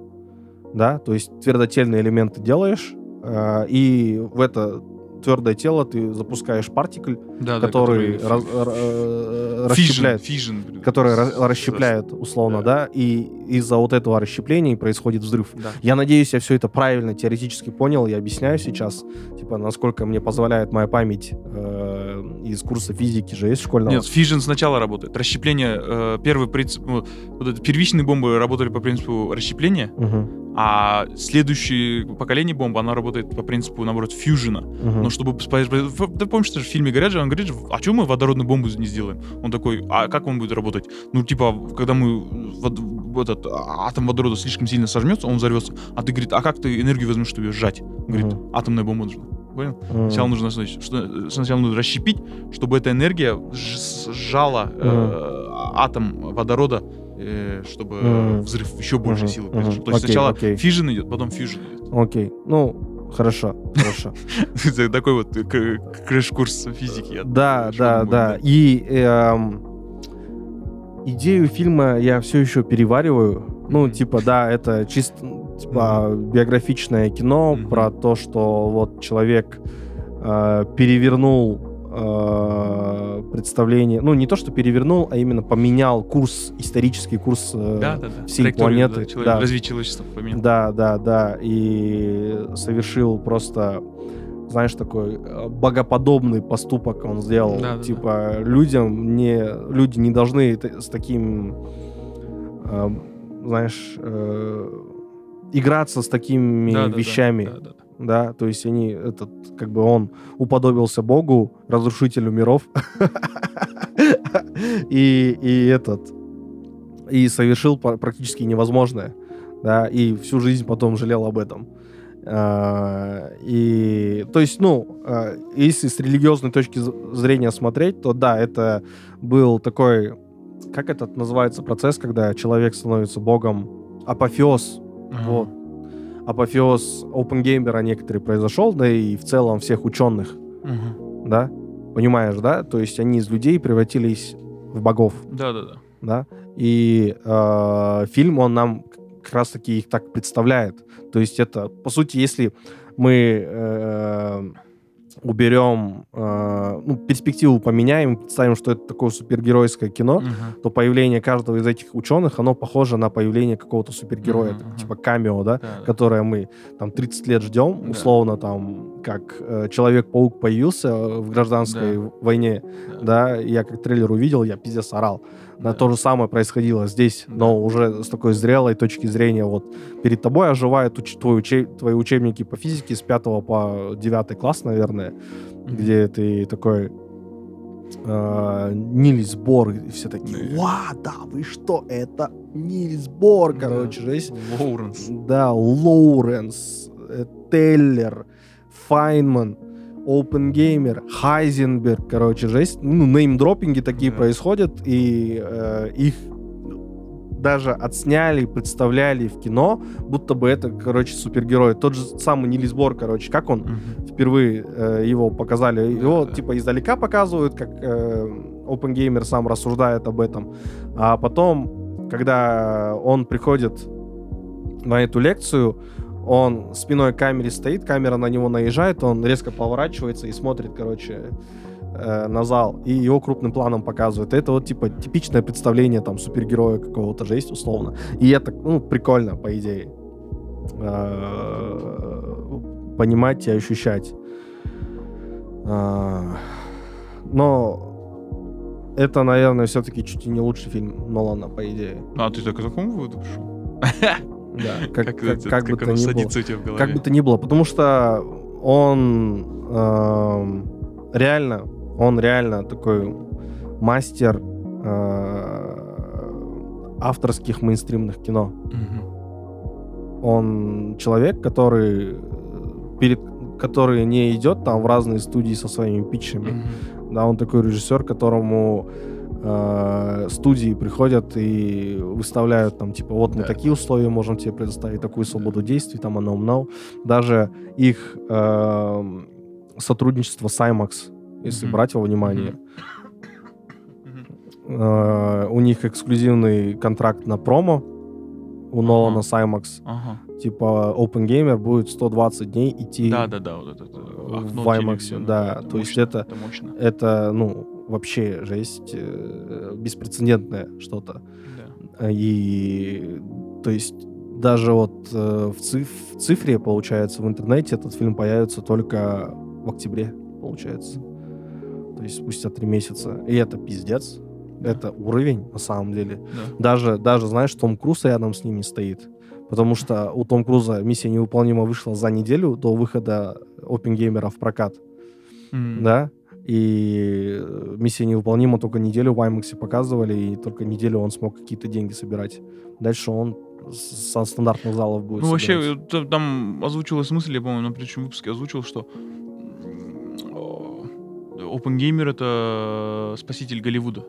да, то есть твердотельные элементы делаешь, э, и в это твердое тело ты запускаешь партикль, Да, да, который, который раз- э, Fission, расщепляет, блин, который расщепляет, условно, да. да, и из-за вот этого расщепления происходит взрыв. Да. Я надеюсь, я все это правильно теоретически понял, я объясняю сейчас, типа, насколько мне позволяет моя память э, из курса физики же есть школьного. Нет, fission сначала работает. Расщепление, э, первый принцип, ну, вот это первичные бомбы работали по принципу расщепления, Мгм, а следующее поколение бомб, оно работает по принципу, наоборот, фьюжена. мгм. Но чтобы... Ты помнишь, что в фильме говорят же, он говорит а что мы водородную бомбу не сделаем? Он такой, а как он будет работать? Ну, типа, когда мы вод- этот а, атом водорода слишком сильно сожмется, он взорвется. А ты, говорит, а как ты энергию возьмешь, чтобы ее сжать? Он говорит, Мгм. атомная бомба нужна. Понял? Мгм. Сначала нужно, значит, что, сначала нужно расщепить, чтобы эта энергия сж- сжала э, атом водорода, э, чтобы взрыв еще больше силы произошел. То есть Окей, сначала окей. фьюжн идет, потом фьюжн идет. Окей, ну, хорошо, хорошо. (laughs) Такой вот э, к- краш-курс физики. Да, да, да. И эм, идею фильма я все еще перевариваю. Ну, типа, да, это чисто типа биографичное кино про то, что вот человек э, перевернул э, представление, ну не то, что перевернул, а именно поменял курс, исторический курс э, Да, да, да. всей Траекторию, планеты. да, человек- Да. Развитие человечества поменял. Да, да, да. И совершил просто, знаешь, такой э, богоподобный поступок он сделал. Да, да, типа людям не люди не должны с таким, э, знаешь, э, играться с такими Да, да, да, вещами. да, да, да. Да, то есть они, этот, как бы он уподобился Богу, разрушителю миров, (laughs) и, и этот, и совершил пр- практически невозможное, да, и всю жизнь потом жалел об этом. А, И, то есть, ну, а, если с религиозной точки зрения смотреть, то да, это был такой, как этот называется процесс, когда человек становится богом, апофеоз, Ага. вот. Апофеоз OpenGamer некоторый произошел, да и в целом всех ученых, Мгм. да? Понимаешь, да? То есть они из людей превратились в богов, Да, да, да. да? И э, фильм, он нам как раз-таки их так представляет. То есть это, по сути, если мы э, уберем, э, ну, перспективу поменяем, представим, что это такое супергеройское кино, Мгм. то появление каждого из этих ученых, оно похоже на появление какого-то супергероя, мгм. типа камео, да, Да, да. которое мы там 30 лет ждем, Да. условно там, как э, Человек-паук появился в гражданской Да. войне, да, и я как трейлер увидел, я пиздец орал. Да, то же самое происходило здесь, но уже с такой зрелой точки зрения, вот перед тобой оживают уч- твой уче- твои учебники по физике с 5 по 9 класс, наверное, Мгм. где ты такой э, Нильс Бор, и все такие, ва, да, вы что, это Нильс Бор, Да. короче, жесть. Лоуренс. Да, Лоуренс, Теллер, Файнман, Опенгеймер, Хайзенберг, короче, жесть. Ну, неймдропинги такие Да. происходят, и э, их даже отсняли, представляли в кино, будто бы это, короче, супергерой. Тот же самый Нилис Бор, короче, как он Мгм. впервые э, его показали. Его, да. типа, издалека показывают, как э, OpenGamer сам рассуждает об этом. А потом, когда он приходит на эту лекцию, он спиной к камере стоит, камера на него наезжает, он резко поворачивается и смотрит, короче, э, на зал, и его крупным планом показывают. Это вот, типа, типичное представление, там, супергероя какого-то же есть, условно. И это, ну, прикольно, по идее. Э, Понимать и ощущать. А, Но это, наверное, все-таки чуть ли не лучший фильм Нолана, по идее. А ты так к такому выводу пришел? (laughs) Да, (laughs) как, как, как бы как то оно ни было. садится у тебя в голове? Как бы то ни было, потому что он эм, реально, он реально такой мастер э, авторских мейнстримных кино. Он человек, который э, перед который не идет там в разные студии со своими питчами. Да, он такой режиссер, которому э, студии приходят и выставляют там, типа, вот мы Да. такие условия можем тебе предоставить, такую свободу действий, там, оно, no. Даже их эм, сотрудничество с IMAX, если Мгм. брать во внимание. Мгм. Э, у них эксклюзивный контракт на промо у Нолана с IMAX. Ага. Типа Open Gamer будет 120 дней идти Да, да, да, вот это. э, в IMAX, да, то есть мощно, это- Это мощно. это, ну, вообще жесть, э, беспрецедентное что-то. Да. И, то есть, даже вот э, в, циф- в цифре, получается, в интернете этот фильм появится только в октябре, получается. То есть спустя три месяца. И это пиздец. Да. Это уровень, на самом деле. Да. Даже, даже, знаешь, Том Круз рядом с ним не стоит. Потому что у Том Круза «Миссия невыполнима» вышла за неделю до выхода Опенгеймера в прокат. М. Да? И э, «Миссия невыполнима» только неделю в IMAX показывали, и только неделю он смог какие-то деньги собирать. Дальше он со стандартных залов будет Ну, вообще, собирать. э, т- там озвучилась мысль, я, по-моему, на предыдущем выпуске озвучил, что OpenGamer — это спаситель Голливуда.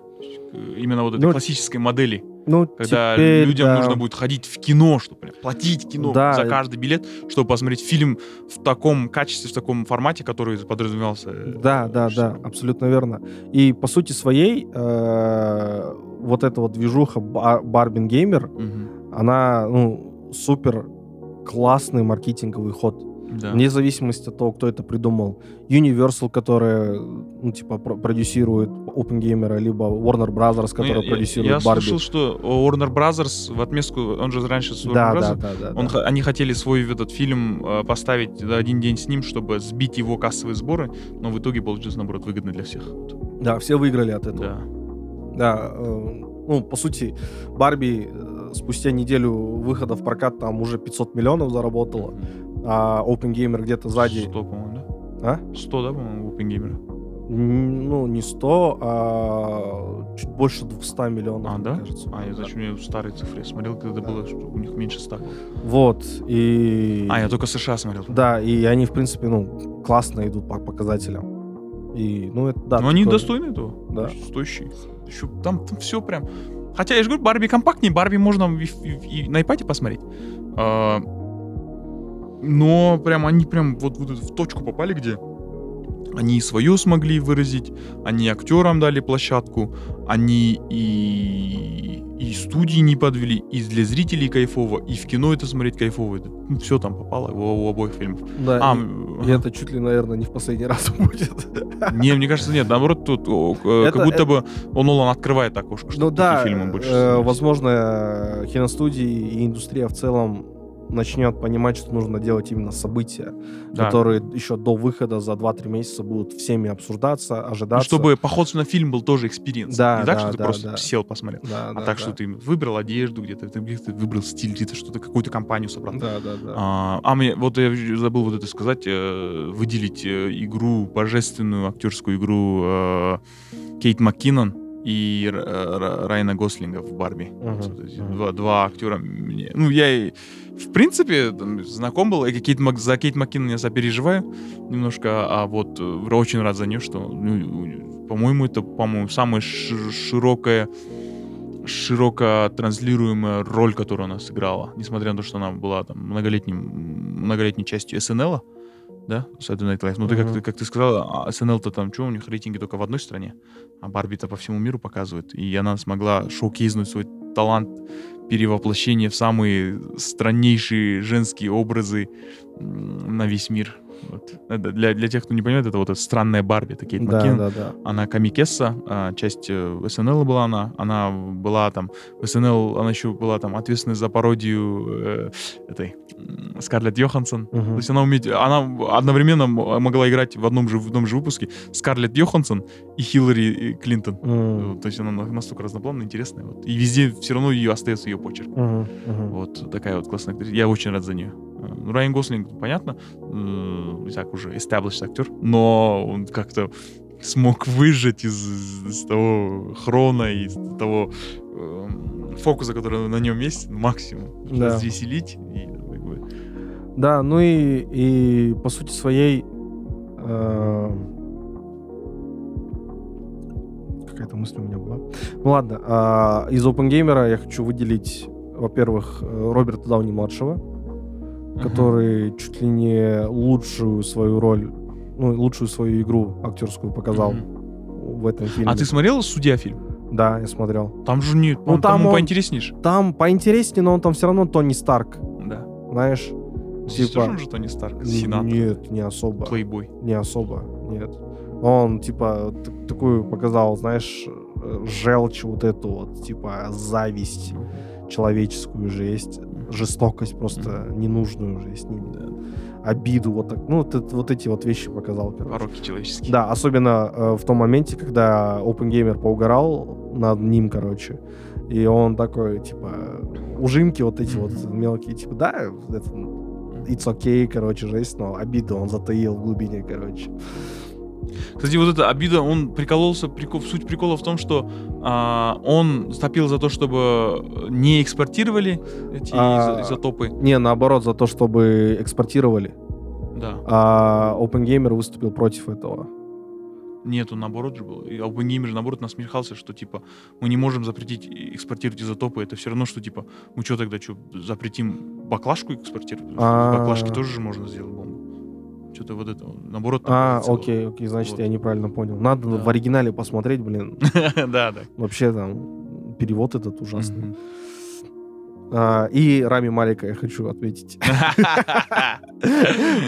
Э, Именно вот этой Ну, классической модели. Ну, Когда теперь, людям да. нужно будет ходить в кино, чтобы прям платить кино Да. за каждый билет, чтобы посмотреть фильм в таком качестве, в таком формате, который подразумевался. э, Да, да, да, абсолютно верно. И по сути своей э, вот эта вот движуха Ба- Барбин Геймер, Мгм. она ну супер классный маркетинговый ход. Да. Вне зависимости от того, кто это придумал. Universal, которая, ну, типа, про- продюсирует OpenGamer, либо Warner Brothers, Ну, которая я- я- продюсирует Я Барби. слышал, что Warner Brothers в отместку, он же раньше с Warner да, Brothers, да, да, да, Он, да. они хотели свой этот фильм э, поставить один день с ним, чтобы сбить его кассовые сборы, но в итоге получилось, наоборот, выгодно для всех. Да, все выиграли от этого. Да. Да, э, ну, по сути, Барби э, спустя неделю выхода в прокат там уже 500 миллионов заработала, а OpenGamer где-то сзади... 100, по-моему, да? А? 100, да, по-моему, OpenGamer? Ну, не 100, а чуть больше 200 миллионов, А, да? кажется. А, я Да. зачем я старые цифры? Смотрел, когда было, что у них меньше 100 было. Вот, и... А, я только США смотрел. Да, и они, в принципе, ну, классно идут по показателям. И, ну, это, да. Но они такое- достойны этого. Да. Стоящие. Еще там, все прям... Хотя, я же говорю, Барби компактнее, Барби можно и, и- и на iPad посмотреть. А, но прям они прям вот, вот в точку попали, где они и свое смогли выразить, они актерам дали площадку, они и, и студии не подвели, и для зрителей кайфово, и в кино это смотреть кайфово. все там попало у, у обоих фильмов. Да, А, и, и это чуть ли, наверное, не в последний раз (laughs) будет. не, мне кажется, нет. Наоборот, тут к- Это- как будто это- бы он Нолан открывает окошко, что Ну да, фильмы больше. э, возможно, э, киностудии и индустрия в целом начнет понимать, что нужно делать именно события, Да. которые еще до выхода за 2-3 месяца будут всеми обсуждаться, Ну, ожидаться. чтобы поход на фильм был тоже experience. Да, не так, да, что ты да, просто да. сел, посмотрел. Да, А да, так, да. что ты выбрал одежду где-то, ты где-то выбрал стиль, где-то что-то, какую-то компанию собрал. Да, да, да. А, а мне, вот я забыл вот это сказать, э, выделить э, игру, божественную актерскую игру э, Кейт МакКиннон и Р- Р- Райана Гослинга в Барби. Эти мгм. Два, два актера. мне- ну, я и, в принципе, там, знаком был. И Кейт Мак- за Кейт МакКиннон я сопереживаю немножко, а вот э, очень рад за нее, что, ну, по-моему, это, по-моему, самая ши- широкая широко транслируемая роль, которую она сыграла, несмотря на то, что она была там многолетним, многолетней частью СНЛ, да, Saturday Night Live. Ну, ты как, как ты сказала, а СНЛ-то там что, у них рейтинги только в одной стране, а Барби-то по всему миру показывает. И она смогла шоукейзнуть свой талант перевоплощения в самые страннейшие женские образы на весь мир. Вот. Это для, для тех, кто не понимает, это вот эта странная Барби, Кейт Да, Маккинон. да, да. Она комикесса, а, часть э, СНЛ была она. Она была там, в СНЛ она еще была там ответственной за пародию э, этой Скарлетт Йоханссон. То Мгм. есть она умеет, она одновременно могла играть в одном же, в одном же выпуске Скарлетт Йоханссон и Хиллари Клинтон. Вот, То есть она на- настолько разнопланная, интересная. Вот. И везде все равно ее остается ее почерк. мгм, мгм. Вот такая вот классная актриса. Я очень рад за нее. Ну, Райан Гослинг, понятно, э, и так уже established актер, но он как-то смог выжать из, из того хрона, из того эм, фокуса, который на нем есть, максимум. Да. Развеселить. И, как бы, Да, ну и, и по сути своей э, какая-то мысль у меня была. Ну ладно, а, из OpenGamer я хочу выделить, во-первых, э, Роберта Дауни младшего, который чуть ли не лучшую свою роль ну, лучшую свою игру актерскую показал Мгм. в этом фильме. А ты смотрел «Судья» фильм? Да, я смотрел. Там же не... Ну, он, там там он- поинтереснейший. Там поинтереснее, но он там все равно Тони Старк, Да. знаешь? Здесь Типа- тоже он же Тони Старк, сенатор, Нет, не особо. плейбой. Не особо, нет. Он, типа, такую показал, знаешь, э, желчь вот эту вот, типа, зависть человеческую жесть, жестокость просто ненужную же с ним. Да. Обиду, вот так. Ну, вот, вот эти вот вещи показал, короче. Пороки человеческие. Да, особенно э, в том моменте, когда OpenGamer поугарал над ним, короче. И он такой, типа, ужимки вот эти вот Мгм. мелкие, типа, да, это, it's okay, короче, жесть, но обиду он затаил в глубине, короче. Кстати, вот эта обида, он прикололся, прикол, суть прикола в том, что а, он стопил за то, чтобы не экспортировали эти А, изо- изотопы. Не, наоборот, за то, чтобы экспортировали. Да. А OpenGamer выступил против этого. Нет, он наоборот же был. И OpenGamer же наоборот насмехался, что типа мы не можем запретить экспортировать изотопы. Это все равно, что типа мы что тогда что, запретим баклажку экспортировать? А. Баклажки тоже же можно сделать бомбу. Что-то вот это. Наоборот. А, окей, окей, значит, Вот. я неправильно понял. Надо Да. в оригинале посмотреть, блин. (laughs) Да, да. Вообще там перевод этот ужасный. А, и Рами Малика я хочу отметить. (laughs)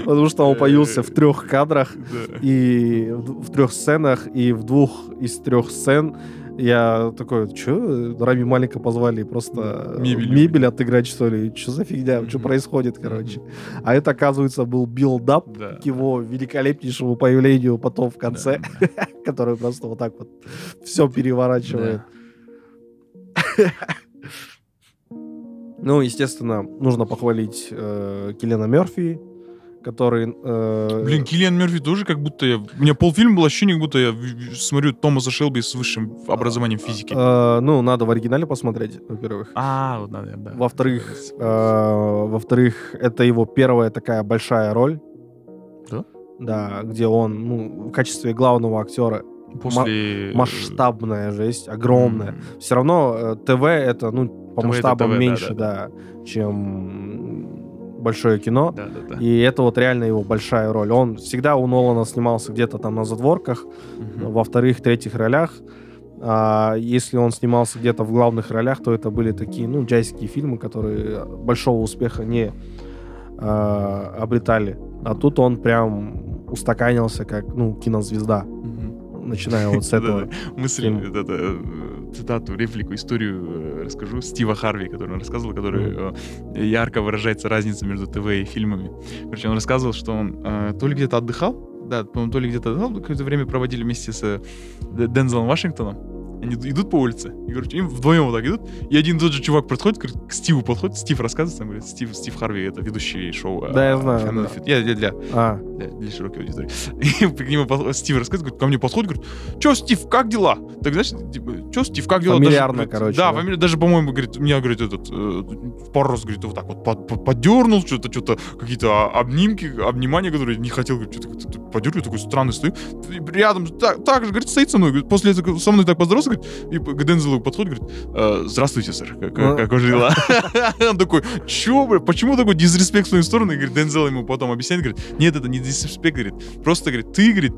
Потому что он появился в трех кадрах и в трех сценах, и в двух из трех сцен я такой, что, Рами Малика позвали просто Мебель. мебель отыграть, что ли? Что за фигня? Что Мгм. происходит, короче? А это, оказывается, был build-up Да. к его великолепнейшему появлению потом в конце, Да. (laughs) который просто вот так вот все переворачивает. (laughs) Ну, естественно, нужно похвалить э, Киллиана Мерфи, который... э, Блин, Киллиан Мерфи тоже как будто я... У меня полфильма было ощущение, как будто я смотрю Томаса Шелби с высшим образованием физики. э, ну, надо в оригинале посмотреть, во-первых. А, вот надо, да. Во-вторых, э, во-вторых, это его первая такая большая роль. Да? Да, где он, ну, в качестве главного актера После... масштабная жесть, огромная. М, Все равно э, ТВ это, ну, по ТВ это масштабам да, меньше, да, да, чем большое кино. Да, да, да. И это вот реально его большая роль. Он всегда у Нолана снимался где-то там на задворках, Мгм. во вторых, третьих ролях. А если он снимался где-то в главных ролях, то это были такие, ну, джайские фильмы, которые большого успеха не а, обретали. А тут он прям устаканился как, ну, кинозвезда, Мгм. начиная вот с (laughs) этого. Мысль, Цитату, реплику, историю э, расскажу. Стива Харви, который он рассказывал, который э, ярко выражается разница между ТВ и фильмами. Короче, он рассказывал, что он э, то ли где-то отдыхал, да, по-моему, то ли где-то отдыхал, какое-то время проводили вместе с э, Дензелом Вашингтоном. Они ид- идут по улице, и, короче, им вдвоем вот так идут, и один тот же чувак подходит, говорит, к Стиву подходит, Стив рассказывает, там, говорит, Стив, Стив Харви, это ведущий шоу. Да, я знаю, да. Я для, для, А, для, для широкой аудитории. (laughs) И к нему Стив рассказывает, говорит, ко мне подходит, говорит, чё, Стив, как дела? Так, знаешь, типа, чё, Стив, как дела? Фамильярно, говорит, короче, Да, да. фамили- даже, по-моему, говорит, меня, говорит, этот, э, пару раз, говорит, вот так вот под- под- поддернул, что-то, что-то, какие-то а, обнимки, обнимания, которые не хотел, говорит, что-то подергиваю, такой странный стою. Рядом, так, так же, говорит, стоит со мной, говорит, после этого со мной так поздоровался, говорит, и к Дензелу подходит, говорит, «Э, здравствуйте, сэр, как, Ну. как ваши дела? (laughs) Он такой, чё, бля, почему такой дизреспект в свою сторону? И, говорит, Дензел ему потом объясняет, говорит, нет, это не дизреспект, говорит, просто, говорит, ты, говорит,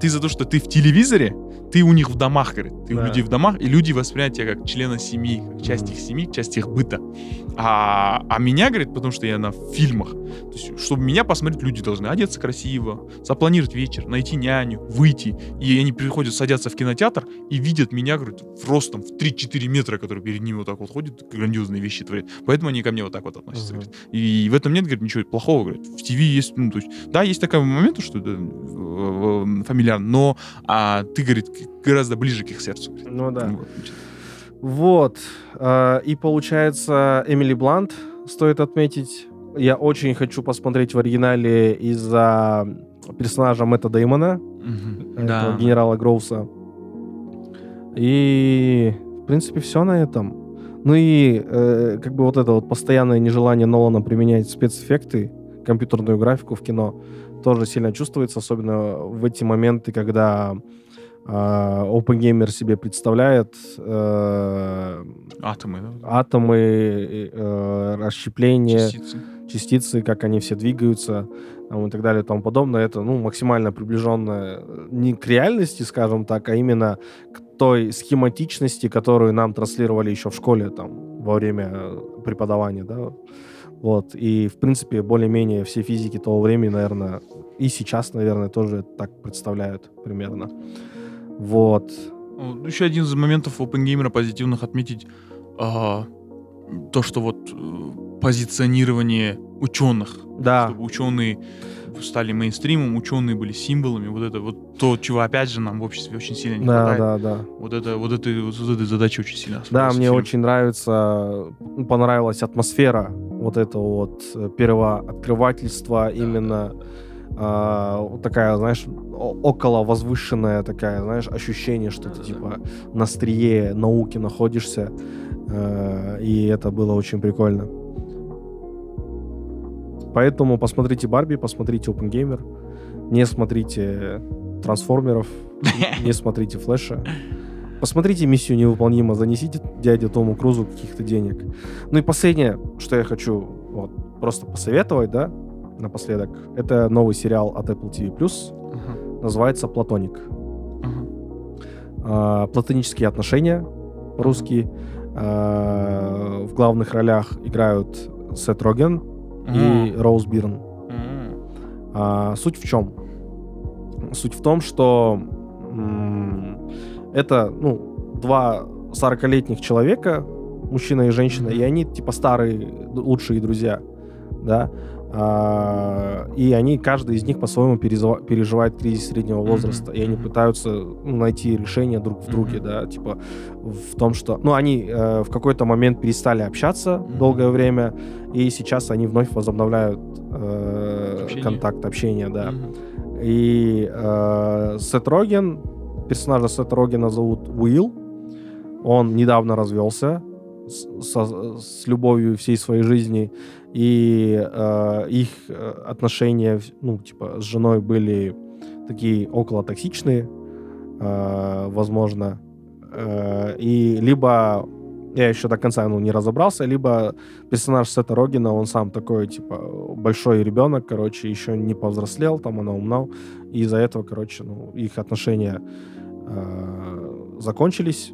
ты за то, что ты в телевизоре, ты у них в домах, говорит, ты у Да. людей в домах, и люди воспринимают тебя как члена семьи, как часть их семьи, часть их быта. А, а меня, говорит, потому что я на фильмах, то есть, чтобы меня посмотреть, люди должны одеться красиво, запланировать вечер, найти няню, выйти. И они приходят, садятся в кинотеатр и видят меня, говорит, в ростом в 3-4 метра, который перед ними вот так вот ходит, грандиозные вещи творит. Поэтому они ко мне вот так вот относятся. Мгм. говорит. И в этом нет, говорит, ничего плохого, говорит. В ТВ есть, ну, то есть, да, есть такой момент, что это фамильярно, но а, ты, говорит, гораздо ближе к их сердцу. говорит. ну да. Вот. Вот. э, И получается, Эмили Блант, стоит отметить, я очень хочу посмотреть в оригинале из-за персонажа Мэтта Деймона, этого Да. генерала Гроуса. И, в принципе, все на этом. Ну и э, как бы вот это вот постоянное нежелание Нолана применять спецэффекты, компьютерную графику в кино, тоже сильно чувствуется, особенно в эти моменты, когда э, OpenGamer себе представляет э, Атомы, да? атомы, э, расщепление, Частицы. частицы, как они все двигаются. там, и так далее и тому подобное. Это, ну, максимально приближенное э, не к реальности, скажем так, а именно к той схематичности, которую нам транслировали еще в школе, там, во время преподавания, да. Вот, и, в принципе, более-менее все физики того времени, наверное, и сейчас, наверное, тоже так представляют примерно. Вот. Ну, Еще один из моментов OpenGamer позитивных отметить а, то, что вот э, позиционирование ученых, Да, чтобы ученые стали мейнстримом, ученые были символами, вот это вот то, чего опять же нам в обществе очень сильно не да, хватает. да, да. Вот это, вот этой, вот этой задачи очень сильно. Да, мне очень нравится, понравилась атмосфера вот этого вот э, первооткрывательства именно вот такая, знаешь, около возвышенная такая, знаешь, ощущение, что ты типа на острие науки находишься, э, и это было очень прикольно. Поэтому посмотрите Барби, посмотрите Опенгеймер, не смотрите Трансформеров, (laughs) не смотрите Флэша. Посмотрите «Миссию невыполнима», занесите дяде Тому Крузу каких-то денег. Ну и последнее, что я хочу вот, просто посоветовать, да, напоследок, это новый сериал от Apple TV+, Ага, называется «Платоник». ага. А, платонические отношения по-русски. А, в главных ролях играют Сет Роген и Ага. Роуз Бирн. А, суть в чем? Суть в том, что м, это, ну, два 40-летних человека, мужчина и женщина, Мгм. и они, типа, старые, лучшие друзья, да, А, и они, каждый из них по-своему перезва- переживает кризис среднего возраста, и они пытаются ну, найти решение друг в друге, Мгм. да, типа, в том, что, ну, они э, в какой-то момент перестали общаться Мгм. долгое время, и сейчас они вновь возобновляют э, Общение. контакт, общение, да. Мгм. И э, Сет Роген, персонажа Сета Рогена зовут Уилл. Он недавно развелся с, со- с любовью всей своей жизни. И э, их э, отношения, ну, типа, с женой были такие около токсичные, э, возможно. Э, и либо я еще до конца ну, не разобрался, либо персонаж Сета Рогина, он сам такой, типа, большой ребенок, короче, еще не повзрослел, там она умна, и из-за этого, короче, ну, их отношения э, закончились.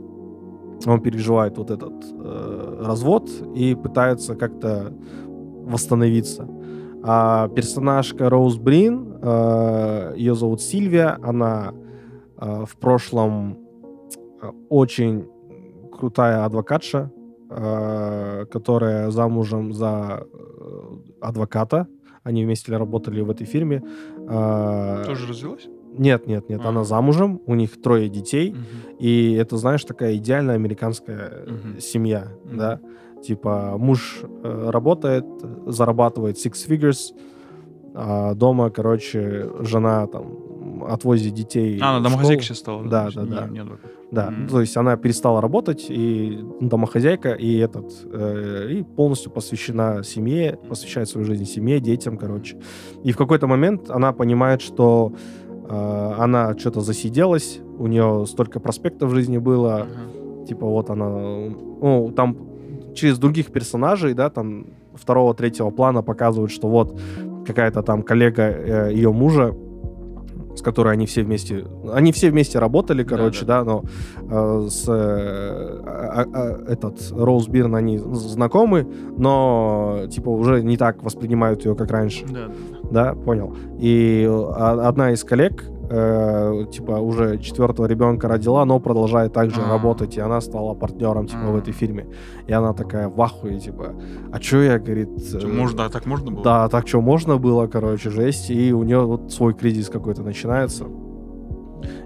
Он переживает вот этот э, развод и пытается как-то восстановиться. А персонажка Роуз Брин, э, ее зовут Сильвия, она э, в прошлом э, очень крутая адвокатша, э, которая замужем за э, адвоката. Они вместе работали в этой фирме. Э, Тоже развелась? Нет, нет, нет, А. она замужем, у них трое детей, Мгм. и это, знаешь, такая идеальная американская Мгм. семья, Мгм. да. Типа муж э, работает, зарабатывает six figures, а дома, короче, жена там отвозит детей. А, она домохозяйка сейчас стала? Да, есть да, не- да. не. Да, Мгм. то есть она перестала работать, и домохозяйка, и этот, э, и полностью посвящена семье, посвящает свою жизнь семье, детям, короче. И в какой-то момент она понимает, что она что-то засиделась, у нее столько проспектов в жизни было, Ага. типа вот она, ну, там через других персонажей, да, там второго, третьего плана показывают, что вот какая-то там коллега э, ее мужа, с которой они все вместе, они все вместе работали, короче, да, но э, с э, а- а- этот Роуз Бирн они знакомы, но типа уже не так воспринимают ее, как раньше. Да, да, понял. И а, одна из коллег, э, типа, уже четвертого ребенка родила, но продолжает также А. работать, и она стала партнером, типа, в А. этой фирме. И она такая в ахуе, типа, а чё я, говорит... Э, Можно, а так можно было? Да, так что можно было, короче, жесть. И у нее вот свой кризис какой-то начинается.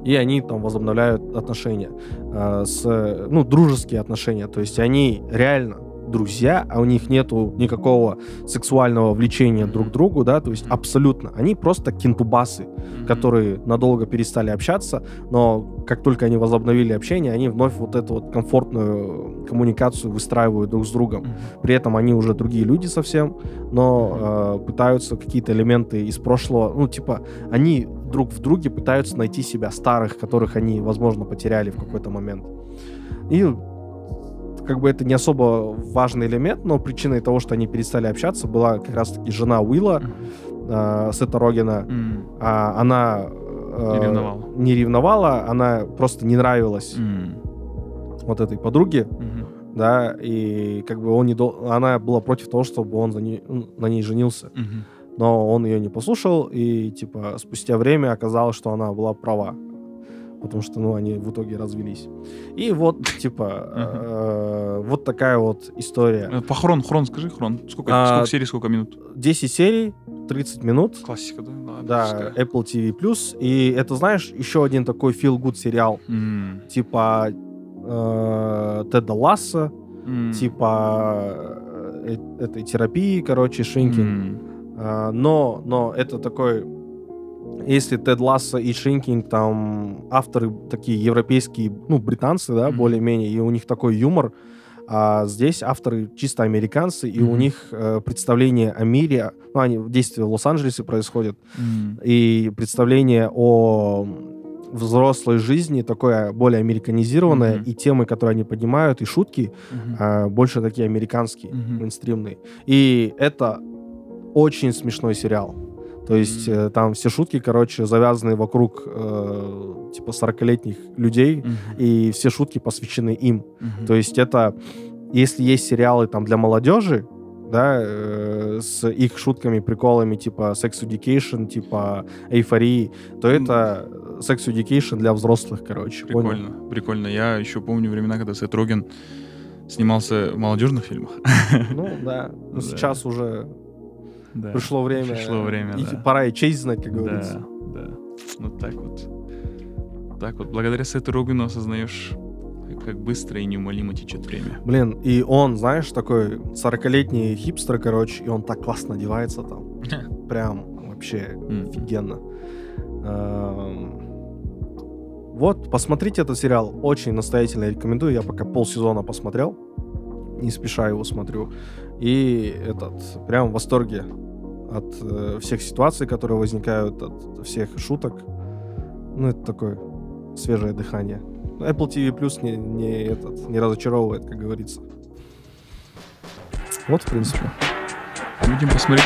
И они там возобновляют отношения э, с, э, ну, дружеские отношения. То есть они реально друзья, а у них нету никакого сексуального влечения друг к другу, да, то есть абсолютно. Они просто кентубасы, которые надолго перестали общаться, но как только они возобновили общение, они вновь вот эту вот комфортную коммуникацию выстраивают друг с другом. При этом они уже другие люди совсем, но э, пытаются какие-то элементы из прошлого, ну, типа, они друг в друге пытаются найти себя старых, которых они, возможно, потеряли в какой-то момент. И как бы это не особо важный элемент, но причиной того, что они перестали общаться, была как раз-таки жена Уилла, э, Сета Рогена, М. а, она э, Не ревновала. не ревновала, она просто не нравилась М. вот этой подруге, Мгм. да, и как бы он не дол- она была против того, чтобы он за ней, на ней женился, Мгм. но он ее не послушал, и типа спустя время оказалось, что она была права, потому что, ну, они в итоге развелись. И вот, (laughs) типа, э, вот такая вот история. Э, По хрон, хрон, скажи, хрон. Сколько, А, серий, сколько минут? 10 серий, 30 минут. Классика, да? Да. Apple TV+. И это, знаешь, еще один такой feel-good сериал. Типа э, Теда Лассо, типа этой терапии, короче, Shrinking. Но, но это такой... Если Тед Лассо и Shrinking, там авторы такие европейские, ну, британцы, да, Мгм. более-менее, и у них такой юмор, а здесь авторы чисто американцы, и у Мгм. них э, представление о мире, ну, они в действии в Лос-Анджелесе происходят, М. и представление о взрослой жизни такое более американизированное, Мгм. и темы, которые они поднимают, и шутки Мгм. а, больше такие американские, Мгм. мейнстримные. И это очень смешной сериал. То есть э, там все шутки, короче, завязаны вокруг э, типа 40-летних людей, Мгм. и все шутки посвящены им. Мгм. То есть это, если есть сериалы там для молодежи, да, э, с их шутками, приколами, типа Sex Education, типа эйфории, то М. это Sex Education для взрослых, короче. понял? Прикольно, прикольно. Я еще помню времена, когда Сет Роген снимался в молодежных фильмах. Ну да. (laughs) Да. Но сейчас уже Да. пришло время. Пришло время, и да. Пора и честь знать, как говорится. Да, да. Вот так вот. Так вот, благодаря Сету Рогену осознаешь, как быстро и неумолимо течет время. Блин, и он, знаешь, такой 40-летний хипстер, короче, и он так классно одевается там. (laughs) Прям вообще офигенно. Эм, Вот, посмотрите этот сериал. Очень настоятельно рекомендую. Я пока полсезона посмотрел. Не спеша его смотрю. И этот, прям в восторге от э, всех ситуаций, которые возникают, от всех шуток. Ну, это такое свежее дыхание. Apple TV Plus не, не, этот, не разочаровывает, как говорится. Вот, в принципе. Будем посмотреть.